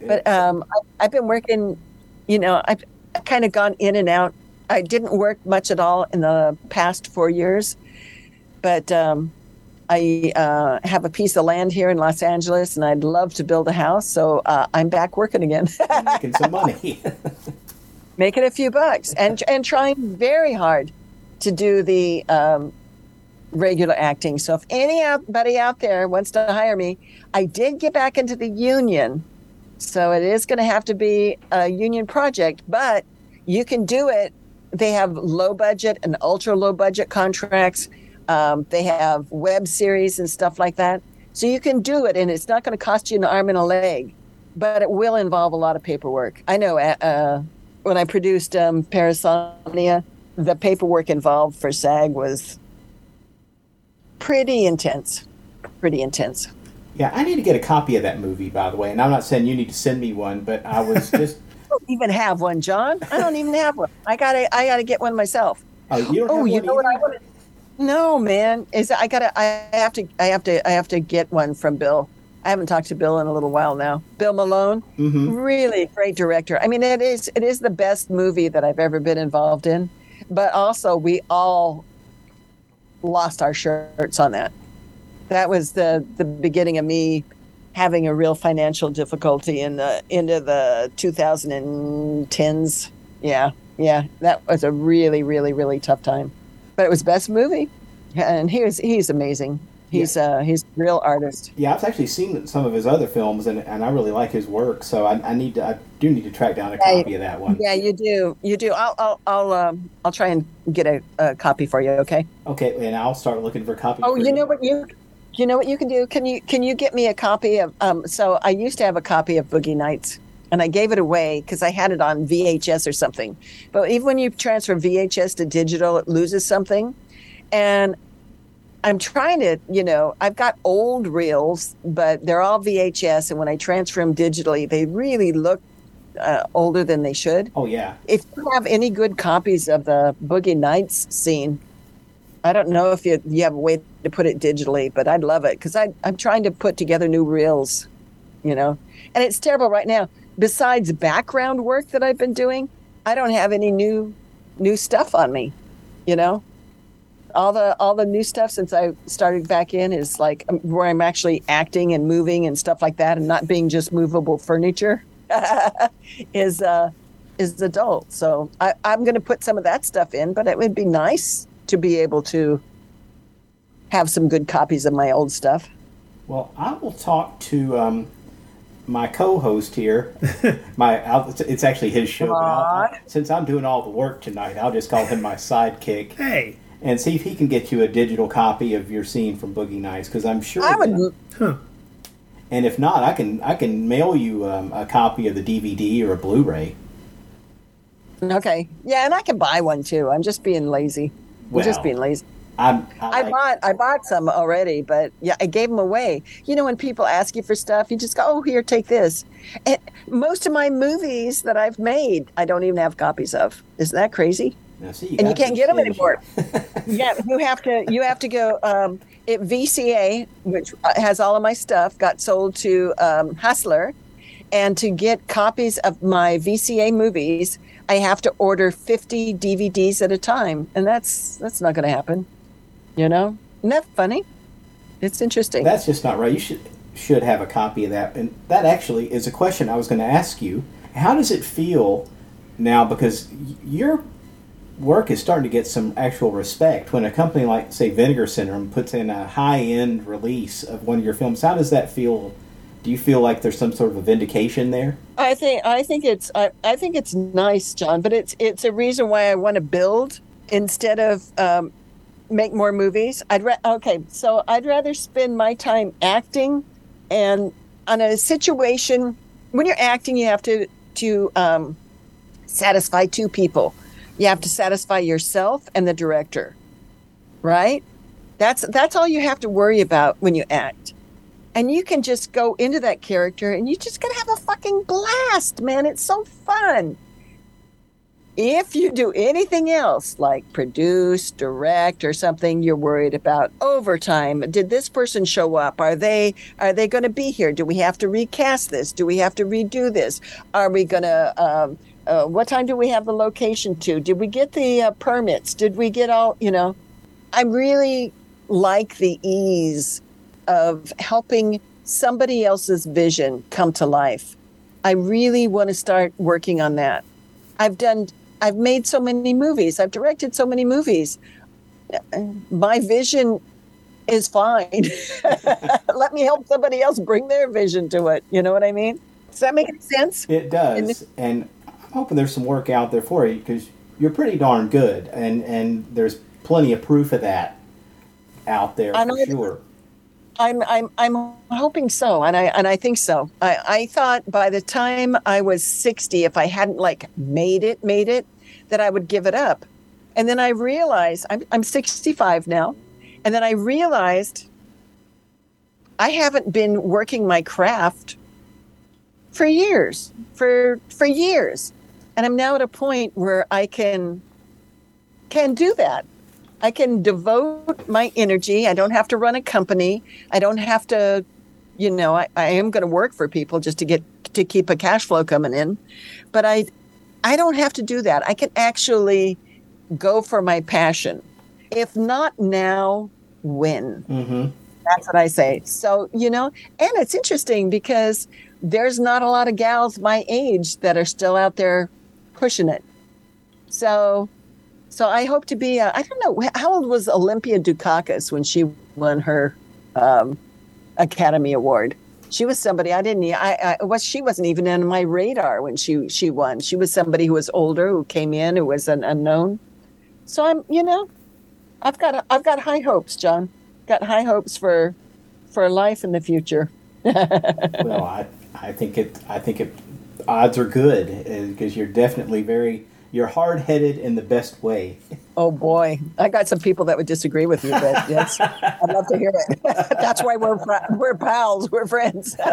But um, I, I've been working. You know, I've kind of gone in and out. I didn't work much at all in the past four years, but um, I uh, have a piece of land here in Los Angeles, and I'd love to build a house. So uh, I'm back working again, making some money, making a few bucks, and and trying very hard to do the um, regular acting. So if anybody out there wants to hire me, I did get back into the union, so it is going to have to be a union project, but you can do it. They have low budget and ultra low budget contracts. Um, they have web series and stuff like that. So you can do it, and it's not going to cost you an arm and a leg, but it will involve a lot of paperwork. I know uh, when I produced um, Parasomnia, the paperwork involved for SAG was pretty intense. Pretty intense. Yeah, I need to get a copy of that movie, by the way. And I'm not saying you need to send me one, but I was just. I don't even have one, John. I don't even have one. I gotta, I gotta get one myself. Oh, you don't oh, have you know what I either? want? No, man. Is I gotta, I have to, I have to, I have to get one from Bill. I haven't talked to Bill in a little while now. Bill Malone, Mhm. really great director. I mean, it is, it is the best movie that I've ever been involved in. But also, we all lost our shirts on that. That was the the beginning of me having a real financial difficulty in the into the 2010s. Yeah, yeah, that was a really, really, really tough time. But it was best movie, and he was he's amazing. He's uh he's a real artist. Yeah, I've actually seen some of his other films, and, and I really like his work. So I, I need to, I do need to track down a Yeah, copy of that one. Yeah, you do, you do. I'll I'll I'll um I'll try and get a, a copy for you. Okay. Okay, and I'll start looking for copies. Oh, for you know what you you know what you can do? Can you can you get me a copy of um so I used to have a copy of Boogie Nights and I gave it away because I had it on VHS or something. But even when you transfer VHS to digital, it loses something. And I'm trying to, you know, I've got old reels, but they're all VHS. And when I transfer them digitally, they really look uh, older than they should. Oh yeah. If you have any good copies of the Boogie Nights scene, I don't know if you you have a way to put it digitally, but I'd love it because I I'm trying to put together new reels, you know, and it's terrible right now. Besides background work that I've been doing, I don't have any new new stuff on me, you know. All the all the new stuff since I started back in is like um, where I'm actually acting and moving and stuff like that, and not being just movable furniture. is uh is adult. So I, I'm going to put some of that stuff in, but it would be nice to be able to have some good copies of my old stuff. Well, I will talk to um, my co-host here. my I'll, it's actually his show. But I'll, since I'm doing all the work tonight, I'll just call him my sidekick. Hey. And see if he can get you a digital copy of your scene from Boogie Nights, because I'm sure. I would. Huh. And if not, I can I can mail you um, a copy of the DVD or a Blu-ray. Okay. Yeah, and I can buy one too. I'm just being lazy. I'm just being lazy. I'm, I, I, bought I bought some already, but yeah, I gave them away. You know, when people ask you for stuff, you just go, "Oh, here, take this." And most of my movies that I've made, I don't even have copies of. Isn't that crazy? Now, see, and you can't get them anymore. yeah, you have to you have to go. Um, it VCA, which uh, has all of my stuff, got sold to um, Hustler, and to get copies of my VCA movies, I have to order fifty DVDs at a time, and that's that's not going to happen. You know, isn't that funny? It's interesting. That's just not right. You should should have a copy of that. And that actually is a question I was going to ask you. How does it feel now? Because y- your work is starting to get some actual respect. When a company like, say, Vinegar Syndrome puts in a high end release of one of your films, how does that feel? Do you feel like there's some sort of a vindication there? I think I think it's I, I think it's nice, John, but it's it's a reason why I want to build instead of um, make more movies. I'd ra- okay, so I'd rather spend my time acting and on a situation when you're acting, you have to to um, satisfy two people. You have to satisfy yourself and the director, right? That's that's all you have to worry about when you act. And you can just go into that character and you just gonna have a fucking blast man. It's so fun. If you do anything else like produce direct or something you're worried about overtime. Did this person show up? Are they are they going to be here? Do we have to recast this? Do we have to redo this? Are we going to um, uh, what time do we have the location to did we get the uh, permits did we get all you know i really like the ease of helping somebody else's vision come to life. I really want to start working on that. I've done I've made so many movies. I've directed so many movies. My vision is fine. Let me help somebody else bring their vision to it. You know what I mean? Does that make any sense? It does, and I'm hoping there's some work out there for you because you're pretty darn good, and and there's plenty of proof of that out there I for it- sure. I'm I'm I'm hoping so, and I and I think so. I I thought by the time I was sixty, if I hadn't like made it, made it, that I would give it up, and then I realized I'm I'm sixty five now, and then I realized I haven't been working my craft for years, for for years, and I'm now at a point where I can can do that. I can devote my energy. I don't have to run a company. I don't have to, you know, I, I am going to work for people just to get to keep a cash flow coming in. But I I don't have to do that. I can actually go for my passion. If not now, when? Mm-hmm. That's what I say. So, you know, and it's interesting because there's not a lot of gals my age that are still out there pushing it. So, so I hope to be, uh, I don't know, how old was Olympia Dukakis when she won her um, Academy Award? She was somebody I didn't, I, I was, she wasn't even on my radar when she, she won. She was somebody who was older, who came in, who was an unknown. So I'm, you know, I've got, I've got high hopes, John. Got high hopes for, for life in the future. well, I I think it I think it odds are good uh, because you're definitely very you're hard headed in the best way. Oh boy, I got some people that would disagree with you, but yes, I'd love to hear it. That's why we're we're pals, we're friends.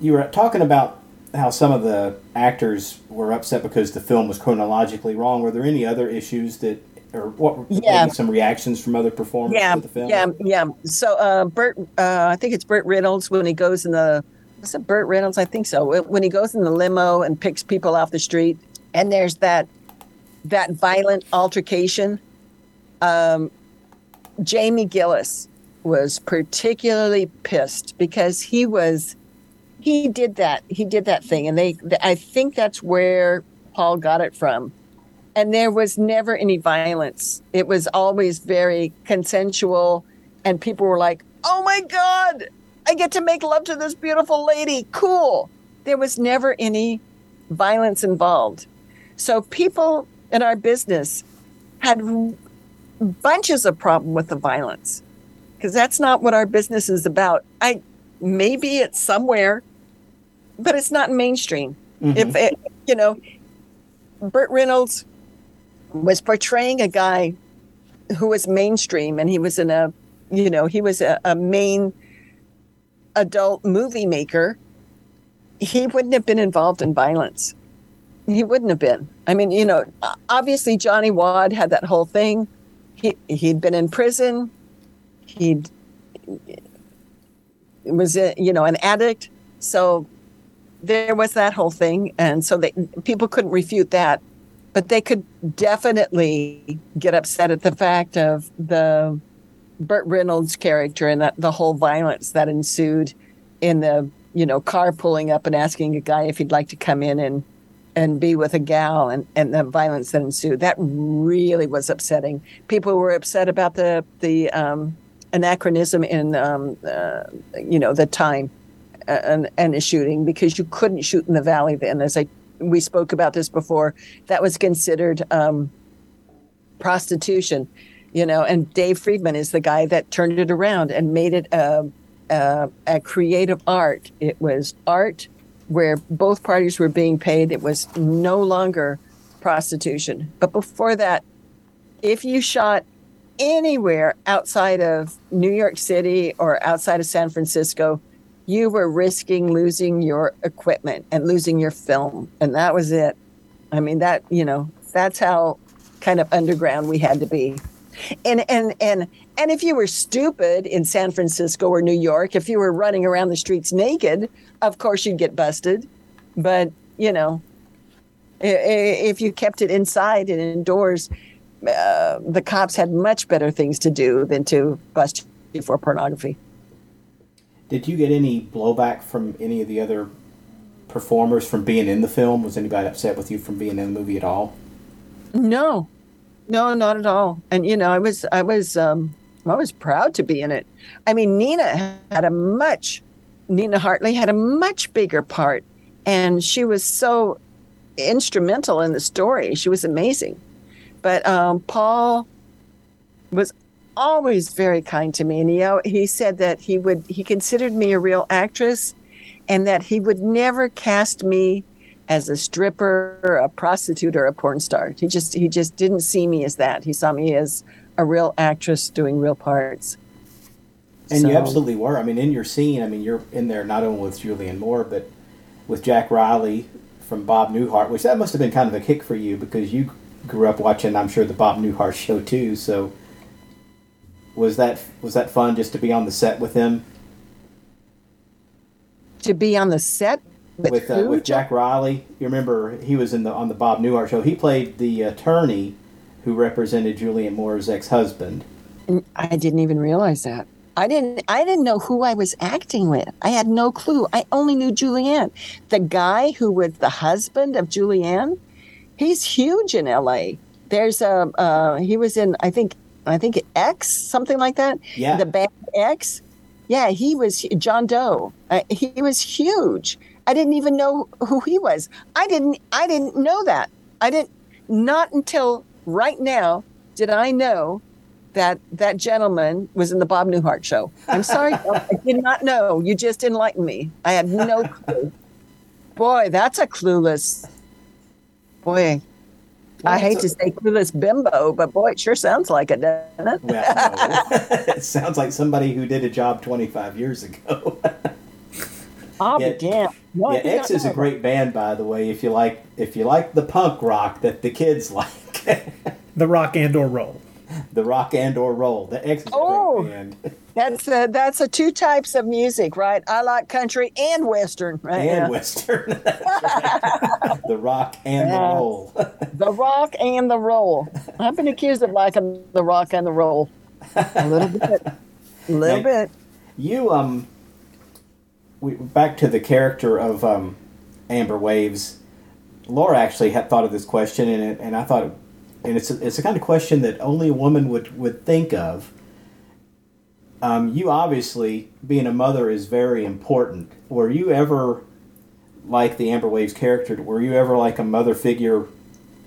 you were talking about how some of the actors were upset because the film was chronologically wrong. Were there any other issues that, or what? Yeah. Some reactions from other performers yeah, to the film. yeah, yeah. So uh, Burt, uh, I think it's Burt Reynolds when he goes in the. Was it Burt Reynolds? I think so. When he goes in the limo and picks people off the street, and there's that that violent altercation. Um, Jamie Gillis was particularly pissed because he was he did that he did that thing and they i think that's where paul got it from and there was never any violence. It was always very consensual. And people were like oh my god i get to make love to this beautiful lady. Cool. There was never any violence involved. So people in our business had bunches of problem with the violence because that's not what our business is about. I maybe it's somewhere but it's not mainstream. Mm-hmm. If it, you know, Burt Reynolds was portraying a guy who was mainstream, and he was in a, you know, he was a, a main adult movie maker. He wouldn't have been involved in violence. He wouldn't have been. I mean, you know, obviously Johnny Wadd had that whole thing. He he'd been in prison. He'd was a, you know an addict. So there was that whole thing, and so they people couldn't refute that, but they could definitely get upset at the fact of the Burt Reynolds character and that the whole violence that ensued in the you know car pulling up and asking a guy if he'd like to come in and and be with a gal and, and the violence that ensued that really was upsetting people were upset about the the um, anachronism in um, uh, you know the time and, and a shooting because you couldn't shoot in the valley then. As I we spoke about this before, that was considered um, prostitution, you know. And Dave Friedman is the guy that turned it around and made it a, a, a creative art. It was art where both parties were being paid. It was no longer prostitution. But before that, if you shot anywhere outside of New York City or outside of San Francisco, you were risking losing your equipment and losing your film. And that was it. I mean, that, you know, that's how kind of underground we had to be. And, and, and, and if you were stupid in San Francisco or New York, if you were running around the streets naked, of course you'd get busted. But, you know, if you kept it inside and indoors, uh, the cops had much better things to do than to bust you for pornography. Did you get any blowback from any of the other performers from being in the film? Was anybody upset with you from being in the movie at all? No, no, not at all. And you know, I was, I was, um, I was proud to be in it. I mean, Nina had a much, Nina Hartley had a much bigger part, and she was so instrumental in the story. She was amazing. But um, Paul was always very kind to me, and he he said that he would he considered me a real actress, and that he would never cast me as a stripper, a prostitute, or a porn star. He just he just didn't see me as that. He saw me as a real actress doing real parts. And so, you absolutely were. I mean, in your scene, I mean, you're in there not only with Julianne Moore, but with Jack Riley from Bob Newhart, which that must have been kind of a kick for you because you grew up watching, I'm sure, the Bob Newhart show too. So was that was that fun just to be on the set with him? To be on the set with with, uh, with Jack Riley. You remember he was in the on the Bob Newhart show. He played the attorney who represented Julianne Moore's ex-husband. I didn't even realize that. I didn't I didn't know who I was acting with. I had no clue. I only knew Julianne. The guy who was the husband of Julianne, he's huge in LA. There's a uh, he was in I think I think X, something like that. Yeah. The band X. Yeah, he was John Doe. Uh, he was huge. I didn't even know who he was. I didn't. I didn't know that. I didn't. Not until right now did I know that that gentleman was in the Bob Newhart show. I'm sorry, I did not know. You just enlightened me. I had no clue. Boy, that's a clueless. Boy, I hate to say clueless bimbo, but boy, it sure sounds like it, doesn't it? Well, no. it sounds like somebody who did a job 25 years ago. I'll be damned. No, yeah, X is a great band, by the way. If you like, if you like the punk rock that the kids like, the rock and or roll, the rock and or roll. The X is Oh. That's the that's the two types of music, right? I like country and western, right? and Yeah. Western. the rock and the roll. The rock and the roll. I've been accused of liking the rock and the roll. A little bit. A little Now, bit. You um, we, back to the character of um, Amber Waves. Laura actually had thought of this question, and it, and I thought, and it's a, it's a kind of question that only a woman would would think of. Um, you obviously being a mother is very important. Were you ever like the Amber Waves character? Were you ever like a mother figure,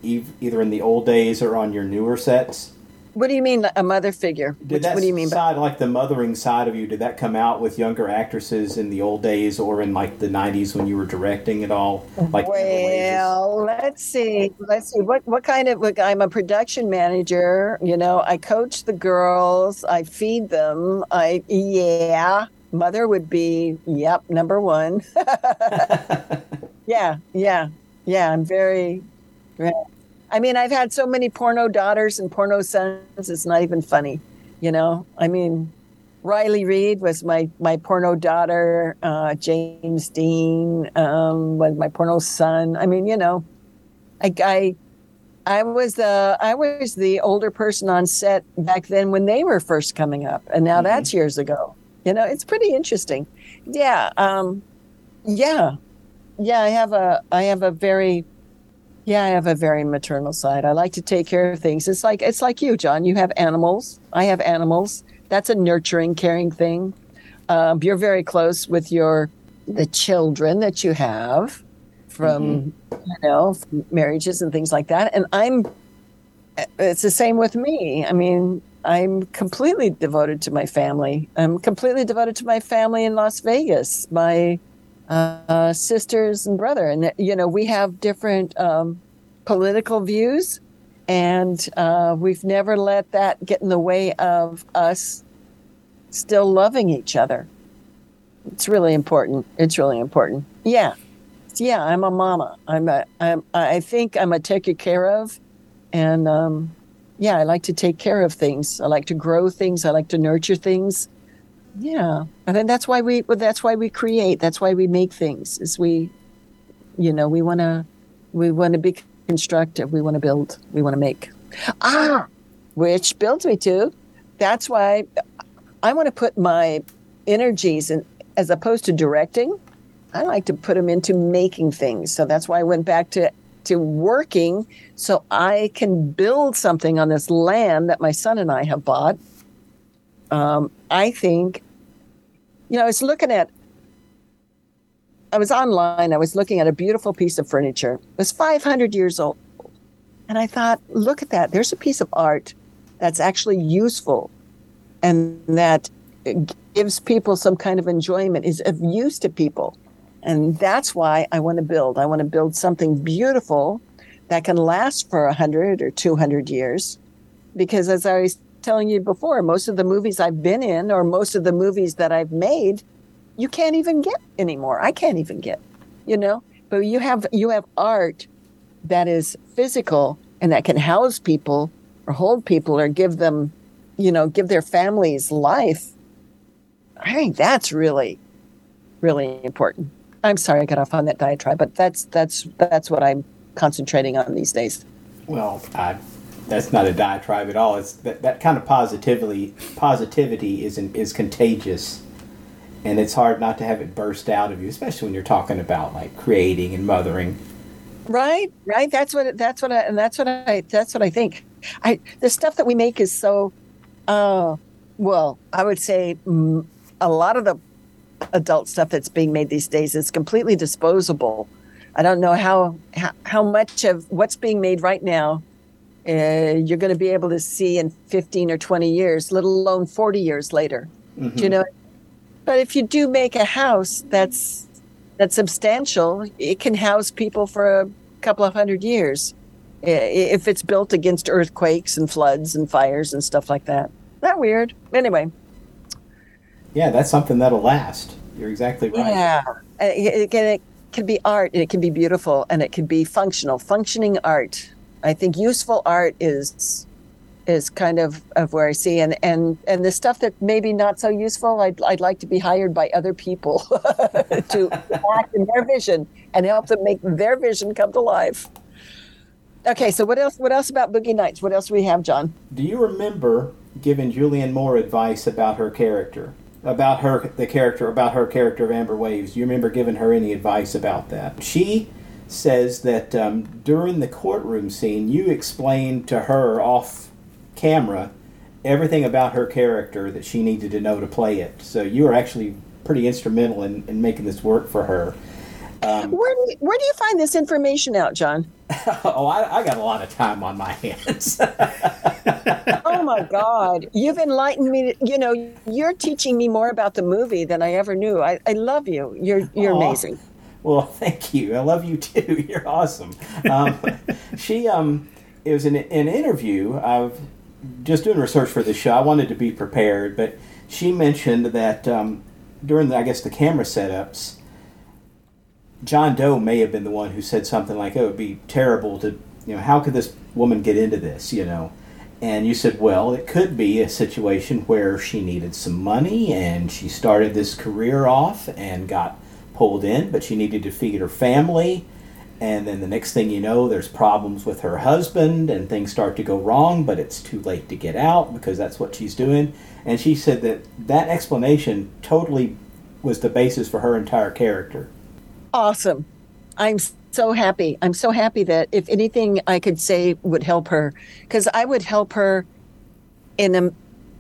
either in the old days or on your newer sets? What do you mean a mother figure? Did Which, that what do you mean by side, like the mothering side of you, did that come out with younger actresses in the old days or in like the '90s when you were directing it all? Like Well, let's see. Let's see. What what kind of? Look, I'm a production manager. You know, I coach the girls. I feed them. I yeah. Mother would be yep number one. yeah, yeah, yeah. I'm very. yeah. I mean, I've had so many porno daughters and porno sons. It's not even funny. You know, I mean, Riley Reid was my my porno daughter. Uh, James Deen um, was my porno son. I mean, you know, I, I I was the I was the older person on set back then when they were first coming up, and now that's years ago. You know, it's pretty interesting. Yeah, um, yeah, yeah. I have a I have a very yeah, I have a very maternal side. I like to take care of things. It's like it's like you, John. You have animals. I have animals. That's a nurturing, caring thing. Um, you're very close with your the children that you have from you know from marriages and things like that. And I'm it's the same with me. I mean, I'm completely devoted to my family. I'm completely devoted to my family in Las Vegas. My uh, sisters and brother, and you know we have different um, political views, and uh, we've never let that get in the way of us still loving each other. It's really important. It's really important. Yeah, yeah. I'm a mama. I'm a. I'm. I think I'm a taker care of, and um, yeah, I like to take care of things. I like to grow things. I like to nurture things. Yeah, and then that's why we. That's why we create. That's why we make things. Is we, you know, we want to, we want to be constructive. We want to build. We want to make. Ah, which builds me to. That's why I want to put my energies in, as opposed to directing. I like to put them into making things. So that's why I went back to to working so I can build something on this land that my son and I have bought. Um, I think, you know, I was looking at, I was online, I was looking at a beautiful piece of furniture. It was 500 years old. And I thought, look at that. There's a piece of art that's actually useful and that gives people some kind of enjoyment, is of use to people. And that's why I want to build. I want to build something beautiful that can last for 100 or 200 years. Because as I was telling you before, most of the movies I've been in or most of the movies that I've made, you can't even get anymore. I can't even get, you know? But you have you have art that is physical and that can house people or hold people or give them, you know, give their families life. I think that's really, really important. I'm sorry I got off on that diatribe, but that's that's that's what I'm concentrating on these days. Well, I, that's not a diatribe at all. It's that, that kind of positivity. Positivity is is contagious, and it's hard not to have it burst out of you, especially when you're talking about like creating and mothering. Right, right. That's what that's what I and that's what I that's what I think. I the stuff that we make is so, uh, well, I would say mm, a lot of the adult stuff that's being made these days is completely disposable. I don't know how how, how much of what's being made right now uh, you're going to be able to see in 15 or 20 years, let alone 40 years later. Do you know? But if you do make a house that's that's substantial, it can house people for a couple of hundred years if it's built against earthquakes and floods and fires and stuff like that. That weird. Anyway, Yeah, that's something that'll last. You're exactly right. yeah, Uh, It, it, it can be art, and it can be beautiful, and it can be functional, functioning art. I think useful art is is kind of, of where I see and and and the stuff that maybe not so useful. I'd I'd like to be hired by other people to act in their vision and help them make their vision come to life. Okay, so what else? What else about Boogie Nights? What else do we have, John? Do you remember giving Julianne Moore advice about her character? About her, the character, about her character of Amber Waves. Do you remember giving her any advice about that? She says that um, during the courtroom scene, you explained to her off camera everything about her character that she needed to know to play it. So you were actually pretty instrumental in, in making this work for her. Um, Where do you, where do you find this information out, John? oh, I, I got a lot of time on my hands. oh my God, you've enlightened me. You know, you're teaching me more about the movie than I ever knew. I, I love you. You're you're Aw. amazing. Well, thank you. I love you too. You're awesome. Um, she, um, it was an, an interview. I've just doing research for this show. I wanted to be prepared, but she mentioned that um, during, the, I guess, the camera setups, John Doe may have been the one who said something like, "Oh, it'd be terrible to, you know, how could this woman get into this?" You know, and you said, "Well, it could be a situation where she needed some money and she started this career off and got pulled in, but she needed to feed her family." And then the next thing you know, there's problems with her husband, and things start to go wrong, but it's too late to get out because that's what she's doing. And she said that that explanation totally was the basis for her entire character. Awesome. I'm so happy. I'm so happy that if anything I could say would help her, because I would help her in a,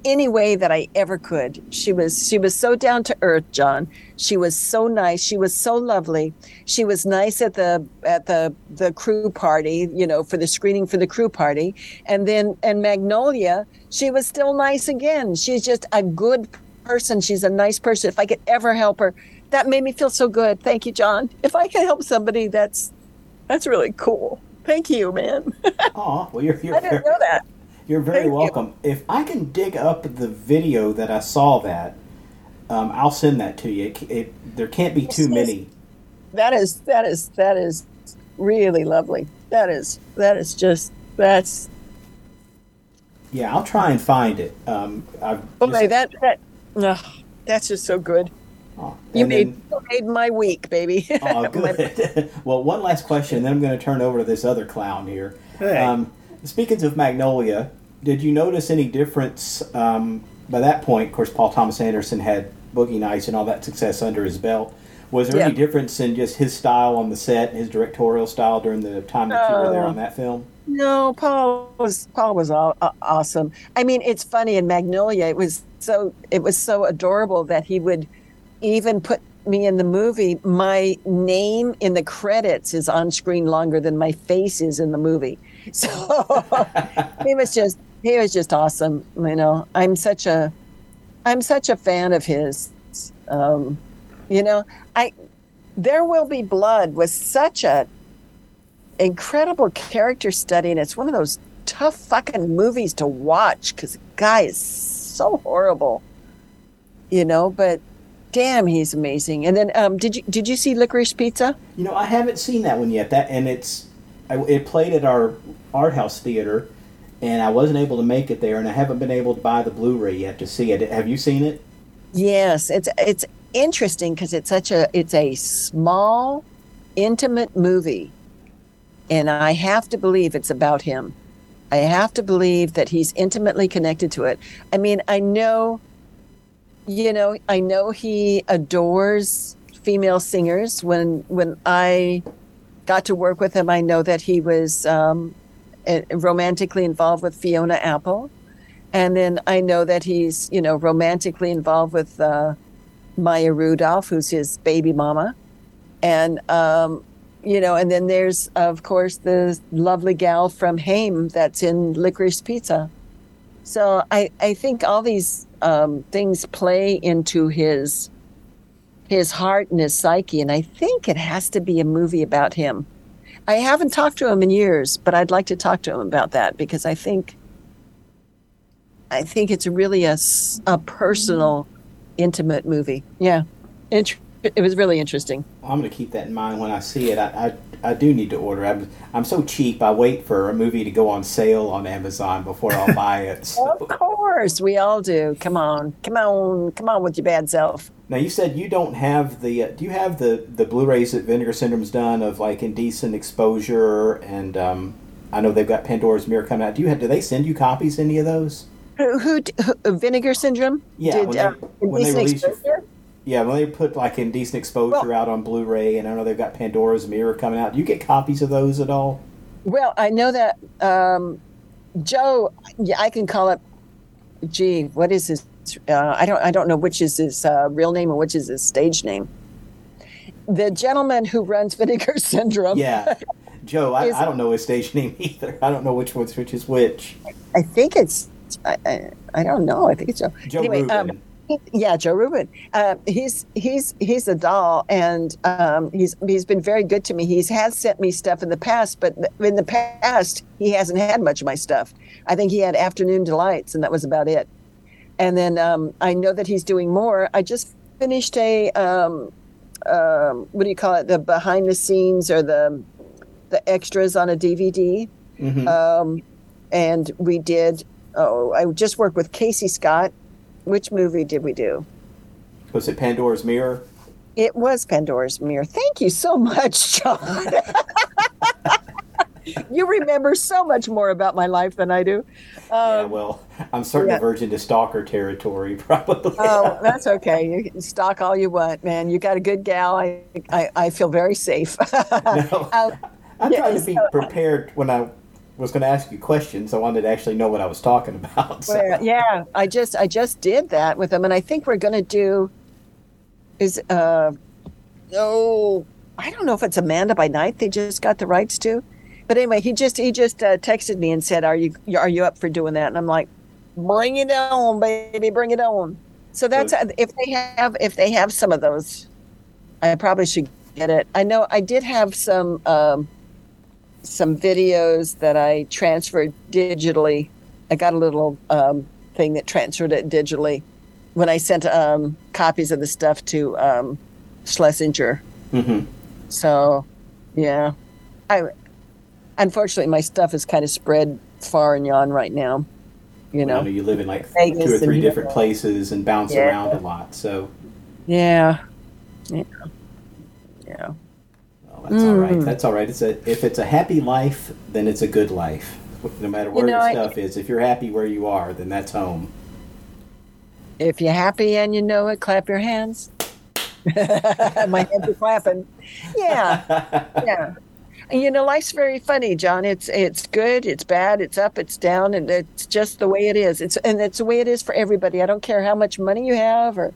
any way that I ever could. She was she was so down to earth, John. She was so nice. She was so lovely. She was nice at the at the the crew party, you know, for the screening for the crew party, and then and Magnolia, she was still nice again. She's just a good person. She's a nice person. If I could ever help her, that made me feel so good. Thank you, John. If I can help somebody, that's that's really cool. Thank you, man. Aw, well, you're, you're I didn't know that. You're very Thank you. welcome. If I can dig up the video that I saw that, um, I'll send that to you. It, it, there can't be too many. That is that is that is really lovely. That is that is just that's Yeah, I'll try and find it. Um, I've oh just- my that that ugh, that's just so good. You made then- you made my week, baby. Oh, good. well, one last question, then I'm going to turn over to this other clown here. Hey. Um, speaking of Magnolia, did you notice any difference? Um, by that point, of course, Paul Thomas Anderson had Boogie Nights and all that success under his belt. Was there any difference in just his style on the set, his directorial style during the time that you were there on that film? No, Paul was Paul was aw- aw- awesome. I mean, it's funny in Magnolia. It was so it was so adorable that he would even put me in the movie. My name in the credits is on screen longer than my face is in the movie. So he was just he was just awesome. You know, I'm such a I'm such a fan of his. Um, you know, I There Will Be Blood was such a incredible character study, and it's one of those tough fucking movies to watch because the guy is so horrible, you know. But damn, he's amazing. And then, um, did you did you see Licorice Pizza? You know, I haven't seen that one yet. That and it's I, it played at our art house theater, and I wasn't able to make it there, and I haven't been able to buy the Blu-ray yet to see it. Have you seen it? Yes, it's it's interesting because it's such a it's a small, intimate movie, and I have to believe it's about him. I have to believe that he's intimately connected to it. I mean, I know, you know, I know he adores female singers. When when I got to work with him, I know that he was um, romantically involved with Fiona Apple. And then I know that he's, you know, romantically involved with uh, Maya Rudolph, who's his baby mama. And, um, you know, and then there's, of course, the lovely gal from Haim that's in Licorice Pizza. So I, I think all these um, things play into his his heart and his psyche, and I think it has to be a movie about him. I haven't talked to him in years, but I'd like to talk to him about that because I think I think it's really a, a personal, intimate movie. Yeah, interesting. it was really interesting. I'm going to keep that in mind when I see it. I, I, I do need to order. I'm, I'm so cheap. I wait for a movie to go on sale on Amazon before I'll buy it. So. Of course, we all do. Come on, come on, come on with your bad self. Now you said you don't have the. Uh, do you have the the Blu-rays that Vinegar Syndrome's done of like Indecent Exposure and um, I know they've got Pandora's Mirror coming out. Do you have? Do they send you copies any of those? Who, who, who Vinegar Syndrome? Yeah, Did, when they, uh, when they Indecent release Exposure? Yeah, when they put like Indecent Exposure out on Blu-ray, and I know they've got Pandora's Mirror coming out. Do you get copies of those at all? Well, I know that um, Joe. Yeah, I can call it. Gee, what is his? Uh, I don't. I don't know which is his uh, real name and which is his stage name. The gentleman who runs Vinegar Syndrome. Yeah, Joe. I, Is- I don't know his stage name either. I don't know which one's which is which. I think it's. I, I, I don't know. I think it's Joe. Joe anyway, Rubin. um, yeah, Joe Rubin. Uh, he's he's he's a doll, and um, he's he's been very good to me. He has sent me stuff in the past, but in the past he hasn't had much of my stuff. I think he had Afternoon Delights, and that was about it. And then um, I know that he's doing more. I just finished a um, um, what do you call it? The behind the scenes or the the extras on a DVD. Mhm. Um, and we did. Oh, I just worked with Casey Scott. Which movie did we do? Was it Pandora's Mirror? It was Pandora's Mirror. Thank you so much, John. you remember so much more about my life than I do. yeah, Um, well, I'm starting yeah. to verge into stalker territory, probably. oh, that's okay. You can stalk all you want, man. You got a good gal. I I, I feel very safe. No. Um, I'm yeah, trying to be so- prepared when I was going to ask you questions. I wanted to actually know what I was talking about. So. Well, yeah, I just I just did that with them, and I think we're going to do is uh oh I don't know if it's Amanda by Night they just got the rights to, but anyway he just he just uh, texted me and said are you are you up for doing that and I'm like bring it on baby bring it on so that's uh, if they have if they have some of those I probably should get it I know I did have some um some videos that I transferred digitally. I got a little um, thing that transferred it digitally when I sent um, copies of the stuff to um, Schlesinger. Mhm. So, yeah, I unfortunately my stuff is kind of spread far and yon right now. You I know, know you live in like Vegas two or three different places and bounce Yeah. around a lot. So yeah, yeah, yeah. that's all right. Mm. That's all right. It's a if it's a happy life, then it's a good life. No matter where know, your I- stuff is, if you're happy where you are, then that's home. If you're happy and you know it, clap your hands. My hands are clapping. Yeah, yeah. You know, life's very funny, John. It's it's good, it's bad, it's up, it's down, and it's just the way it is. It's and it's the way it is for everybody. I don't care how much money you have, or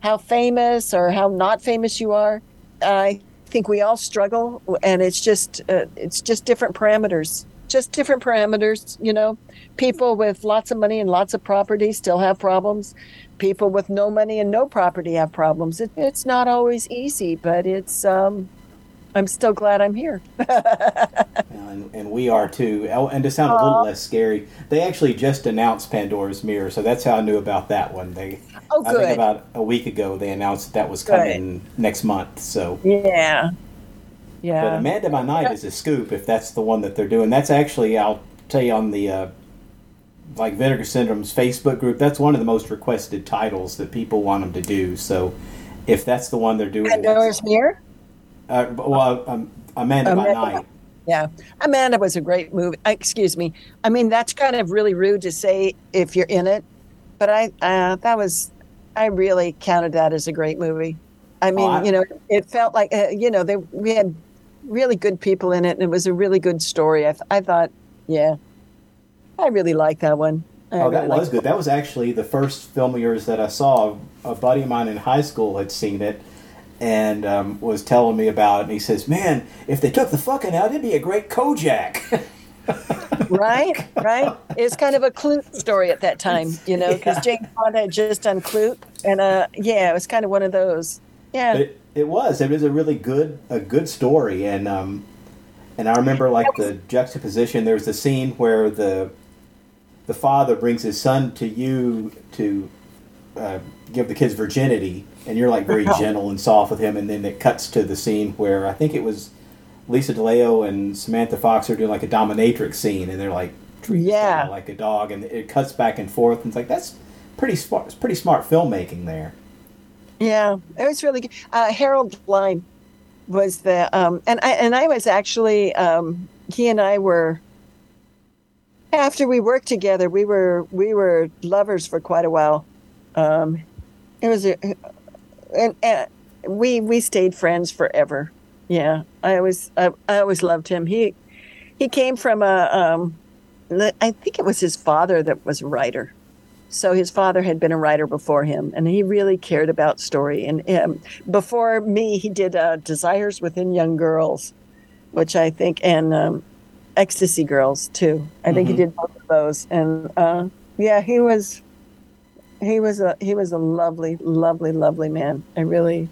how famous, or how not famous you are. I think we all struggle, and it's just uh, it's just different parameters. Just different parameters. You know, people with lots of money and lots of property still have problems. People with no money and no property have problems. It, it's not always easy, but it's. Um, I'm still glad I'm here. and, and we are too. Oh, And to sound a little less scary, they actually just announced Pandora's Mirror, so that's how I knew about that one. They, Oh, I think about a week ago, they announced that, that was Good. coming next month. So, Yeah. Yeah. but Amanda by Night is a scoop if that's the one that they're doing. That's actually, I'll tell you on the uh, like Vinegar Syndrome's Facebook group. That's one of the most requested titles that people want them to do. So, if that's the one they're doing, Pandora's Mirror? Uh, well, um, Amanda, by Night. Yeah. Amanda was a great movie. Uh, Excuse me. I mean, that's kind of really rude to say if you're in it, but I, uh, that was, I really counted that as a great movie. I mean, I- you know, it felt like, uh, you know, they, we had really good people in it and it was a really good story. I, th- I thought, yeah, I really liked that one. I Oh, that was good. That was actually the first film of yours that I saw. A buddy of mine in high school had seen it and um, was telling me about it. And he says, "Man, if they took the fucking out, it'd be a great Kojak." right right it's kind of a Klute story at that time you know because Jane Fonda had just done Klute and uh yeah it was kind of one of those yeah it, it was. It was a really good, a good story, and um, and I remember like the juxtaposition. There's the scene where the the father brings his son to you to uh, give the kids virginity, and you're like very gentle and soft with him, and then it cuts to the scene where I think it was Lisa DeLeo and Samantha Fox are doing like a dominatrix scene, and they're like treating Yeah. Like a dog, and it cuts back and forth, and it's like that's pretty smart, it's pretty smart filmmaking there. Yeah, it was really good. Uh, Harold Lime was the um, and I and I was actually um, he and I were after we worked together. We were we were lovers for quite a while. Um, it was a and, and we we stayed friends forever. Yeah, I always I, I always loved him. He he came from a um, I think it was his father that was a writer. So his father had been a writer before him, and he really cared about story. And um, before me, he did uh, Desires Within Young Girls, which I think, and um, Ecstasy Girls too. I think he Mhm. did both of those. And uh, yeah, he was he was a he was a lovely, lovely, lovely man. I really,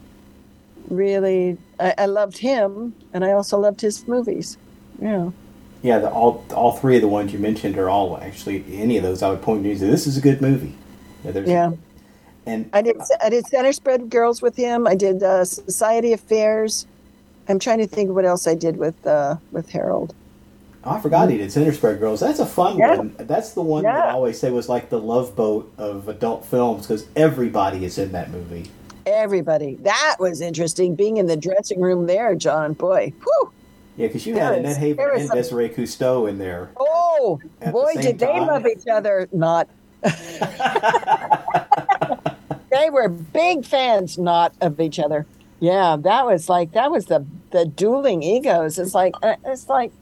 really, I, I loved him, and I also loved his movies. Yeah. Yeah, the, all all three of the ones you mentioned are all actually any of those I would point you to. This is a good movie. Yeah, Yeah. And I did I did Center Spread Girls with him. I did uh, Society Affairs. I'm trying to think of what else I did with uh, with Harold. Oh, I forgot he did Center Spread Girls. That's a fun Yeah. one. That's the one that I always say was like the love boat of adult films because everybody is in that movie. Everybody. That was interesting. Being in the dressing room there, John. Boy. Whew. Yeah, because you There had Annette Haven and some- Desiree Cousteau in there. Oh, the boy, same did they time. love each other. Not. they were big fans, not of each other. Yeah, that was like that was the the dueling egos. It's like uh, it's like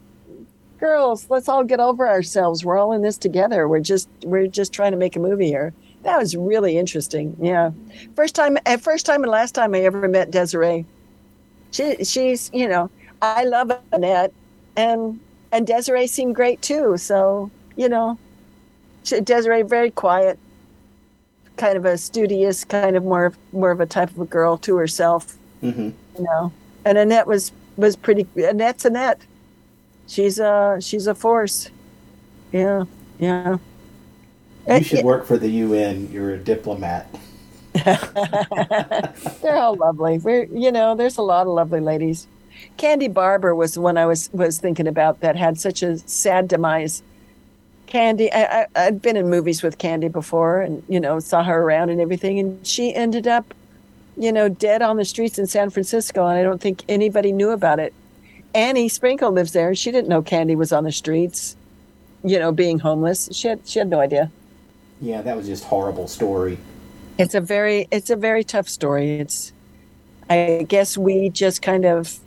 girls, let's all get over ourselves. We're all in this together. We're just we're just trying to make a movie here. That was really interesting. Yeah, first time, first time and last time I ever met Desiree. She she's you know I love Annette, and and Desiree seemed great too. So you know, she, Desiree very quiet, kind of a studious, kind of more more of a type of a girl to herself. Mm-hmm. You know, and Annette was was pretty. Annette's Annette. She's a she's a force. Yeah, yeah. You should work for the UN. You're a diplomat. They're all lovely. We're you know, there's a lot of lovely ladies. Kandi Barbour was the one I was was thinking about that had such a sad demise. Kandi, I, I I'd been in movies with Kandi before, and you know saw her around and everything, and she ended up, you know, dead on the streets in San Francisco, and I don't think anybody knew about it. Annie Sprinkle lives there, and she didn't know Kandi was on the streets, you know, being homeless. She had she had no idea. Yeah, that was just horrible story. It's a very it's a very tough story. It's I guess we just kind of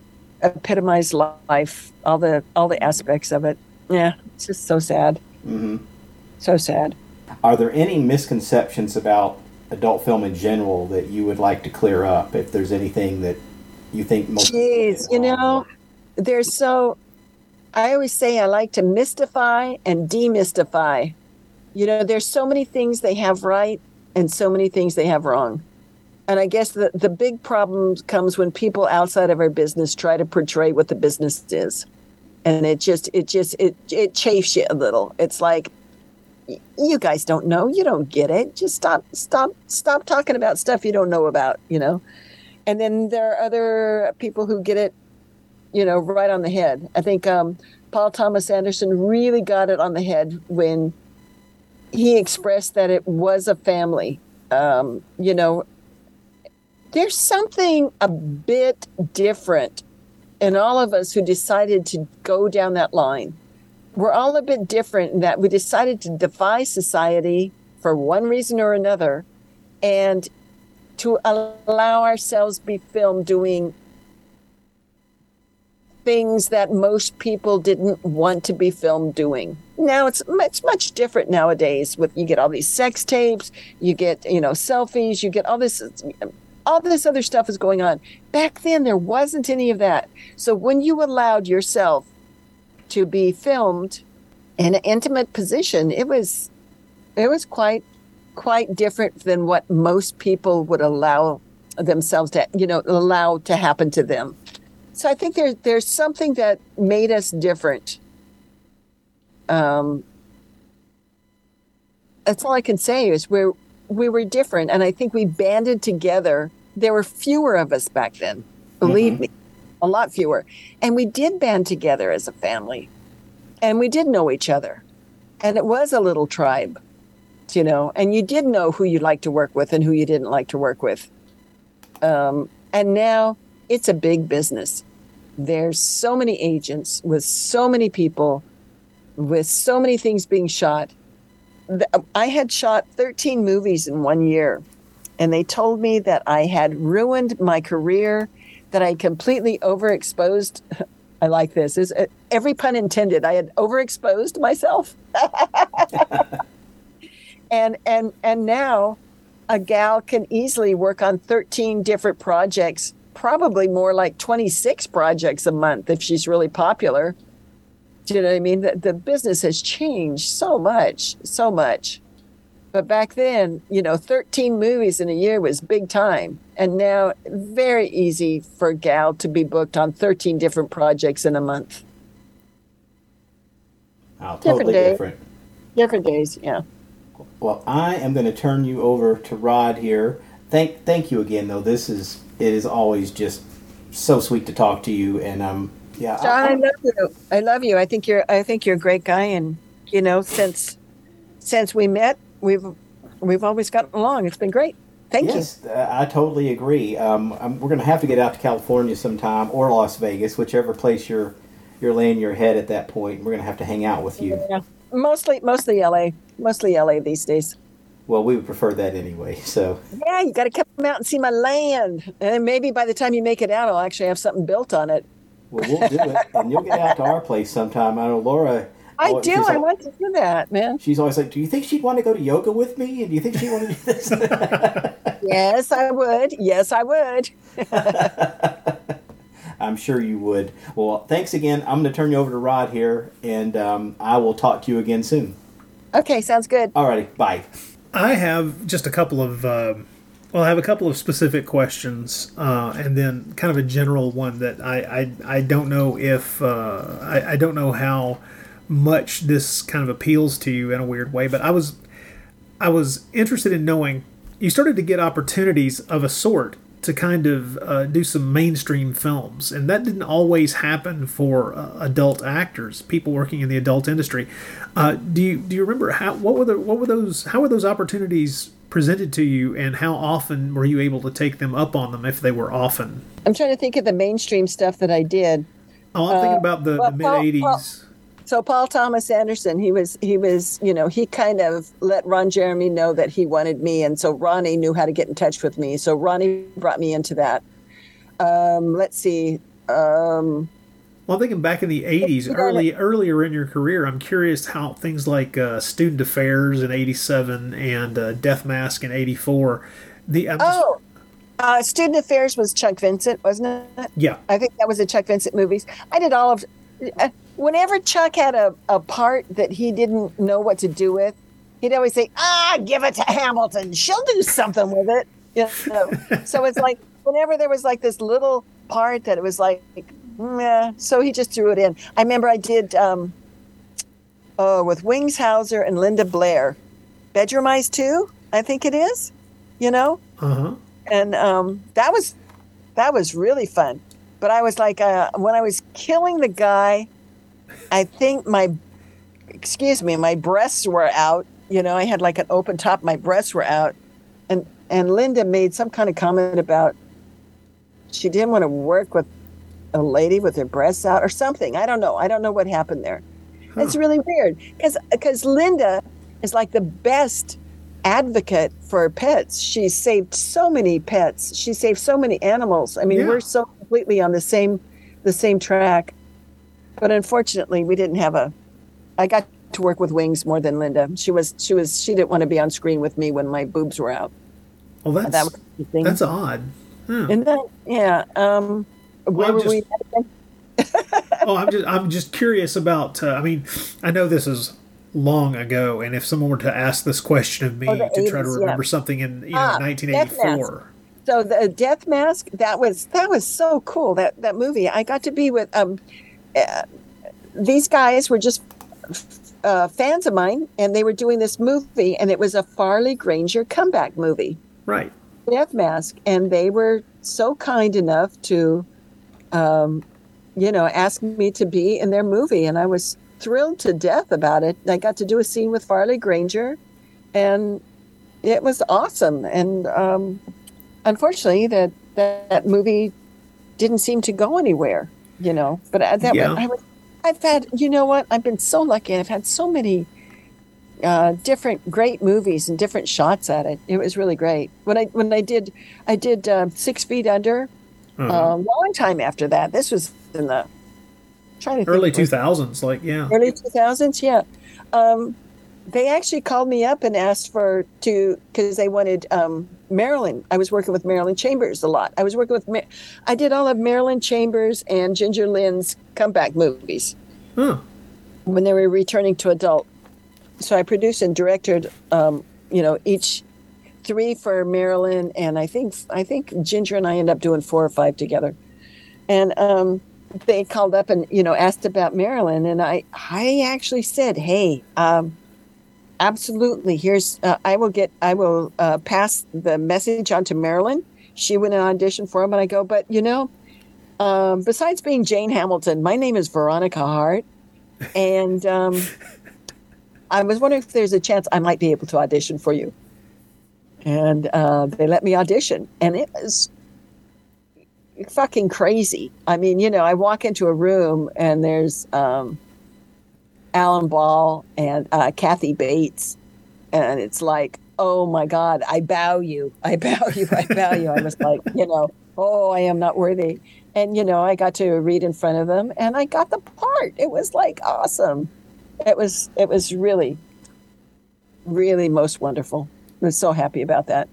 epitomize life, all the all the aspects of it. Yeah, it's just so sad. Mm-hmm. So sad. Are there any misconceptions about adult film in general that you would like to clear up? If there's anything that you think most Jeez, you know, there's so I always say I like to mystify and demystify. You know, there's so many things they have right and so many things they have wrong. And I guess the, the big problem comes when people outside of our business try to portray what the business is. And it just it just it it chafes you a little. It's like you guys don't know, you don't get it. Just stop stop stop talking about stuff you don't know about, you know? And then there are other people who get it you know, right on the head. I think um, Paul Thomas Anderson really got it on the head when he expressed that it was a family. Um, you know, there's something a bit different in all of us who decided to go down that line. We're all a bit different in that we decided to defy society for one reason or another and to allow ourselves be filmed doing things that most people didn't want to be filmed doing. Now it's it's much different nowadays. With you get all these sex tapes, you get you know selfies, you get all this all this other stuff is going on. Back then there wasn't any of that. So when you allowed yourself to be filmed in an intimate position, it was it was quite quite different than what most people would allow themselves to you know allow to happen to them. So I think there's there's something that made us different. Um, that's all I can say is we're we were different, and I think we banded together there were fewer of us back then. Believe me, a lot fewer. And we did band together as a family, and we did know each other, and it was a little tribe, you know. And you did know who you liked to work with and who you didn't like to work with. Um, and now it's a big business. There's so many agents with so many people, with so many things being shot. I had shot 13 movies in one year, and they told me that I had ruined my career, that I completely overexposed. I like this. Is uh, every pun intended? I had overexposed myself, and and and now a gal can easily work on 13 different projects, probably more like 26 projects a month if she's really popular. Do you know what I mean? The, the business has changed so much, so much. But back then, you know, 13 movies in a year was big time. And now, very easy for a gal to be booked on 13 different projects in a month. Oh, Different totally day. different. Different days, yeah. Well, I am going to turn you over to Rod here. Thank, thank you again, though. This is it is always just so sweet to talk to you, and um, yeah, John, I love you. I love you. I think you're. I think you're a great guy, and you know, since since we met, we've we've always gotten along. It's been great. Thank yes, uh, I totally agree. Um, um, we're going to have to get out to California sometime or Las Vegas, whichever place you're you're laying your head at that point. We're going to have to hang out with you. you. Yeah. Mostly, mostly LA. Mostly LA these days. Well, we would prefer that anyway. So Yeah, you got to come out and see my land, and maybe by the time you make it out, I'll actually have something built on it. well, we'll do it, and you'll get out to our place sometime. I know Laura. I do. I like- want to do that, man. She's always like, "Do you think she'd want to go to yoga with me? And do you think she'd want to do this?" Yes, I would. Yes, I would. I'm sure you would. Well, thanks again. I'm going to turn you over to Rod here, and um, I will talk to you again soon. Okay, sounds good. Alrighty, bye. I have just a couple of, um well, I have a couple of specific questions, uh, and then kind of a general one that I I, I don't know if uh, I, I don't know how much this kind of appeals to you in a weird way, but I was I was interested in knowing you started to get opportunities of a sort to kind of uh, do some mainstream films, and that didn't always happen for uh, adult actors, people working in the adult industry. Uh, do you do you remember how what were the what were those how were those opportunities presented to you, and how often were you able to take them up on them if they were often? I'm trying to think of the mainstream stuff that I did. Oh, I'm thinking Uh, about the, well, the mid Paul- '80s. Paul- So Paul Thomas Anderson, he was he was you know he kind of let Ron Jeremy know that he wanted me, and so Ronnie knew how to get in touch with me. So Ronnie brought me into that. Um, let's see. Um, Well, I'm thinking back in the '80s, early earlier in your career. I'm curious how things like uh, Student Affairs in '87 and uh, Death Mask in '84. The I'm just, oh, uh, Student Affairs was Chuck Vincent, wasn't it? yeah, I think that was a Chuck Vincent movies. I did all of. Uh, whenever Chuck had a, a part that he didn't know what to do with, he'd always say, "Ah, give it to Hamilton. She'll do something with it." You know? so it's like whenever there was like this little part that it was like, meh, so he just threw it in. I remember I did um, oh with Wings Hauser and Linda Blair, Bedroom Eyes Two, I think it is. You know uh huh. and um, that was that was really fun. But I was like, uh, when I was killing the guy, I think my excuse me, my breasts were out. You know, I had like an open top. My breasts were out, and and Linda made some kind of comment about she didn't want to work with a lady with her breasts out or something. I don't know. I don't know what happened there. It's really weird because because Linda is like the best advocate for pets. She saved so many pets. She saved so many animals. I mean, Yeah. we're so completely on the same the same track. But unfortunately, we didn't have a. I got to work with Wings more than Linda. She was she was she didn't want to be on screen with me when my boobs were out. Well, that's that was that's odd. Hmm. Isn't that yeah? Um, where were just- we? oh, I'm just I'm just curious about. Uh, I mean, I know this is long ago, and if someone were to ask this question of me Oh, to try to remember yeah. something in you know Ah, 1984. So the Death Mask that was that was so cool that that movie. I got to be with um, uh, these guys were just uh, fans of mine, and they were doing this movie, and it was a Farley Granger comeback movie. Right. Death Mask, and they were so kind enough to, um, you know, ask me to be in their movie, and I was thrilled to death about it. I got to do a scene with Farley Granger, and it was awesome. And um, unfortunately, that, that that movie didn't seem to go anywhere. You know, but I, that Yeah. I was, I've had, you know what? I've been so lucky. I've had so many uh, different great movies and different shots at it. It was really great. When I when I did I did uh, Six Feet Under. Uh-huh. A long time after that. This was in the trying to Early 2000s, like, yeah. early 2000s yeah. Um, they actually called me up and asked for to because they wanted um, marilyn. I was working with marilyn chambers a lot. I was working with Ma- i did all of marilyn chambers and ginger lynn's comeback movies. Huh. when they were returning to adult. So i produced and directed um, you know each three for marilyn and i think i think ginger and i end up doing four or five together. And um, they called up and you know asked about Marilyn, and I I actually said, hey, um, absolutely. Here's uh, I will get I will uh, pass the message on to Marilyn. She went and auditioned for him, and I go, but you know, um, besides being Jane Hamilton, my name is Veronica Hart, and um, I was wondering if there's a chance I might be able to audition for you. And uh, they let me audition, and it was fucking crazy. I mean, you know, I walk into a room and there's um, Alan Ball and uh, Kathy Bates, and it's like, oh my God, I bow you, I bow you, I bow you. I was like, you know, oh, I am not worthy. And you know, I got to read in front of them, and I got the part. It was like awesome. It was, it was really, really most wonderful. I was so happy about that.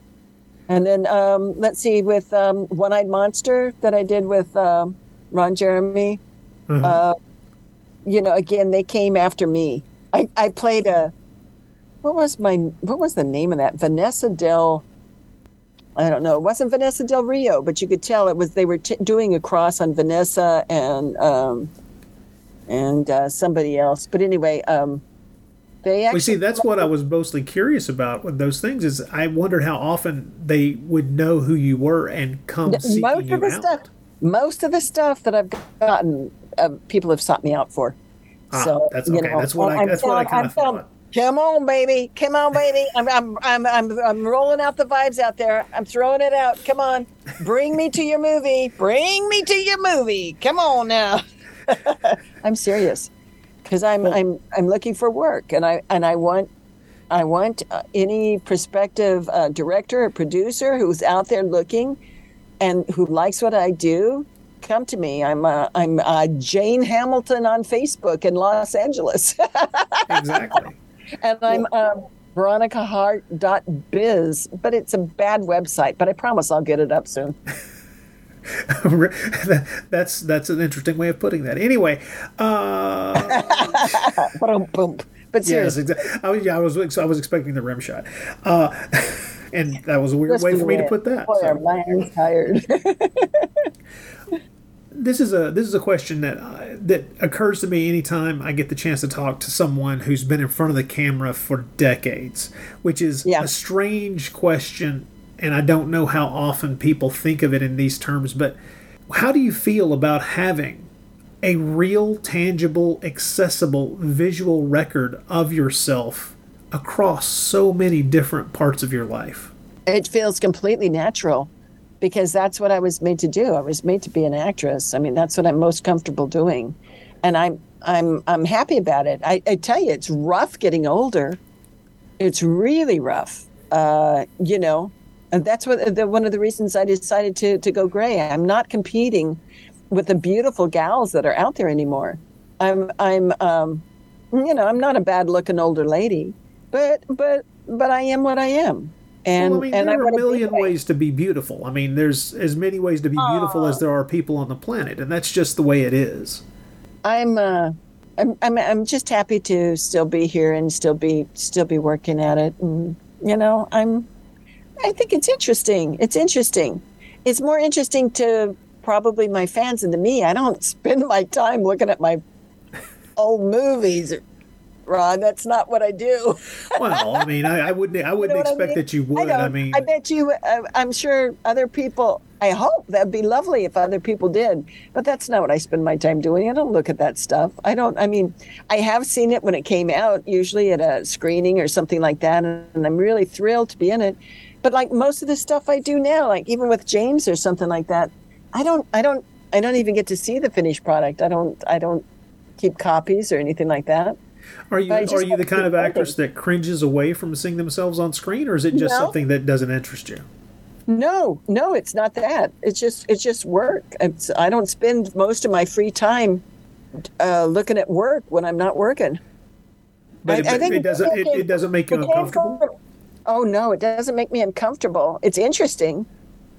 And then um, let's see, with um, One Eyed Monster that I did with um, Ron Jeremy, Uh-huh. uh, you know, again they came after me. I, I played a what was my what was the name of that Vanessa Del. I don't know. It wasn't Vanessa Del Rio, but you could tell it was they were t- doing a cross on Vanessa and um, and uh, somebody else. But anyway, um, they actually We see, that's what I was mostly curious about with those things. Is I wondered how often they would know who you were and come seeking most you of the out. stuff most of the stuff that i've gotten uh, people have sought me out for. Ah, so that's you okay. know, That's what I- I'm that's what I kinda I'm come on baby. Come on baby. I'm, I'm i'm i'm i'm rolling out the vibes out there. I'm throwing it out. Come on. Bring me to your movie. Bring me to your movie. Come on now. I'm serious because i'm i'm i'm looking for work and i and i want I want uh, any prospective uh, director or producer who's out there looking and who likes what I do. Come to me. I'm uh, I'm uh, Jane Hamilton on Facebook in Los Angeles, exactly. and I'm um, VeronicaHart.biz, but it's a bad website. But I promise I'll get it up soon. that's that's an interesting way of putting that. Anyway, uh, but yes, seriously, exactly. I was, yeah, I was I was expecting the rim shot, uh, and that was a weird Just way for me to put that. Boy, so. are my hands tired. this is a this is a question that uh, that occurs to me anytime I get the chance to talk to someone who's been in front of the camera for decades, which is a strange question, and I don't know how often people think of it in these terms. But how do you feel about having a real, tangible, accessible visual record of yourself across so many different parts of your life? it feels completely natural because that's what I was made to do. I was made to be an actress. I mean, that's what I'm most comfortable doing, and I'm I'm I'm happy about it. I, I tell you, it's rough getting older. It's really rough. Uh, you know, that's what the, one of the reasons I decided to to go gray. I'm not competing with the beautiful gals that are out there anymore. I'm I'm um, you know, I'm not a bad looking older lady, but but but I am what I am. And well, I mean, and I there are a million ways to be beautiful. I mean, there's as many ways to be beautiful as there are people on the planet, and that's just the way it is. I'm uh I'm, I'm I'm just happy to still be here and still be still be working at it and you know I'm I think it's interesting it's interesting it's more interesting to probably my fans than to me I don't spend my time looking at my old movies Ron. That's not what I do. well, I mean, I, I wouldn't. I wouldn't You know what I expect mean? that you would. I, I, mean, I bet you. Uh, I'm sure other people. I hope that'd be lovely if other people did, but that's not what I spend my time doing. I don't look at that stuff. I don't. I mean, I have seen it when it came out, usually at a screening or something like that, and I'm really thrilled to be in it. But like most of the stuff I do now, like even with James or something like that, I don't. I don't. I don't even get to see the finished product. I don't. I don't keep copies or anything like that. are you are you the kind of actress that cringes away from seeing themselves on screen, or is it just No. something that doesn't interest you? No, no, it's not that. It's just it's just work. It's, I don't spend most of my free time uh, looking at work when I'm not working. But I- I it, think it doesn't. It, it doesn't make you uncomfortable. Oh no, it doesn't make me uncomfortable. It's interesting.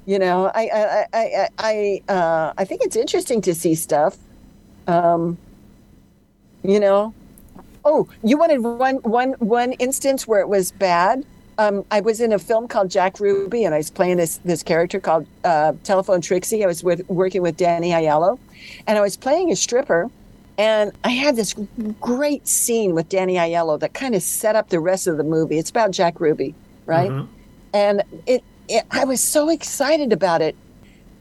You know, I I I I I, uh, I think it's interesting to see stuff. Um, you know, oh, you wanted one one one instance where it was bad. Um, I was in a film called Jack Ruby, and I was playing this this character called uh, Telephone Trixie. I was with, working with Danny Aiello, and I was playing a stripper. And I had this great scene with Danny Aiello that kind of set up the rest of the movie. It's about Jack Ruby, right? Mhm. And it, it, I was so excited about it,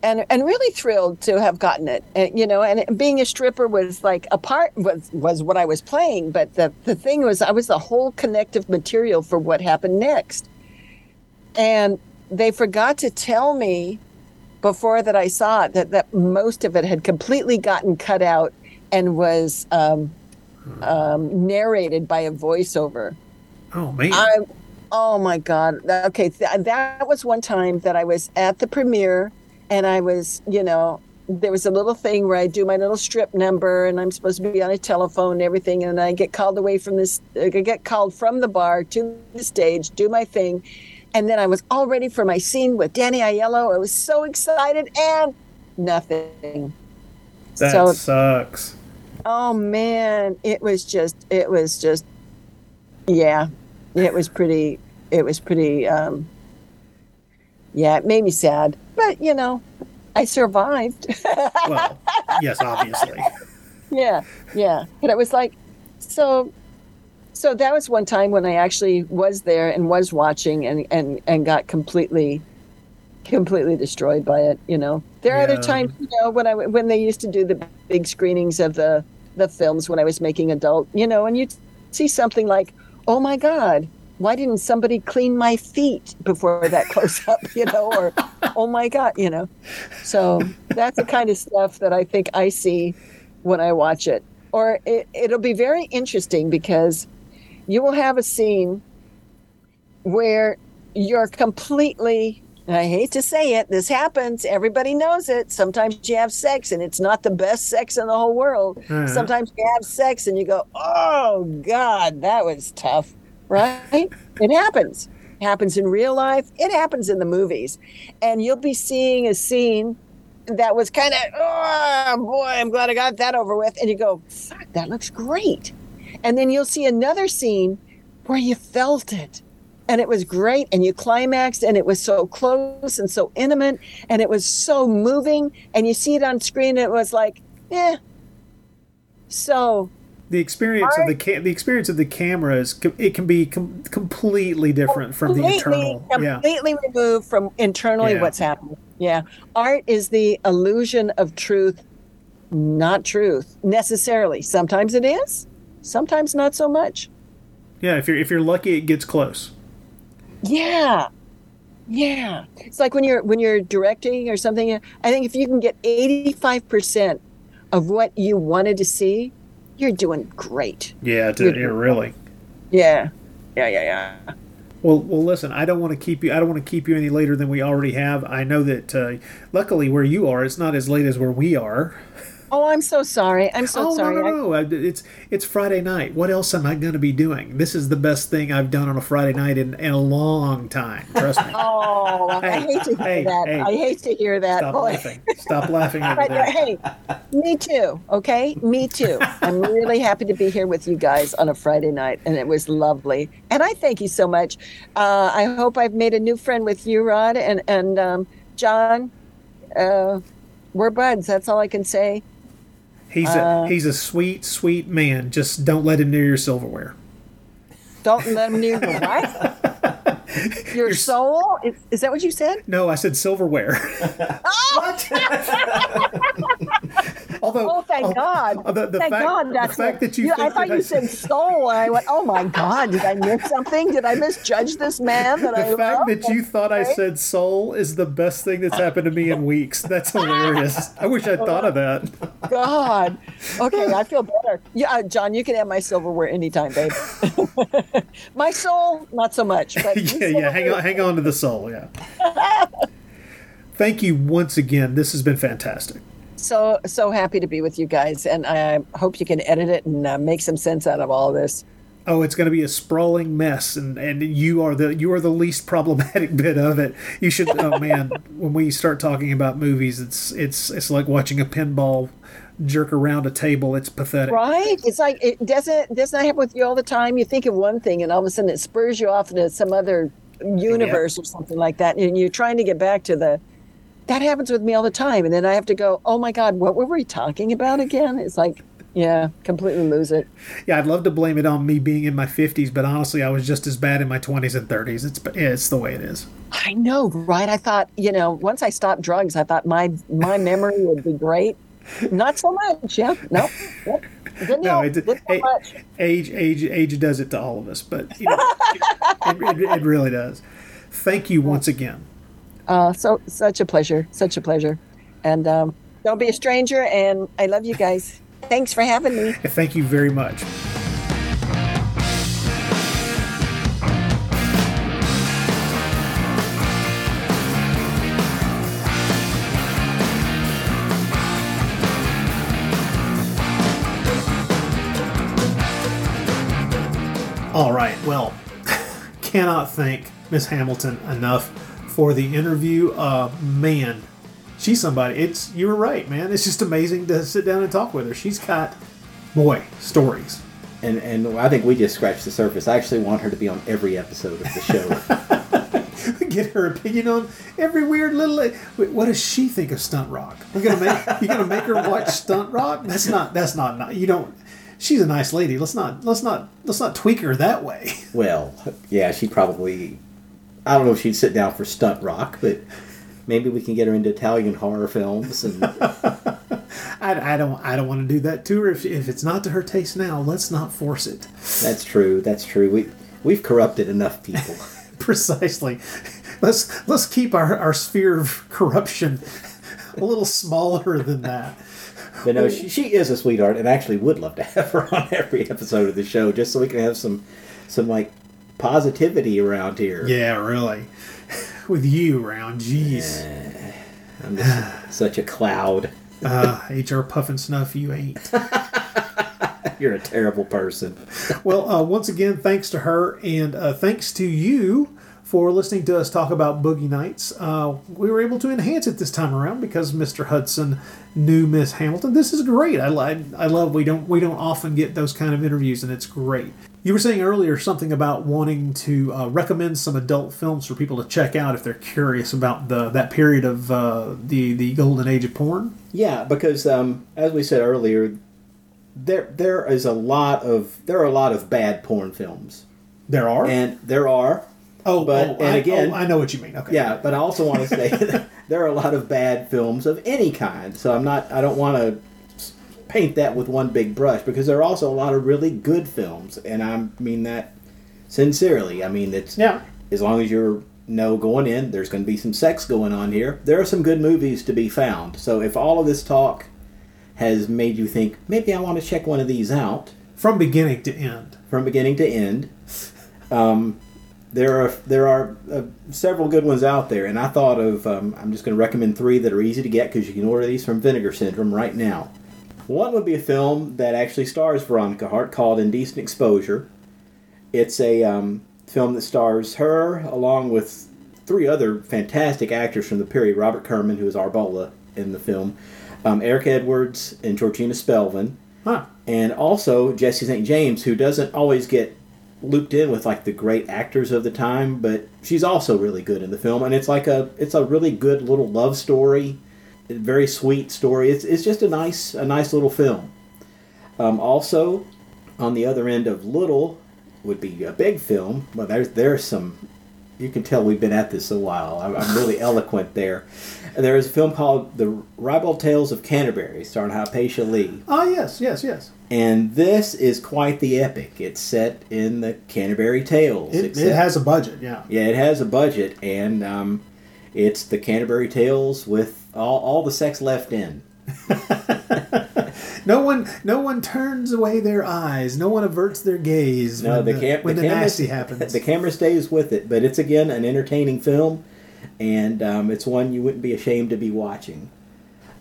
and and really thrilled to have gotten it. And, you know, and being a stripper was like a part was was what I was playing. But the the thing was, I was the whole connective material for what happened next. And they forgot to tell me before that I saw it that that most of it had completely gotten cut out and was um, um, narrated by a voiceover. Oh man. I, oh my God. Okay, th- that was one time that I was at the premiere, and I was, you know, there was a little thing where I do my little strip number, and I'm supposed to be on a telephone and everything, and I get called away from this, I get called from the bar to the stage, do my thing, and then I was all ready for my scene with Danny Aiello. I was so excited, and nothing. that so sucks. Oh man, it was just it was just yeah. It was pretty it was pretty um yeah, it made me sad. But you know, I survived. Well, yes, obviously. yeah, yeah. But it was like so so that was one time when I actually was there and was watching and and and got completely completely destroyed by it, you know. There are other times, you know, when I when they used to do the big screenings of the the films when I was making adult, you know, and you'd see something like, "Oh my god, why didn't somebody clean my feet before that close up?" you know, or "Oh my god," you know. So that's the kind of stuff that I think I see when I watch it. Or it, it'll be very interesting because you will have a scene where you're completely and I hate to say it, this happens. Everybody knows it. Sometimes you have sex and it's not the best sex in the whole world. Mhm. Sometimes you have sex and you go, oh, God, that was tough, right? it happens. It happens in real life, it happens in the movies. And you'll be seeing a scene that was kind of, oh, boy, I'm glad I got that over with. And you go, fuck, that looks great. And then you'll see another scene where you felt it and it was great and you climaxed and it was so close and so intimate and it was so moving and you see it on screen and it was like yeah so The experience of the ca- the experience of the camera is it can be com- completely different from the completely, internal. Yeah. completely removed from internally Yeah. what's happening yeah art is the illusion of truth not truth necessarily sometimes it is sometimes not so much Yeah, if you're if you're lucky, it gets close. Yeah. Yeah. It's like when you're when you're directing or something, I think if you can get 85% of what you wanted to see, you're doing great. Yeah, to, yeah, really. Yeah. Yeah, yeah, yeah. Well, well, listen. I don't want to keep you. I don't want to keep you any later than we already have. I know that. Uh, luckily, where you are, it's not as late as where we are. Oh, I'm so sorry. I'm so oh sorry. no, no, no! I- It's it's Friday night. What else am I going to be doing? This is the best thing I've done on a Friday night in, in a long time. Trust me. Oh, I hate to hear hey, that. hey. I hate to hear that. Stop Boy. laughing. Stop laughing But, uh, hey, me too. Okay, me too. I'm really happy to be here with you guys on a Friday night, and it was lovely. And I thank you so much. Uh, I hope I've made a new friend with you, Rod, and and um, John. Uh, we're buds. That's all I can say. He's Uh, a he's a sweet, sweet man. Just don't let him near your silverware. Don't let him near your what? Your soul? Is, is that what you said? No, I said silverware. Although, Oh, thank God! oh, the- thank fact- God! the fact what- that you I think thought that I you said soul, and I went, "Oh my God! Did I miss something? Did I misjudge this man that I the fact love?" that you thought I said soul is the best thing that's happened to me in weeks. That's hilarious. I wish I'd thought of that. God. Okay, I feel better. Yeah, uh, John, you can have my silverware anytime, babe. my soul, not so much. But yeah, yeah. Hang on, hang on to the soul. Yeah. Thank you once again. This has been fantastic. So so happy to be with you guys, and I hope you can edit it and uh, make some sense out of all this. Oh, it's going to be a sprawling mess, and, and you are the you are the least problematic bit of it. You should. Oh man, when we start talking about movies, it's it's it's like watching a pinball jerk around a table. It's pathetic. Right? It's like it doesn't doesn't that happen with you all the time. You think of one thing, and all of a sudden it spurs you off into some other universe or something like that, and you're trying to get back to the. That happens with me all the time, and then I have to go. Oh my God, what were we talking about again? It's like, yeah, completely lose it. Yeah, I'd love to blame it on me being in my fifties, but honestly, I was just as bad in my twenties and thirties. It's it's the way it is. I know, right? I thought, you know, once I stopped drugs, I thought my my memory would be great. Not so much. Yeah, no, nope. Didn't No, help. it, Didn't help much. age age age does it to all of us, but you know, it, it, it really does. Thank you once again. Uh, so such a pleasure, such a pleasure, and um, don't be a stranger. And I love you guys. Thanks for having me. Thank you very much. All right. Well, cannot thank Miss Hamilton enough for the interview. Uh, man, she's somebody. It's you were right, man. It's just amazing to sit down and talk with her. She's got boy stories. And and I think we just scratched the surface. I actually want her to be on every episode of the show. Get her opinion on every weird little. Wait, what does she think of stunt rock? You're gonna make you gonna make her watch stunt rock? That's not. That's not. not you don't. She's a nice lady. Let's not. Let's not. Let's not tweak her that way. well, yeah, she probably. I don't know if she'd sit down for stunt rock, but maybe we can get her into Italian horror films. And I, I don't. I don't want to do that to her. If, if it's not to her taste now, let's not force it. that's true. That's true. We we've corrupted enough people. Precisely. Let's let's keep our, our sphere of corruption a little smaller than that. But no, she, she is a sweetheart, and I actually would love to have her on every episode of the show, just so we can have some some like positivity around here. Yeah, really. With you around, jeez. I'm just such a cloud. Uh, HR Pufnstuf, you ain't. You're a terrible person. Well, uh, once again, thanks to her, and uh, thanks to you for listening to us talk about Boogie Nights. Uh, we were able to enhance it this time around because Mr. Hudson knew Miss Hamilton. This is great. I, I, I love. We don't we don't often get those kind of interviews, and it's great. You were saying earlier something about wanting to uh, recommend some adult films for people to check out if they're curious about the that period of uh, the the golden age of porn. Yeah, because um, as we said earlier, there there is a lot of there are a lot of bad porn films. There are, and there are. Oh, but oh, and I, again, oh, I know what you mean. Okay, Yeah, but I also want to say that there are a lot of bad films of any kind. So I'm not. I don't want to paint that with one big brush because there are also a lot of really good films, and I mean that sincerely. I mean it's yeah. As long as you're know going in, there's going to be some sex going on here. There are some good movies to be found. So if all of this talk has made you think maybe I want to check one of these out from beginning to end, from beginning to end. Um, there are there are uh, several good ones out there, and I thought of um, I'm just going to recommend three that are easy to get because you can order these from Vinegar Syndrome right now. One would be a film that actually stars Veronica Hart called Indecent Exposure. It's a um, film that stars her along with three other fantastic actors from the period: Robert Kerman, who is R. Bolla in the film, um, Eric Edwards, and Georgina Spelvin, huh. and also Jesse St. James, who doesn't always get looped in with like the great actors of the time, but she's also really good in the film, and it's like a it's a really good little love story. Very sweet story. It's it's just a nice a nice little film. Um, also, on the other end of little would be a big film. Well, there's there's some. You can tell we've been at this a while. I'm, I'm really eloquent there. There is a film called The Ribald Tales of Canterbury, starring Hypatia Lee. Ah, yes, yes, yes. And this is quite the epic. It's set in the Canterbury Tales. It, except- it has a budget, yeah. yeah, it has a budget, and um, it's the Canterbury Tales with all, all the sex left in. No one, no one turns away their eyes. No one averts their gaze No, when the, the, cam- when the the, camera nasty happens. The camera stays with it, but it's again an entertaining film, and um, it's one you wouldn't be ashamed to be watching.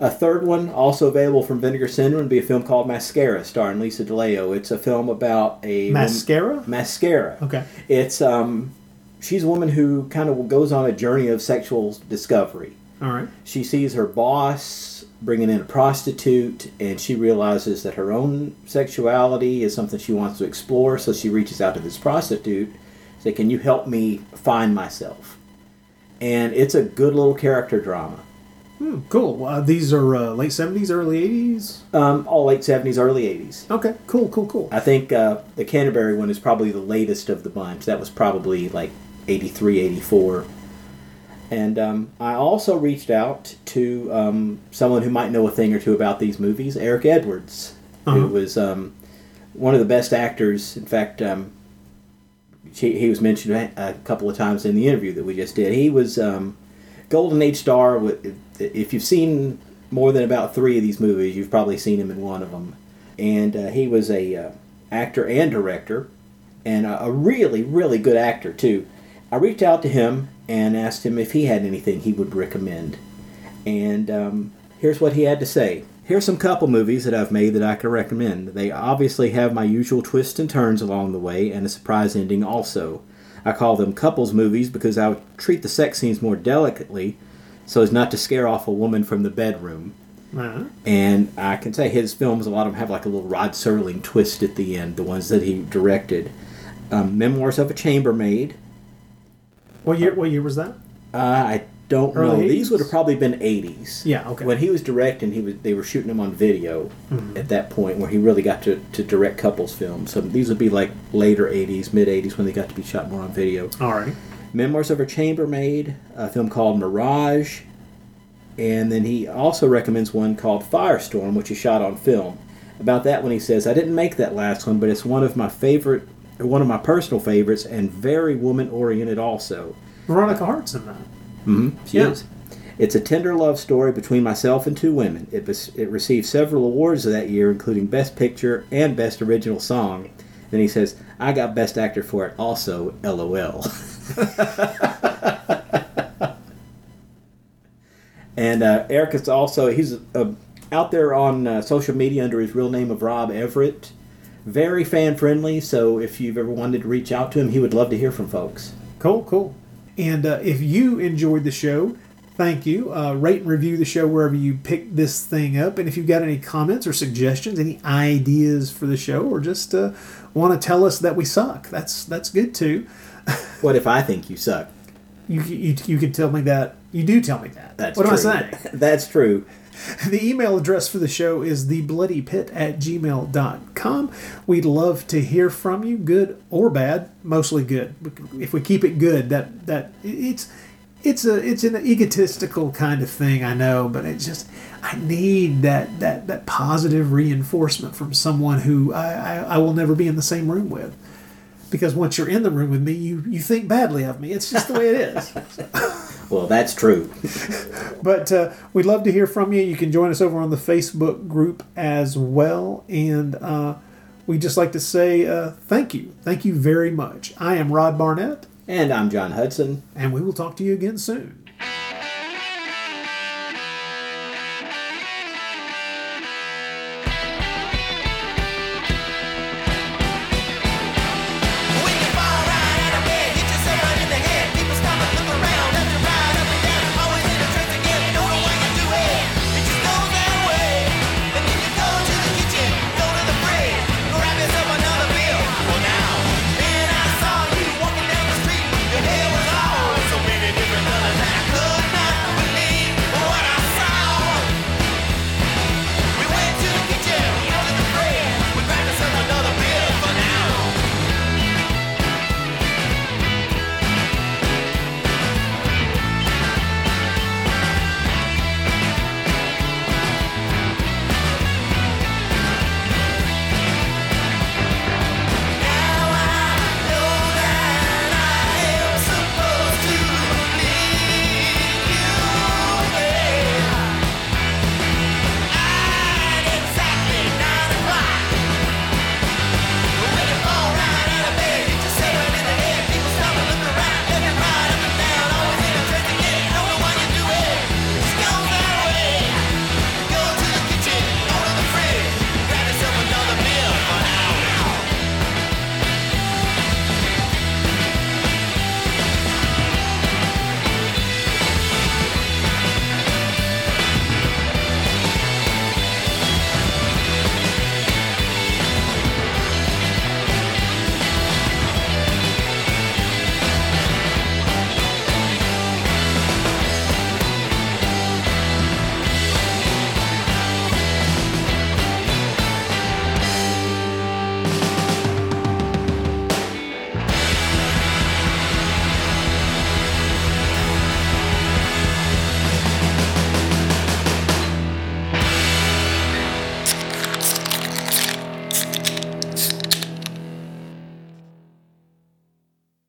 A third one, also available from Vinegar Syndrome, would be a film called Mascara, starring Lisa De Leeuw. It's a film about a Mascara? mascara. Okay. It's um, she's a woman who kind of goes on a journey of sexual discovery. All right. She sees her boss bringing in a prostitute, and she realizes that her own sexuality is something she wants to explore. So she reaches out to this prostitute, say, "Can you help me find myself?" And it's a good little character drama. Hmm, cool. Uh, these are uh, late seventies, early eighties. Um, all late seventies, early eighties. Okay, cool, cool, cool. I think uh, the Canterbury one is probably the latest of the bunch. That was probably like 83, 84. And um, I also reached out to um, someone who might know a thing or two about these movies, Eric Edwards, Uh-huh. who was um, one of the best actors. In fact, um, he, he was mentioned a couple of times in the interview that we just did. He was um, Golden Age star. with- If you've seen more than about three of these movies, you've probably seen him in one of them. And uh, he was a uh, actor and director, and a, a really, really good actor too. I reached out to him and asked him if he had anything he would recommend. And um, here's what he had to say. Here's some couple movies that I've made that I can recommend. They obviously have my usual twists and turns along the way and a surprise ending also. I call them couples movies because I would treat the sex scenes more delicately so as not to scare off a woman from the bedroom. Uh-huh. And I can say his films, a lot of them have like a little Rod Serling twist at the end, the ones that he directed. Um, Memoirs of a Chambermaid. What year? What year was that? Uh, I don't Early know. These would have probably been 80s. Yeah, okay. When he was directing, he was they were shooting him on video Mhm. at that point where he really got to, to direct couples films. So these would be like later 80s, mid 80s when they got to be shot more on video. All right. Memoirs of a Chambermaid, a film called Mirage, and then he also recommends one called Firestorm, which is shot on film. About that one, he says, "I didn't make that last one, but it's one of my favorite, or one of my personal favorites, and very woman-oriented also." Veronica Hart's in that. hmm She Yeah. is. It's a tender love story between myself and two women. It, was, it received several awards that year, including Best Picture and Best Original Song. Then he says, "I got Best Actor for it, also." LOL. And uh, Eric is also he's uh, out there on uh, social media under his real name of Rob Everett. Very fan friendly, so if you've ever wanted to reach out to him, he would love to hear from folks. Cool, cool. And uh, if you enjoyed the show, thank you. Uh, rate and review the show wherever you pick this thing up. And if you've got any comments or suggestions, any ideas for the show, or just uh, want to tell us that we suck, that's that's good too. What if I think you suck? You you, you could tell me that. You do tell me that. That's what true. am I saying? That's true. The email address for the show is thebloodypit at gmail.com. We'd love to hear from you, good or bad, mostly good. If we keep it good, that that it's it's a it's an egotistical kind of thing, I know, but it's just I need that that that positive reinforcement from someone who I, I, I will never be in the same room with. Because once you're in the room with me, you, you think badly of me. It's just the way it is. Well, that's true. But uh, we'd love to hear from you. You can join us over on the Facebook group as well. And uh, we'd just like to say uh, thank you. Thank you very much. I am Rod Barnett. And I'm John Hudson. And we will talk to you again soon.